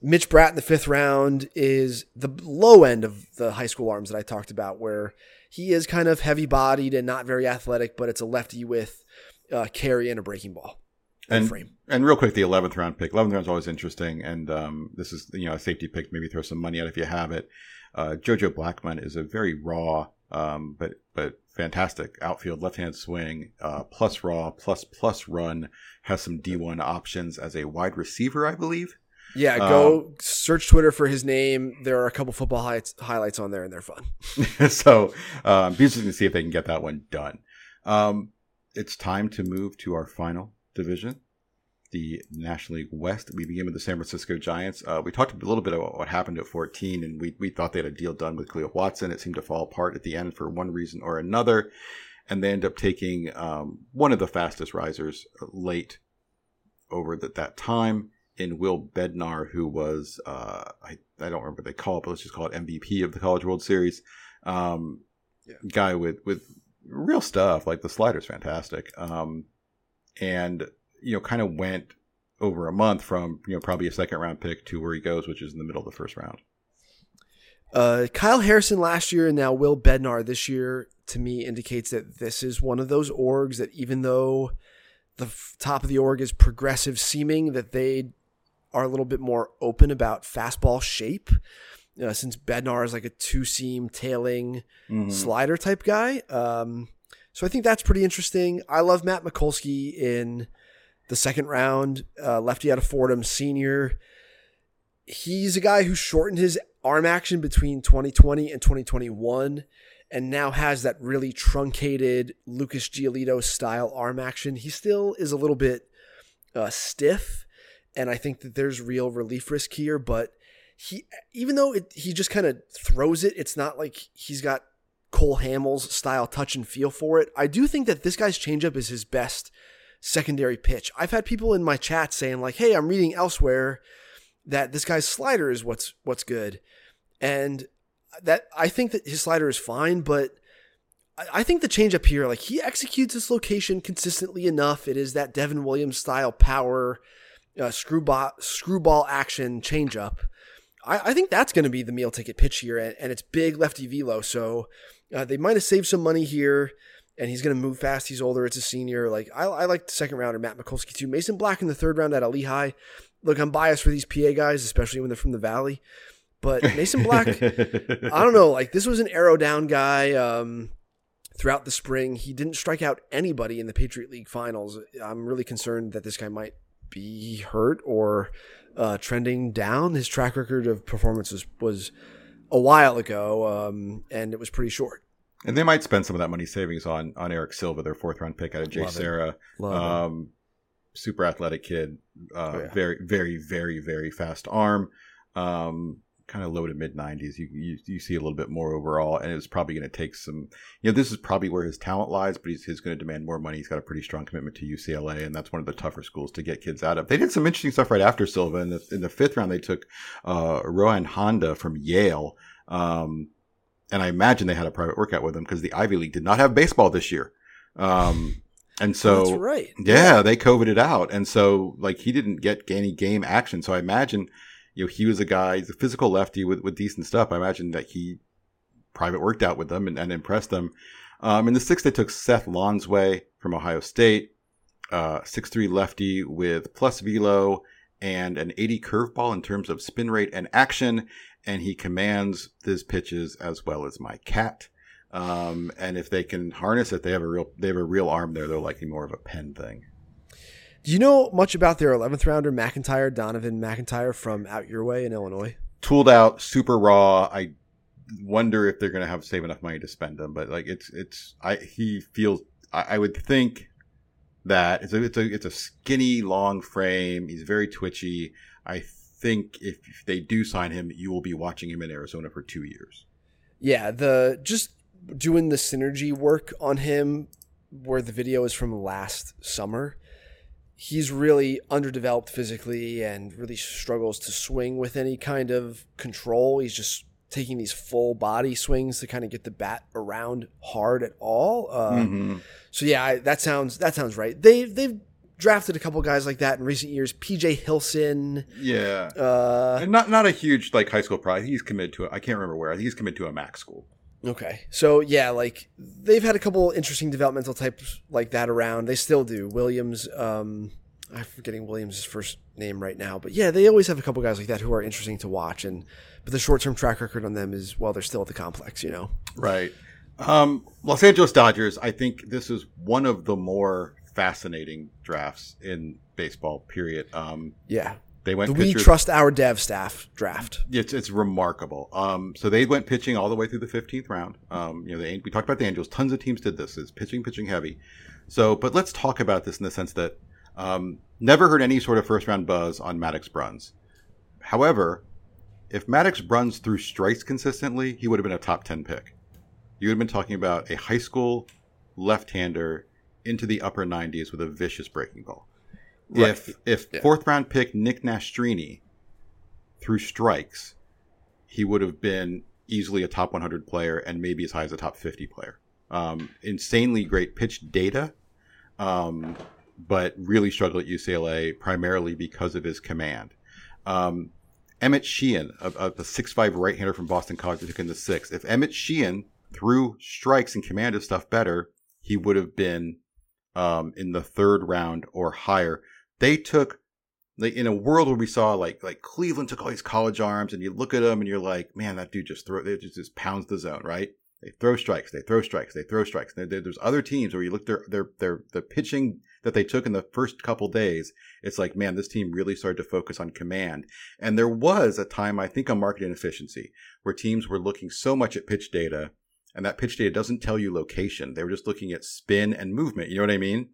Mitch Bratt in the fifth round is the low end of the high school arms that I talked about, where he is kind of heavy bodied and not very athletic, but it's a lefty with uh, carry and a breaking ball and frame. and real quick, the eleventh round pick. Eleventh round is always interesting, and um, this is you know a safety pick. Maybe throw some money out if you have it. Uh, Jojo Blackmon is a very raw, um, but but fantastic outfield left hand swing, uh, plus raw, plus plus run. Has some D one options as a wide receiver, I believe. Yeah, go search Twitter for his name. There are a couple football highlights, highlights on there, and they're fun. so um, be interesting to see if they can get that one done. Um, it's time to move to our final division, the National League West. We begin with the San Francisco Giants. Uh, we talked a little bit about what happened at 14, and we, we thought they had a deal done with Cleo Watson. It seemed to fall apart at the end for one reason or another, and they end up taking um, one of the fastest risers late over the, that time in Will Bednar, who was uh, I I don't remember what they call it, but let's just call it MVP of the College World Series. Um, Guy with with real stuff like the slider's fantastic, um, and you know kind of went over a month from you know probably a second round pick to where he goes, which is in the middle of the first round. Uh, Kyle Harrison last year and now Will Bednar this year to me indicates that this is one of those orgs that even though the f- top of the org is progressive seeming, that they are a little bit more open about fastball shape. Uh, since Bednar is like a two seam tailing slider type guy. Um, so I think that's pretty interesting. I love Matt Mikulski in the second round, uh, lefty out of Fordham, senior. He's a guy who shortened his arm action between 2020 and 2021 and now has that really truncated Lucas Giolito style arm action. He still is a little bit uh, stiff, and I think that there's real relief risk here, but he even though it, he just kind of throws it, it's not like he's got Cole Hamels style touch and feel for it. I do think that this guy's changeup is his best secondary pitch. I've had people in my chat saying like, "Hey, I'm reading elsewhere that this guy's slider is what's what's good," and that I think that his slider is fine, but I- think the changeup here, like he executes this location consistently enough. It is that Devin Williams style power, uh, screwball screwball action changeup. I, I think that's going to be the meal ticket pitch here, and, and it's big lefty velo. So uh, they might have saved some money here, and he's going to move fast. He's older. It's a senior. Like I, I like the second rounder Matt Mikulski too. Mason Black in the third round out of Lehigh. Look, I'm biased for these PA guys, especially when they're from the Valley. But Mason Black, I don't know. Like this was an arrow down guy. Um, throughout the spring, he didn't strike out anybody in the Patriot League Finals. I'm really concerned that this guy might be hurt or uh, trending down. His track record of performance was, was a while ago, um, and it was pretty short. And they might spend some of that money savings on on Eric Silva, their fourth round pick out of Jay. Sarah. Um, super athletic kid, uh, Oh, yeah. very, very, very, very fast arm. Um, kind of low to mid 90s. You, you you see a little bit more overall, and it's probably going to take some. You know, this is probably where his talent lies, but he's, he's going to demand more money. He's got a pretty strong commitment to UCLA, and that's one of the tougher schools to get kids out of. They did some interesting stuff right after Silva. In the in the fifth round, they took uh, Rohan Handa from Yale. Um, and I imagine they had a private workout with him because the Ivy League did not have baseball this year. Um, and so That's right. yeah, they coveted out, and so like he didn't get any game action. So I imagine, you know, he was a guy, he's a physical lefty with with decent stuff. I imagine that he private worked out with them and, and impressed them. Um, in the sixth, they took Seth Lonsway from Ohio State, uh, six three lefty with plus velo and an 80 curveball in terms of spin rate and action, and he commands his pitches as well as my cat. Um, and if they can harness it, they have a real they have a real arm there. They're likely more of a pen thing. Do you know much about their 11th rounder, McIntyre, Donovan McIntyre from out your way in Illinois? Tooled out, super raw. I wonder if they're going to have save enough money to spend him. But like it's it's I he feels I, I would think that it's a it's a it's a skinny long frame. He's very twitchy. I think if they do sign him, you will be watching him in Arizona for two years. Yeah, the just doing the synergy work on him, where the video is from last summer. He's really underdeveloped physically and really struggles to swing with any kind of control. He's just taking these full body swings to kind of get the bat around hard at all. Uh, Mhm. So yeah, I, that sounds that sounds right. They they've drafted a couple guys like that in recent years. PJ Hilson. Yeah. Uh, And not not a huge like high school prize. He's committed to it. I can't remember where. I think he's committed to a Mac school. Okay. So yeah, like they've had a couple interesting developmental types like that around. They still do. Williams, um I'm forgetting Williams' first name right now, but yeah, they always have a couple guys like that who are interesting to watch and but the short term track record on them is well, they're still at the complex, you know. Right. Um, Los Angeles Dodgers. I think this is one of the more fascinating drafts in baseball. Period. Um, Yeah. they went The we trust our dev staff draft. It's it's remarkable. Um, so they went pitching all the way through the fifteenth round. Um, you know, they, we talked about the Angels. Tons of teams did this. It's pitching, pitching heavy. So, but let's talk about this in the sense that um, never heard any sort of first round buzz on Maddox Bruns. However, if Maddox Bruns threw strikes consistently, he would have been a top ten pick. You would have been talking about a high school left hander into the upper nineties with a vicious breaking ball. If if Yeah. fourth round pick Nick Nastrini threw strikes, he would have been easily a top 100 player and maybe as high as a top 50 player. Um, insanely great pitch data, um, but really struggled at UCLA primarily because of his command. Um, Emmett Sheehan, a, a, a 6'5 right hander from Boston College, took in the sixth. If Emmett Sheehan threw strikes and commanded stuff better, he would have been um, in the third round or higher. They took in a world where we saw like like Cleveland took all these college arms, and you look at them and you're like, man, that dude just throw they just, just pounds the zone, right? They throw strikes, they throw strikes, they throw strikes. There, there- there's other teams where you look their their their the pitching that they took in the first couple days. It's like, man, this team really started to focus on command. And there was a time, I think, on market inefficiency where teams were looking so much at pitch data, and that pitch data doesn't tell you location. They were just looking at spin and movement. You know what I mean?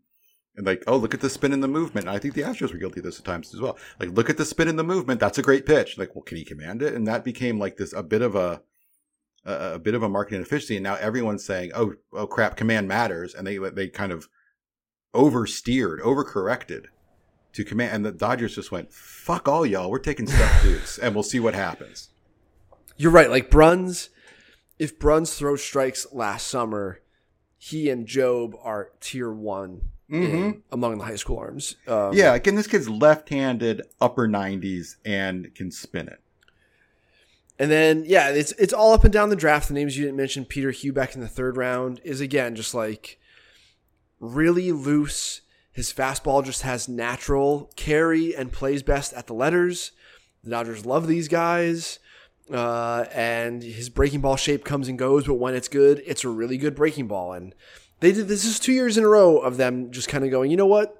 And like, oh, look at the spin and the movement. And I think the Astros were guilty of this at times as well. Like, look at the spin and the movement. That's a great pitch. Like, well, can he command it? And that became like this a bit of a a, a bit of a marketing efficiency. And now everyone's saying, oh, oh crap, command matters. And they they kind of oversteered, overcorrected to command. And the Dodgers just went, fuck all y'all. We're taking stuff dudes, and we'll see what happens. You're right. Like Bruns, if Bruns throws strikes last summer, he and Jobe are tier one in- among the high school arms. Um, Yeah, again, this kid's left-handed, upper 90s, and can spin it. And then yeah, it's it's all up and down the draft. The names you didn't mention, Peter Heubeck in the third round, is again just like really loose. His fastball just has natural carry and plays best at the letters. The Dodgers love these guys. Uh, and his breaking ball shape comes and goes, but when it's good, it's a really good breaking ball. And they did this is two years in a row of them just kind of going, you know what?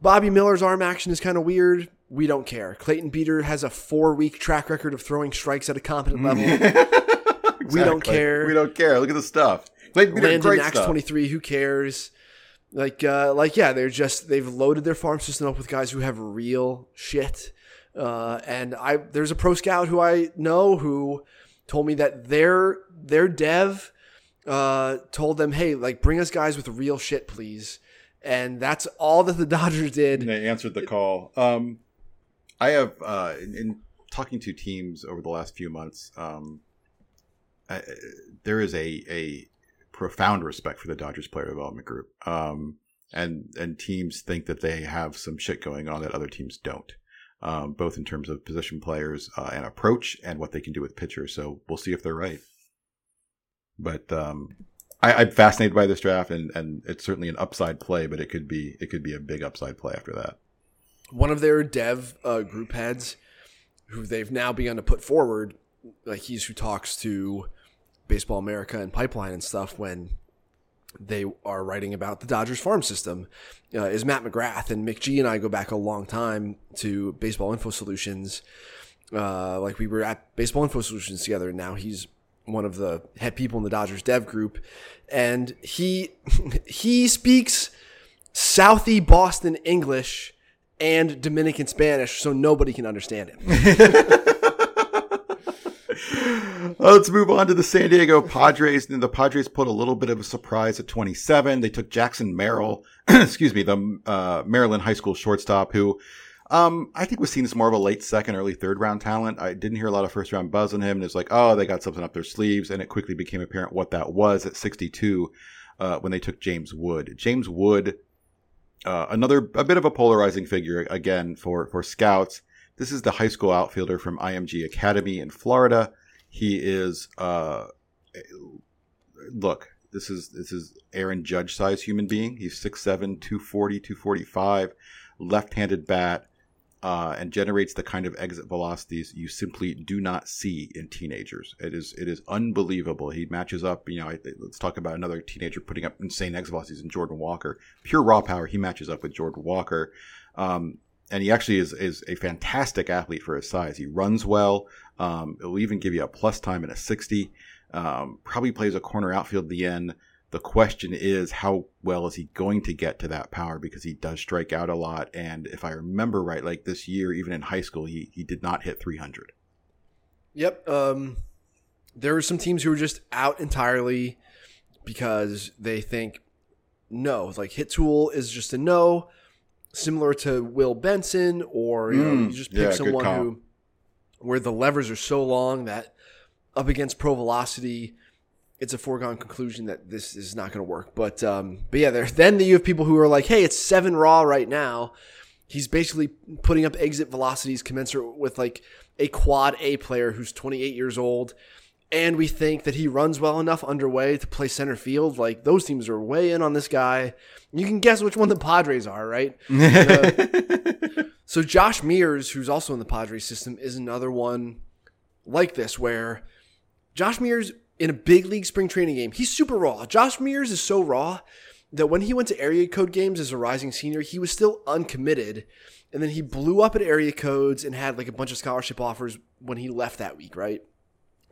Bobby Miller's arm action is kind of weird. We don't care. Clayton Beeter has a four week track record of throwing strikes at a competent level. We don't care. We don't care. Look at the stuff. Clayton Beeter, Landon great stuff. twenty three. Who cares? Like, uh, like yeah, they're just they've loaded their farm system up with guys who have real shit. Uh, and I there's a pro scout who I know who told me that their their dev uh, told them, hey, like bring us guys with real shit, please. And that's all that the Dodgers did. And they answered the call. Um, I have uh, in, in talking to teams over the last few months. Um, I, there is a a profound respect for the Dodgers player development group, um, and and teams think that they have some shit going on that other teams don't. Um, both in terms of position players uh, and approach, and what they can do with pitchers. So we'll see if they're right. But um, I, I'm fascinated by this draft, and, and it's certainly an upside play, but it could be it could be a big upside play after that. one of their dev uh, group heads, who they've now begun to put forward, like he's who talks to Baseball America and Pipeline and stuff when they are writing about the Dodgers farm system, uh, is Matt McGrath. And McGee and I go back a long time to Baseball Info Solutions. Uh, like we were at Baseball Info Solutions together. And now he's one of the head people in the Dodgers dev group, and he he speaks Southie Boston English and Dominican Spanish, so nobody can understand him. Let's move on to the San Diego Padres. And the Padres put a little bit of a surprise at 27. They took Jackson Merrill, excuse me, the uh, Maryland high school shortstop, who um, I think was seen as more of a late second, early third round talent. I didn't hear a lot of first round buzz on him. And it's like, oh, they got something up their sleeves. And it quickly became apparent what that was at 62 uh, when they took James Wood. James Wood, uh, another a bit of a polarizing figure again for for scouts. This is the high school outfielder from IMG Academy in Florida. He is uh look, this is this is Aaron Judge size human being. He's 6'7, 240, 245, left-handed bat, uh, and generates the kind of exit velocities you simply do not see in teenagers. It is it is unbelievable. He matches up, you know, let's talk about another teenager putting up insane exit velocities in Jordan Walker. Pure raw power, he matches up with Jordan Walker. Um, and he actually is, is a fantastic athlete for his size. He runs well. Um, it'll even give you a plus time in a 60. Um, probably plays a corner outfield at the end. The question is, how well is he going to get to that power? Because he does strike out a lot. And if I remember right, like this year, even in high school, he, he did not hit 300. Yep. Um, there are some teams who are just out entirely because they think no, like hit tool is just a no. Similar to Will Benson, or you know, Mm, you just pick yeah, someone who where the levers are so long that up against pro velocity, it's a foregone conclusion that this is not going to work. But um, but yeah, there, then you have people who are like, hey, it's seven raw right now. He's basically putting up exit velocities commensurate with like a quad A player who's 28 years old. And we think that he runs well enough underway to play center field. Like those teams are way in on this guy. You can guess which one the Padres are, right? So Josh Mears, who's also in the Padres system, is another one like this where Josh Mears in a big league spring training game, he's super raw. Josh Mears is so raw that when he went to area code games as a rising senior, he was still uncommitted. And then he blew up at area codes and had like a bunch of scholarship offers when he left that week, right?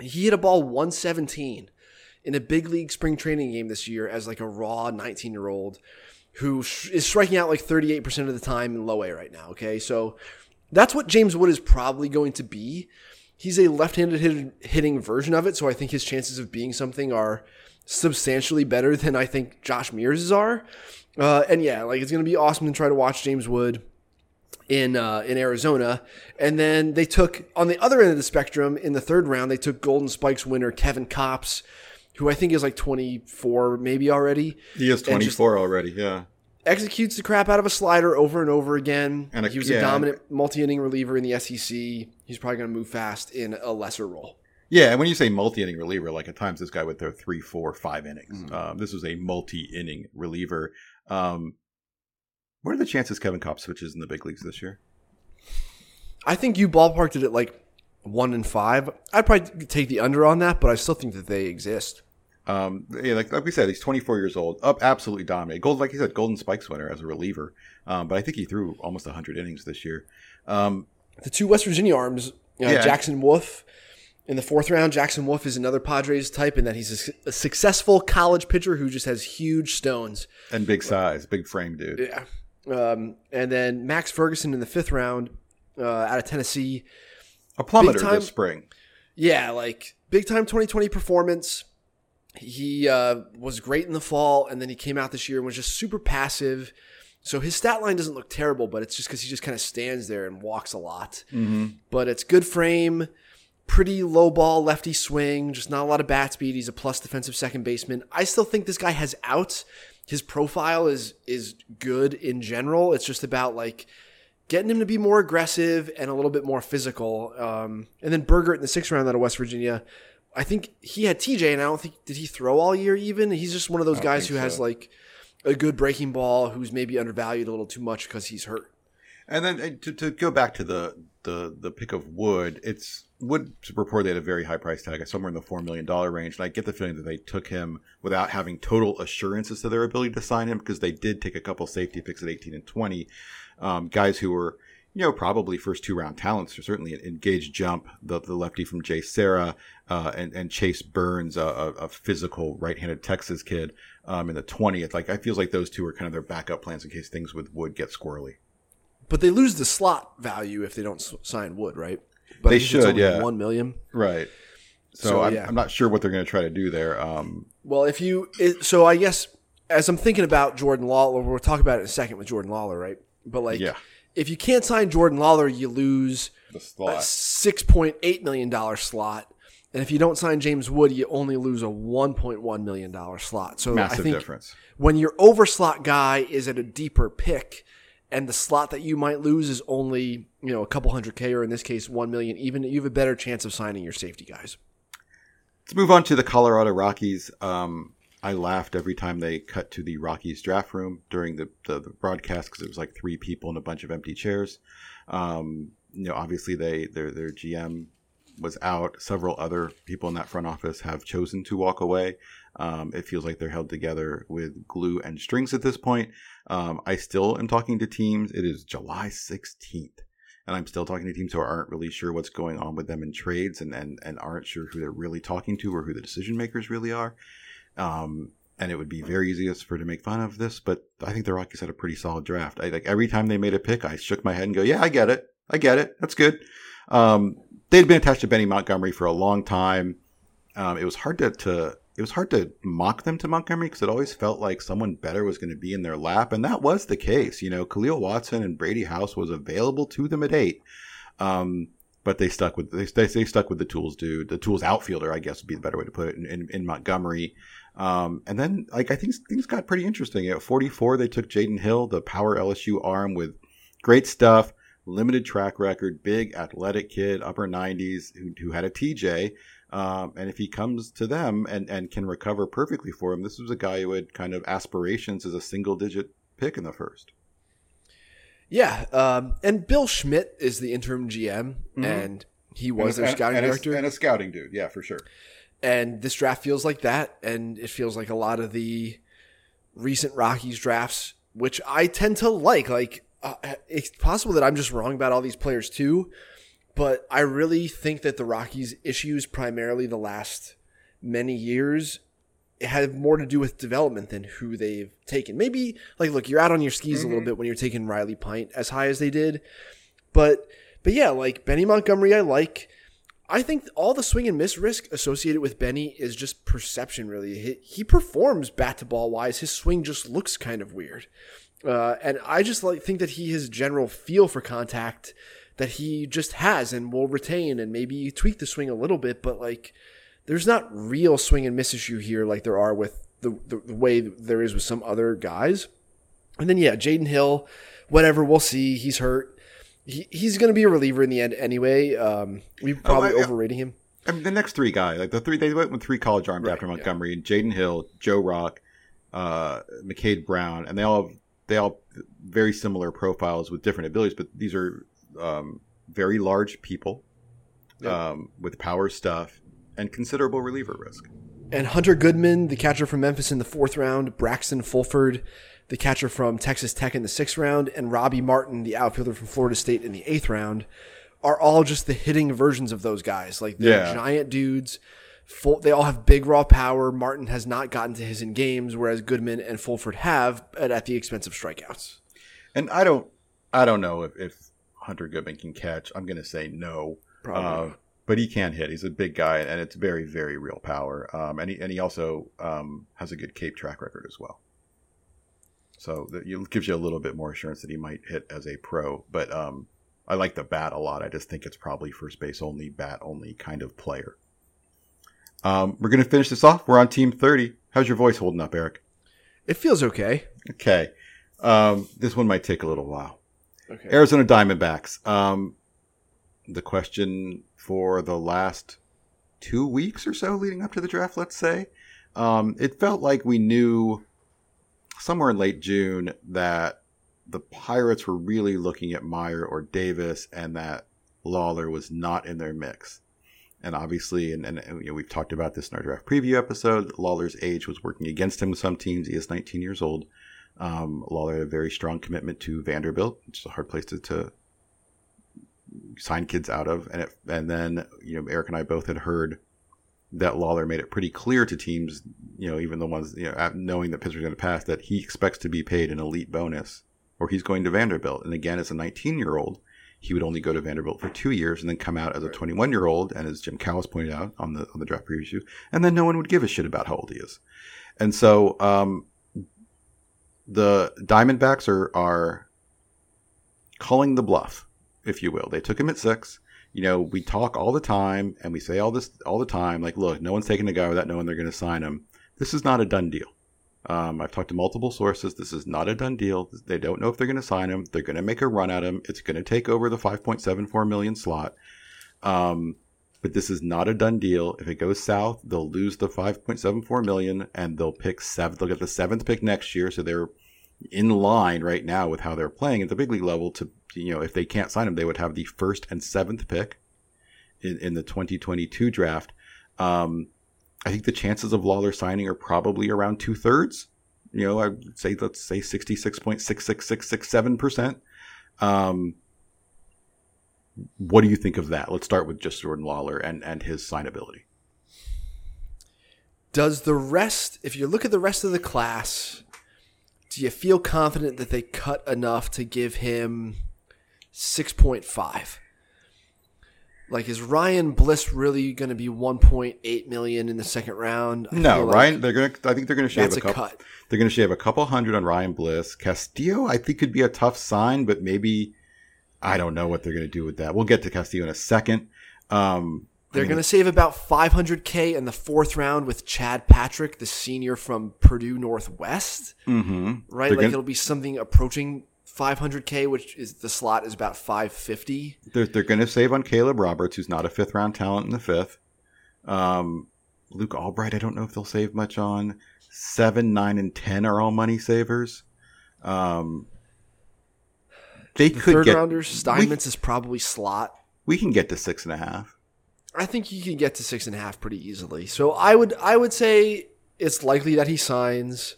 He hit a ball 117 in a big league spring training game this year as like a raw 19 year old who is striking out like 38% of the time in low A right now. Okay. So that's what James Wood is probably going to be. He's a left handed hit- hitting version of it. So I think his chances of being something are substantially better than I think Josh Mears' are. Uh, and yeah, like it's going to be awesome to try to watch James Wood in uh, in Arizona, and then they took on the other end of the spectrum in the third round. They took Golden Spikes winner Kevin Kopps, who I think is like 24 maybe already. he is 24 already. Yeah. executes the crap out of a slider over and over again. And a- he was yeah. a dominant multi-inning reliever in the SEC. He's probably going to move fast in a lesser role. Yeah, and when you say multi-inning reliever, like at times this guy would throw three, four, five innings. Mm-hmm. Um, this was a multi-inning reliever. Um, what are the chances Kevin Kopps pitches in the big leagues this year? I think you ballparked it at like one in five. I'd probably take the under on that, but I still think that they exist. Um, yeah, like, like we said, he's 24 years old, up absolutely dominated. Gold, like you said, Golden Spikes winner as a reliever. Um, but I think he threw almost 100 innings this year. Um, The two West Virginia arms, uh, Yeah. Jackson Wolf. In the fourth round, Jackson Wolf is another Padres type in that he's a, a successful college pitcher who just has huge stones. and big size, big frame dude. Yeah. Um, and then Max Ferguson in the fifth round uh, out of Tennessee. A plummeter time- this spring. Yeah, like big time 2020 performance. He uh, was great in the fall, and then he came out this year and was just super passive. So his stat line doesn't look terrible, but it's just because he just kind of stands there and walks a lot. But it's good frame, pretty low ball lefty swing, just not a lot of bat speed. He's a plus defensive second baseman. I still think this guy has outs. His profile is is good in general. It's just about like getting him to be more aggressive and a little bit more physical. Um, and then Bergert in the sixth round out of West Virginia. I think he had TJ, and I don't think did he throw all year. Even he's just one of those guys who has like a good breaking ball, who's maybe undervalued a little too much because he's hurt. And then uh, to, to go back to the, the the pick of Wood, it's Wood report they had a very high price tag, somewhere in the four million dollar range, and I get the feeling that they took him without having total assurances to their ability to sign him because they did take a couple safety picks at eighteen and twenty, um, guys who were you know probably first two round talents, or certainly in Gage Jump, the the lefty from JSerra, uh, and and Chase Burns, a, a, a physical right handed Texas kid, um, in the twentieth. Like I feels like those two are kind of their backup plans in case things with Wood get squirrely. But they lose the slot value if they don't sign Wood, right? But They I should, yeah. One million. Right. So, So, I'm, yeah. I'm not sure what they're going to try to do there. Um, Well, if you it, so, I guess as I'm thinking about Jordan Lawler, we'll talk about it in a second with Jordan Lawler, right? But like, Yeah. if you can't sign Jordan Lawler, you lose the a slot. six point eight million dollar slot, and if you don't sign James Wood, you only lose a one point one million dollar slot. So I Massive think difference. when your over slot guy is at a deeper pick, and the slot that you might lose is only you know a couple hundred k, or in this case one million, even you have a better chance of signing your safety guys. Let's move on to the Colorado Rockies. Um, I laughed every time they cut to the Rockies draft room during the, the, the broadcast because it was like three people and a bunch of empty chairs. Um, you know, obviously they their their GM was out. Several other people in that front office have chosen to walk away. Um, it feels like they're held together with glue and strings at this point. Um, I still am talking to teams. It is July 16th. And I'm still talking to teams who aren't really sure what's going on with them in trades and, and, and aren't sure who they're really talking to or who the decision makers really are. Um, and it would be very easy for to make fun of this, but I think the Rockies had a pretty solid draft. I like every time they made a pick, I shook my head and go, "Yeah, I get it. I get it. That's good." Um, they'd been attached to Benny Montgomery for a long time. Um, it was hard to, to it was hard to mock them to Montgomery because it always felt like someone better was going to be in their lap, and that was the case. You know, Khalil Watson and Brady House was available to them at eight, um, but they stuck with they, they they stuck with the tools dude, the tools outfielder, I guess would be the better way to put it in, in, in Montgomery. Um, and then like I think things got pretty interesting. At 44, they took Jaden Hill, the power LSU arm with great stuff, limited track record, big athletic kid, upper 90s, who, who had a TJ. Um, and if he comes to them and, and can recover perfectly for him, this was a guy who had kind of aspirations as a single digit pick in the first. Yeah, um, and Bill Schmidt is the interim GM, and he was their scouting and, director. A, and a scouting dude, yeah, for sure. and this draft feels like that, and it feels like a lot of the recent Rockies drafts, which I tend to like. Like, uh, it's possible that I'm just wrong about all these players too, but I really think that the Rockies' issues, primarily the last many years, have more to do with development than who they've taken. Maybe, like, look, you're out on your skis a little bit when you're taking Riley Pint as high as they did, but but yeah, like Benny Montgomery, I like. I think all the swing and miss risk associated with Benny is just perception, really. He, he performs bat to ball wise. His swing just looks kind of weird. Uh, and I just like think that he has general feel for contact that he just has and will retain and maybe tweak the swing a little bit, but like there's not real swing and miss issue here like there are with the, the, the way there is with some other guys. And then yeah, Jaden Hill, whatever, we'll see. He's hurt. He, he's going to be a reliever in the end anyway. Um, we probably Oh, I- overrating him. I mean, the next three guys, like the three, they went with three college arms Right, after yeah. Montgomery, Jaden Hill, Joe Rock, uh, McCade Brown, and they all have they all very similar profiles with different abilities, but these are um, very large people um, with power stuff and considerable reliever risk. And Hunter Goodman, the catcher from Memphis in the fourth round, Braxton Fulford, the catcher from Texas Tech in the sixth round, and Robbie Martin, the outfielder from Florida State in the eighth round, are all just the hitting versions of those guys. Like they're Yeah. giant dudes. Full, they all have big raw power. Martin has not gotten to his in games, whereas Goodman and Fulford have, but at the expense of strikeouts. And I don't, I don't know if, if Hunter Goodman can catch. I'm going to say no. Probably Uh, but he can hit. He's a big guy, and it's very, very real power. Um, and he and he also um, has a good Cape track record as well. So that it gives you a little bit more assurance that he might hit as a pro. But um, I like the bat a lot. I just think it's probably first base only, bat only kind of player. Um, we're going to finish this off. We're on team 30. How's your voice holding up, Eric? It feels okay. Okay. Um, this one might take a little while. Okay. Arizona Diamondbacks. Um, the question for the last two weeks or so leading up to the draft, let's say, um, it felt like we knew somewhere in late June that the Pirates were really looking at Mayer or Davis and that Lawler was not in their mix. And obviously, and, and, you know, we've talked about this in our draft preview episode, Lawler's age was working against him with some teams. He is 19 years old. Um, Lawler had a very strong commitment to Vanderbilt, which is a hard place to, to sign kids out of. And it, and then you know Eric and I both had heard that Lawler made it pretty clear to teams, you know, even the ones you know knowing that Pittsburgh's going to pass, that he expects to be paid an elite bonus, or he's going to Vanderbilt. And again, as a 19 year old, he would only go to Vanderbilt for two years and then come out as a 21 year old. And as Jim Callis pointed out on the on the draft preview, and then no one would give a shit about how old he is. And so um, the Diamondbacks are are calling the bluff, if you will. They took him at six. You know, we talk all the time and we say all this all the time. Like, look, no one's taking a guy without knowing they're going to sign him. This is not a done deal. Um, I've talked to multiple sources. This is not a done deal. They don't know if they're going to sign him. They're going to make a run at him. It's going to take over the 5.74 million slot. Um, but this is not a done deal. If it goes south, they'll lose the 5.74 million and they'll pick seven. They'll get the seventh pick next year. So they're in line right now with how they're playing at the big league level to, you know, if they can't sign him, they would have the first and seventh pick in, in the 2022 draft. Um, I think the chances of Lawler signing are probably around two thirds. You know, I would say, let's say 66.66667%. Um, what do you think of that? Let's start with just Jordan Lawler and, and his signability. Does the rest, if you look at the rest of the class, do you feel confident that they cut enough to give him 6.5? Like, is Ryan Bliss really going to be 1.8 million in the second round? I No, like Ryan. They're gonna. I think they're gonna shave that's a couple. cut. They're gonna shave a couple hundred on Ryan Bliss. Castillo, I think, could be a tough sign, but maybe I don't know what they're gonna do with that. We'll get to Castillo in a second. Um, They're going to save about 500k in the fourth round with Chad Patrick, the senior from Purdue Northwest. mm-hmm. Right, They're like gonna- it'll be something approaching 500k, which is the slot is about 550. They're, they're going to save on Caleb Roberts, who's not a fifth round talent in the fifth. Um, Luke Albright, I don't know if they'll save much on. Seven, nine, and ten are all money savers. Um, they The could third get. rounders, Steinmetz is probably slot. We can get to six and a half. I think you can get to six and a half pretty easily. So I would I would say it's likely that he signs.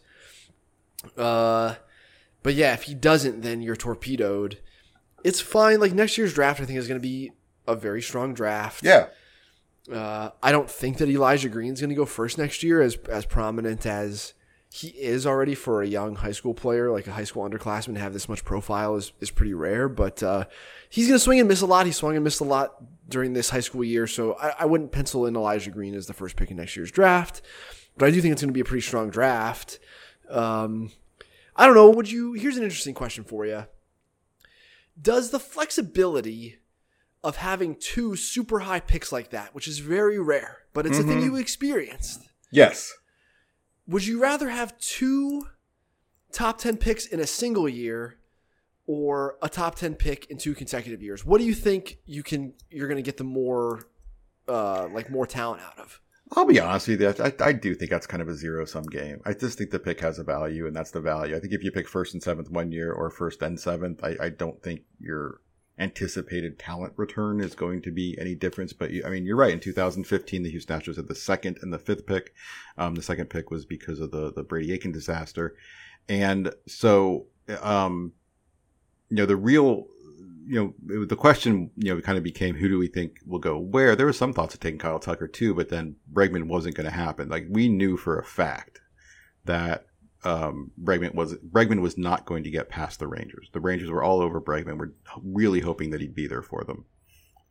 Uh, but yeah, if he doesn't, then you're torpedoed. It's fine. Like next year's draft, I think is going to be a very strong draft. Yeah. Uh, I don't think that Elijah Green's going to go first next year, as as prominent as he is already for a young high school player, like a high school underclassman, to have this much profile is is pretty rare. But uh, he's going to swing and miss a lot. He swung and missed a lot during this high school year, so I, I wouldn't pencil in Elijah Green as the first pick in next year's draft. But I do think it's going to be a pretty strong draft. Um, I don't know. Would you? Here's an interesting question for you. Does the flexibility of having two super high picks like that, which is very rare, but it's a thing you experienced. Yes. Would you rather have two top 10 picks in a single year or a top 10 pick in two consecutive years? What do you think you can you're going to get the more uh like more talent out of? I'll be honest with you. I, I do think that's kind of a zero sum game. I just think the pick has a value, and that's the value. I think if you pick first and seventh one year or first and seventh, I, I don't think your anticipated talent return is going to be any difference. But you, I mean, you're right. In 2015, the Houston Astros had the second and the fifth pick. Um, the second pick was because of the the Brady Aiken disaster, and so um, you know the real you know, the question, you know, kind of became who do we think will go where? There was some thoughts of taking Kyle Tucker too, but then Bregman wasn't going to happen. Like we knew for a fact that um, Bregman was Bregman was not going to get past the Rangers. The Rangers were all over Bregman. We're really hoping that he'd be there for them.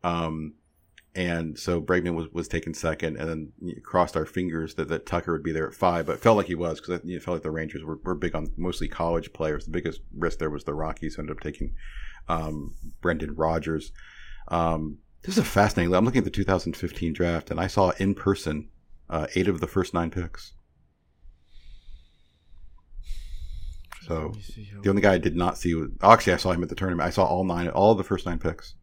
Um, and so Bregman was, was taken second, and then crossed our fingers that, that Tucker would be there at five. But felt like he was because it felt like the Rangers were, were big on mostly college players. The biggest risk there was the Rockies who ended up taking um, Brendan Rodgers. Um, this is a fascinating. I'm looking at the 2015 draft, and I saw in person uh, eight of the first nine picks. So the only guy I did not see was actually I saw him at the tournament. I saw all nine, all the first nine picks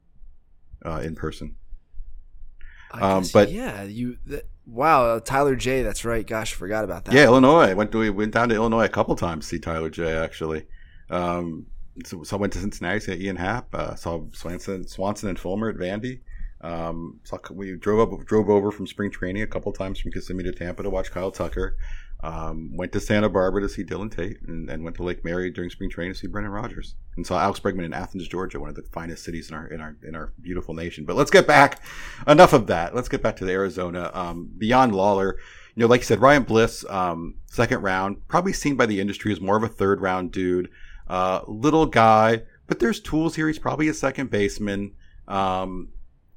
uh, in person. I Um, guess, but- yeah, you that, wow, uh, Tyler Jay, that's right. Gosh, I forgot about that. Yeah, Illinois. I went to we went down to Illinois a couple times to see Tyler Jay. Actually, um, so, so I went to Cincinnati, saw Ian Happ, uh, saw Swanson, Swanson and Fulmer at Vandy. Um, saw, we drove up, drove over from spring training a couple times from Kissimmee to Tampa to watch Kyle Tucker. Um, went to Santa Barbara to see Dylan Tate, and, went to Lake Mary during spring training to see Brendan Rodgers, and saw Alex Bregman in Athens, Georgia, one of the finest cities in our in our in our beautiful nation. But let's get back. Enough of that. Let's get back to the Arizona. Um, beyond Lawler, you know, like you said, Ryan Bliss, um, second round, probably seen by the industry as more of a third round dude. Uh, little guy, but there's tools here. He's probably a second baseman. Um,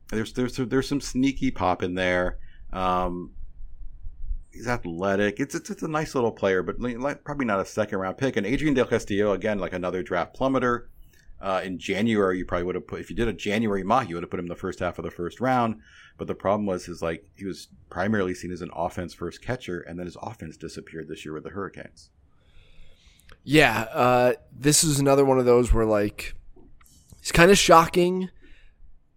there's there's there's some sneaky pop in there. Um, he's athletic. It's, it's it's a nice little player, but probably not a second round pick. And Adrian Del Castillo again, like another draft plummeter. Uh, in January, you probably would have put if you did a January mock, you would have put him in the first half of the first round. But the problem was his like he was primarily seen as an offense first catcher, and then his offense disappeared this year with the Hurricanes. Yeah, uh, this is another one of those where like it's kind of shocking.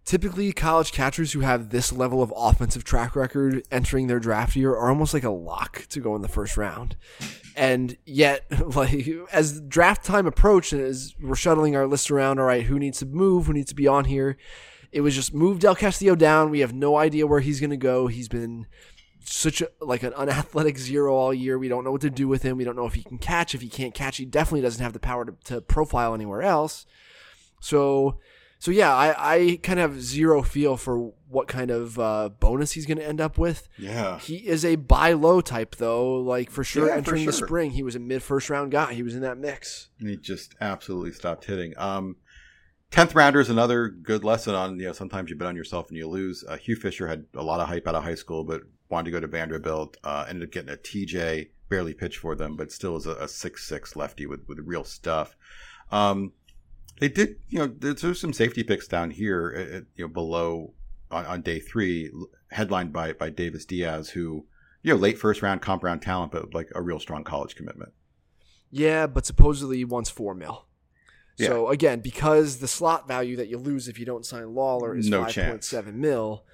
Typically, college catchers who have this level of offensive track record entering their draft year are almost like a lock to go in the first round. And yet, like as draft time approached, and as we're shuttling our list around, all right, who needs to move, who needs to be on here, it was just move Del Castillo down. We have no idea where he's going to go. He's been such a like an unathletic zero all year. We don't know what to do with him. We don't know if he can catch. If he can't catch, he definitely doesn't have the power to, to profile anywhere else. So, so yeah, I, I kind of have zero feel for what kind of uh, bonus he's going to end up with. Yeah, He is a buy low type though, like for sure. Yeah, for entering the spring, he was a mid first round guy. He was in that mix. and he just absolutely stopped hitting. Um, tenth rounder is another good lesson on you know sometimes you bet on yourself and you lose. Uh, Hugh Fisher had a lot of hype out of high school, but wanted to go to Vanderbilt. Uh, ended up getting a TJ, barely pitched for them, but still is a, a six six lefty with with real stuff. Um, they did you know there's, there's some safety picks down here, at, at, you know below on, on day three, headlined by by Davis Diaz, who you know late first round comp round talent, but like a real strong college commitment. Yeah, but supposedly he wants four mil. So again, because the slot value that you lose if you don't sign Lawler is No five point seven mil,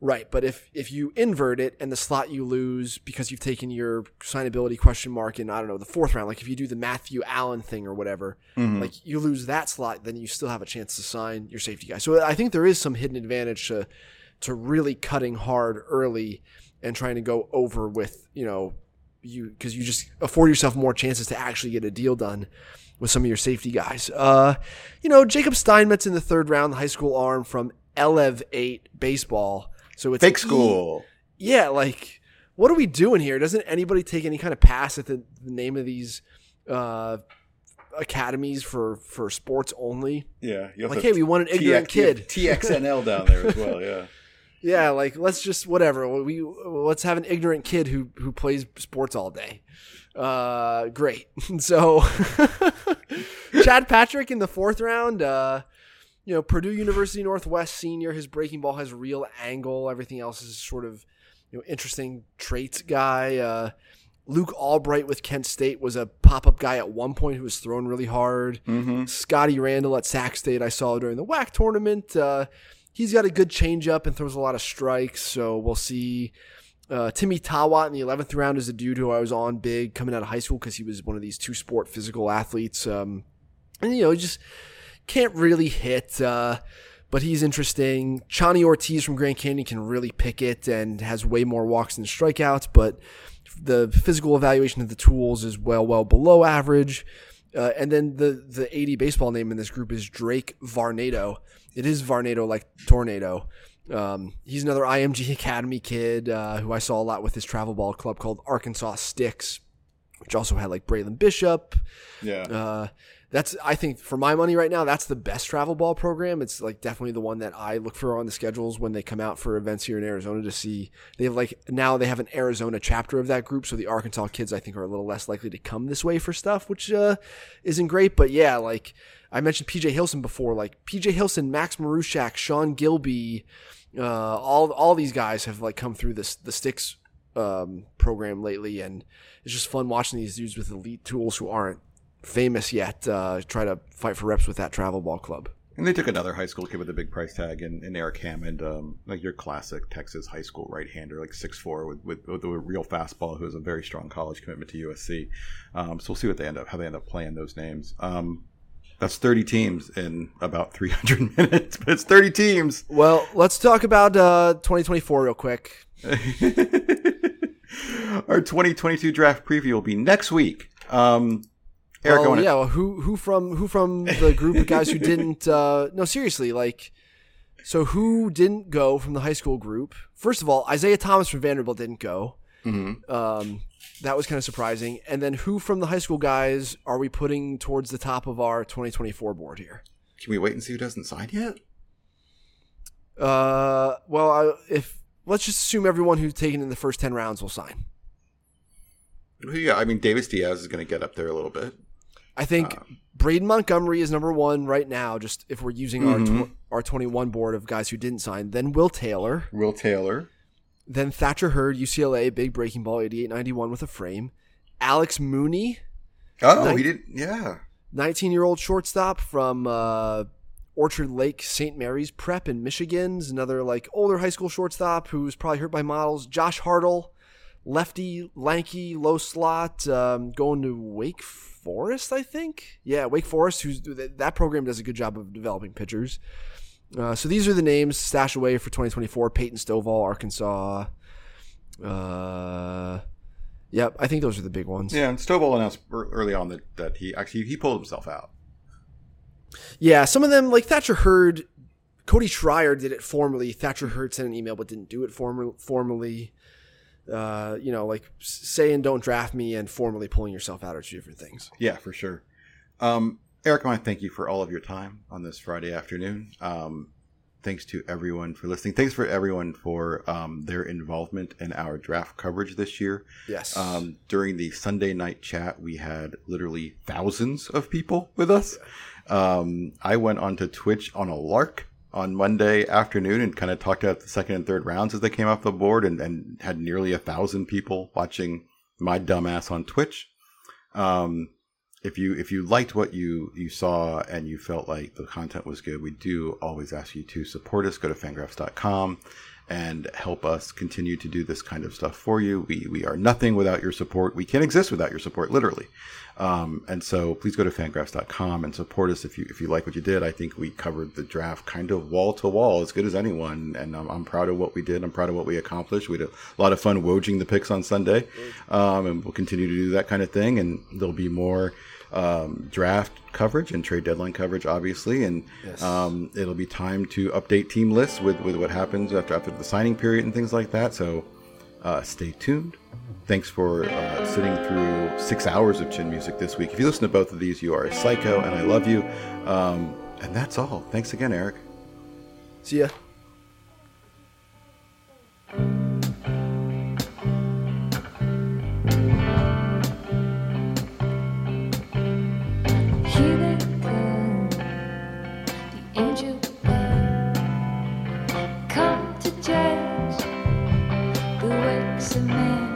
right? But if if you invert it and the slot you lose because you've taken your signability question mark in I don't know the fourth round, like if you do the Matthew Allan thing or whatever, Mm-hmm. like you lose that slot, then you still have a chance to sign your safety guy. So I think there is some hidden advantage to to really cutting hard early and trying to go over with you know you because you just afford yourself more chances to actually get a deal done with some of your safety guys. Uh, you know, Jacob Steinmetz in the third round, the high school arm from Elev Eight baseball. So it's Fake E- school. yeah, like what are we doing here? Doesn't anybody take any kind of pass at the, the name of these uh, academies for for sports only? Yeah, Like, hey, we want an ignorant kid. TXNL down there as well. Yeah. Yeah, like let's just whatever. We let's have an ignorant kid who who plays sports all day. Uh, great. so, Chad Patrick in the fourth round. Uh, you know, Purdue University Northwest senior. His breaking ball has real angle. Everything else is sort of you know interesting traits guy. Uh, Luke Albright with Kent State was a pop up guy at one point who was thrown really hard. Scotty Randall at Sac State, I saw during the WAC tournament. Uh, he's got a good changeup and throws a lot of strikes, so we'll see. Uh, Timmy Tawa in the 11th round is a dude who I was on big coming out of high school because he was one of these two sport physical athletes. Um, and, you know, he just can't really hit, uh, but he's interesting. Chani Ortiz from Grand Canyon can really pick it and has way more walks than strikeouts, but the physical evaluation of the tools is well, well below average. Uh, and then the the 80 baseball name in this group is Drake Varnado. It is Varnado like tornado. Um, he's another IMG Academy kid uh, who I saw a lot with his travel ball club called Arkansas Sticks, which also had like Braylon Bishop. Yeah. Uh, that's I think for my money right now, that's the best travel ball program. It's like definitely the one that I look for on the schedules when they come out for events here in Arizona to see. They have like now they have an Arizona chapter of that group, so the Arkansas kids I think are a little less likely to come this way for stuff, which uh, isn't great. But yeah, like I mentioned PJ Hilson before, like PJ Hilson, Max Marushak, Sean Gilby, uh, all all these guys have like come through this the sticks um, program lately, and it's just fun watching these dudes with elite tools who aren't famous yet uh, try to fight for reps with that travel ball club. And they took another high school kid with a big price tag in, in Eric Hammond, um, like your classic Texas high school right hander, like 6'4 with, with, with a real fastball who has a very strong college commitment to USC. Um, so we'll see what they end up, how they end up playing those names. Um, that's 30 teams in about 300 minutes, but it's 30 teams. Well, let's talk about uh, 2024 real quick. Our 2022 draft preview will be next week. Um, Eric, well, yeah, well, who who from who from the group of guys who didn't? Uh, no, seriously, like, so who didn't go from the high school group? First of all, Isaiah Thomas from Vanderbilt didn't go. Mm-hmm. Um, that was kind of surprising. And then who from the high school guys are we putting towards the top of our 2024 board here? Can we wait and see who doesn't sign yet? Uh, well, I, if let's just assume everyone who's taken in the first 10 rounds will sign. Yeah, I mean, Davis Diaz is going to get up there a little bit. I think Braden Montgomery is number one right now. Just if we're using our tw- our 21 board of guys who didn't sign, then Will Taylor, Will Taylor. then Thatcher Hurd, UCLA, big breaking ball, 88-91 with a frame. Alex Mooney, Oh, he did. Yeah. 19 year old shortstop from uh, Orchard Lake St. Mary's Prep in Michigan's another like older high school shortstop who's probably hurt by models. Josh Hartle, lefty, lanky, low slot, um, going to Wake Forest, I think. Yeah, Wake Forest. Who's that program does a good job of developing pitchers. Uh, so these are the names stashed away for 2024. Peyton Stovall, Arkansas. Uh, yep, I think those are the big ones. Yeah, and Stovall announced early on that, that he actually he pulled himself out. Yeah, some of them like Thatcher Hurd, Cody Schreier did it formally. Thatcher Hurd sent an email but didn't do it formal, formally. Uh, you know, like saying "don't draft me" and formally pulling yourself out are two different things. Yeah, for sure. Um, Eric, I want to thank you for all of your time on this Friday afternoon. Um, thanks to everyone for listening. Thanks for everyone for um, their involvement in our draft coverage this year. Yes. Um, during the Sunday night chat, we had literally thousands of people with us. Um, I went onto Twitch on a lark on Monday afternoon and kind of talked about the second and third rounds as they came off the board and, and had nearly a thousand people watching my dumbass on Twitch. Um, if you if you liked what you you saw and you felt like the content was good, we do always ask you to support us. Go to fangraphs.com and help us continue to do this kind of stuff for you. We we are nothing without your support. We can't exist without your support, literally. Um, and so please go to fangraphs.com and support us if you if you like what you did. I think we covered the draft kind of wall to wall as good as anyone, and I'm, I'm proud of what we did. I'm proud of what we accomplished. We had a lot of fun woging the picks on Sunday, um, and we'll continue to do that kind of thing. And there'll be more um, draft coverage and trade deadline coverage, obviously. And yes. um, it'll be time to update team lists with, with what happens after, after the signing period and things like that. So uh, stay tuned. Thanks for uh, sitting through six hours of chin music this week. If you listen to both of these, you are a psycho, and I love you. Um, and that's all. Thanks again, Eric. See ya. awakes a man.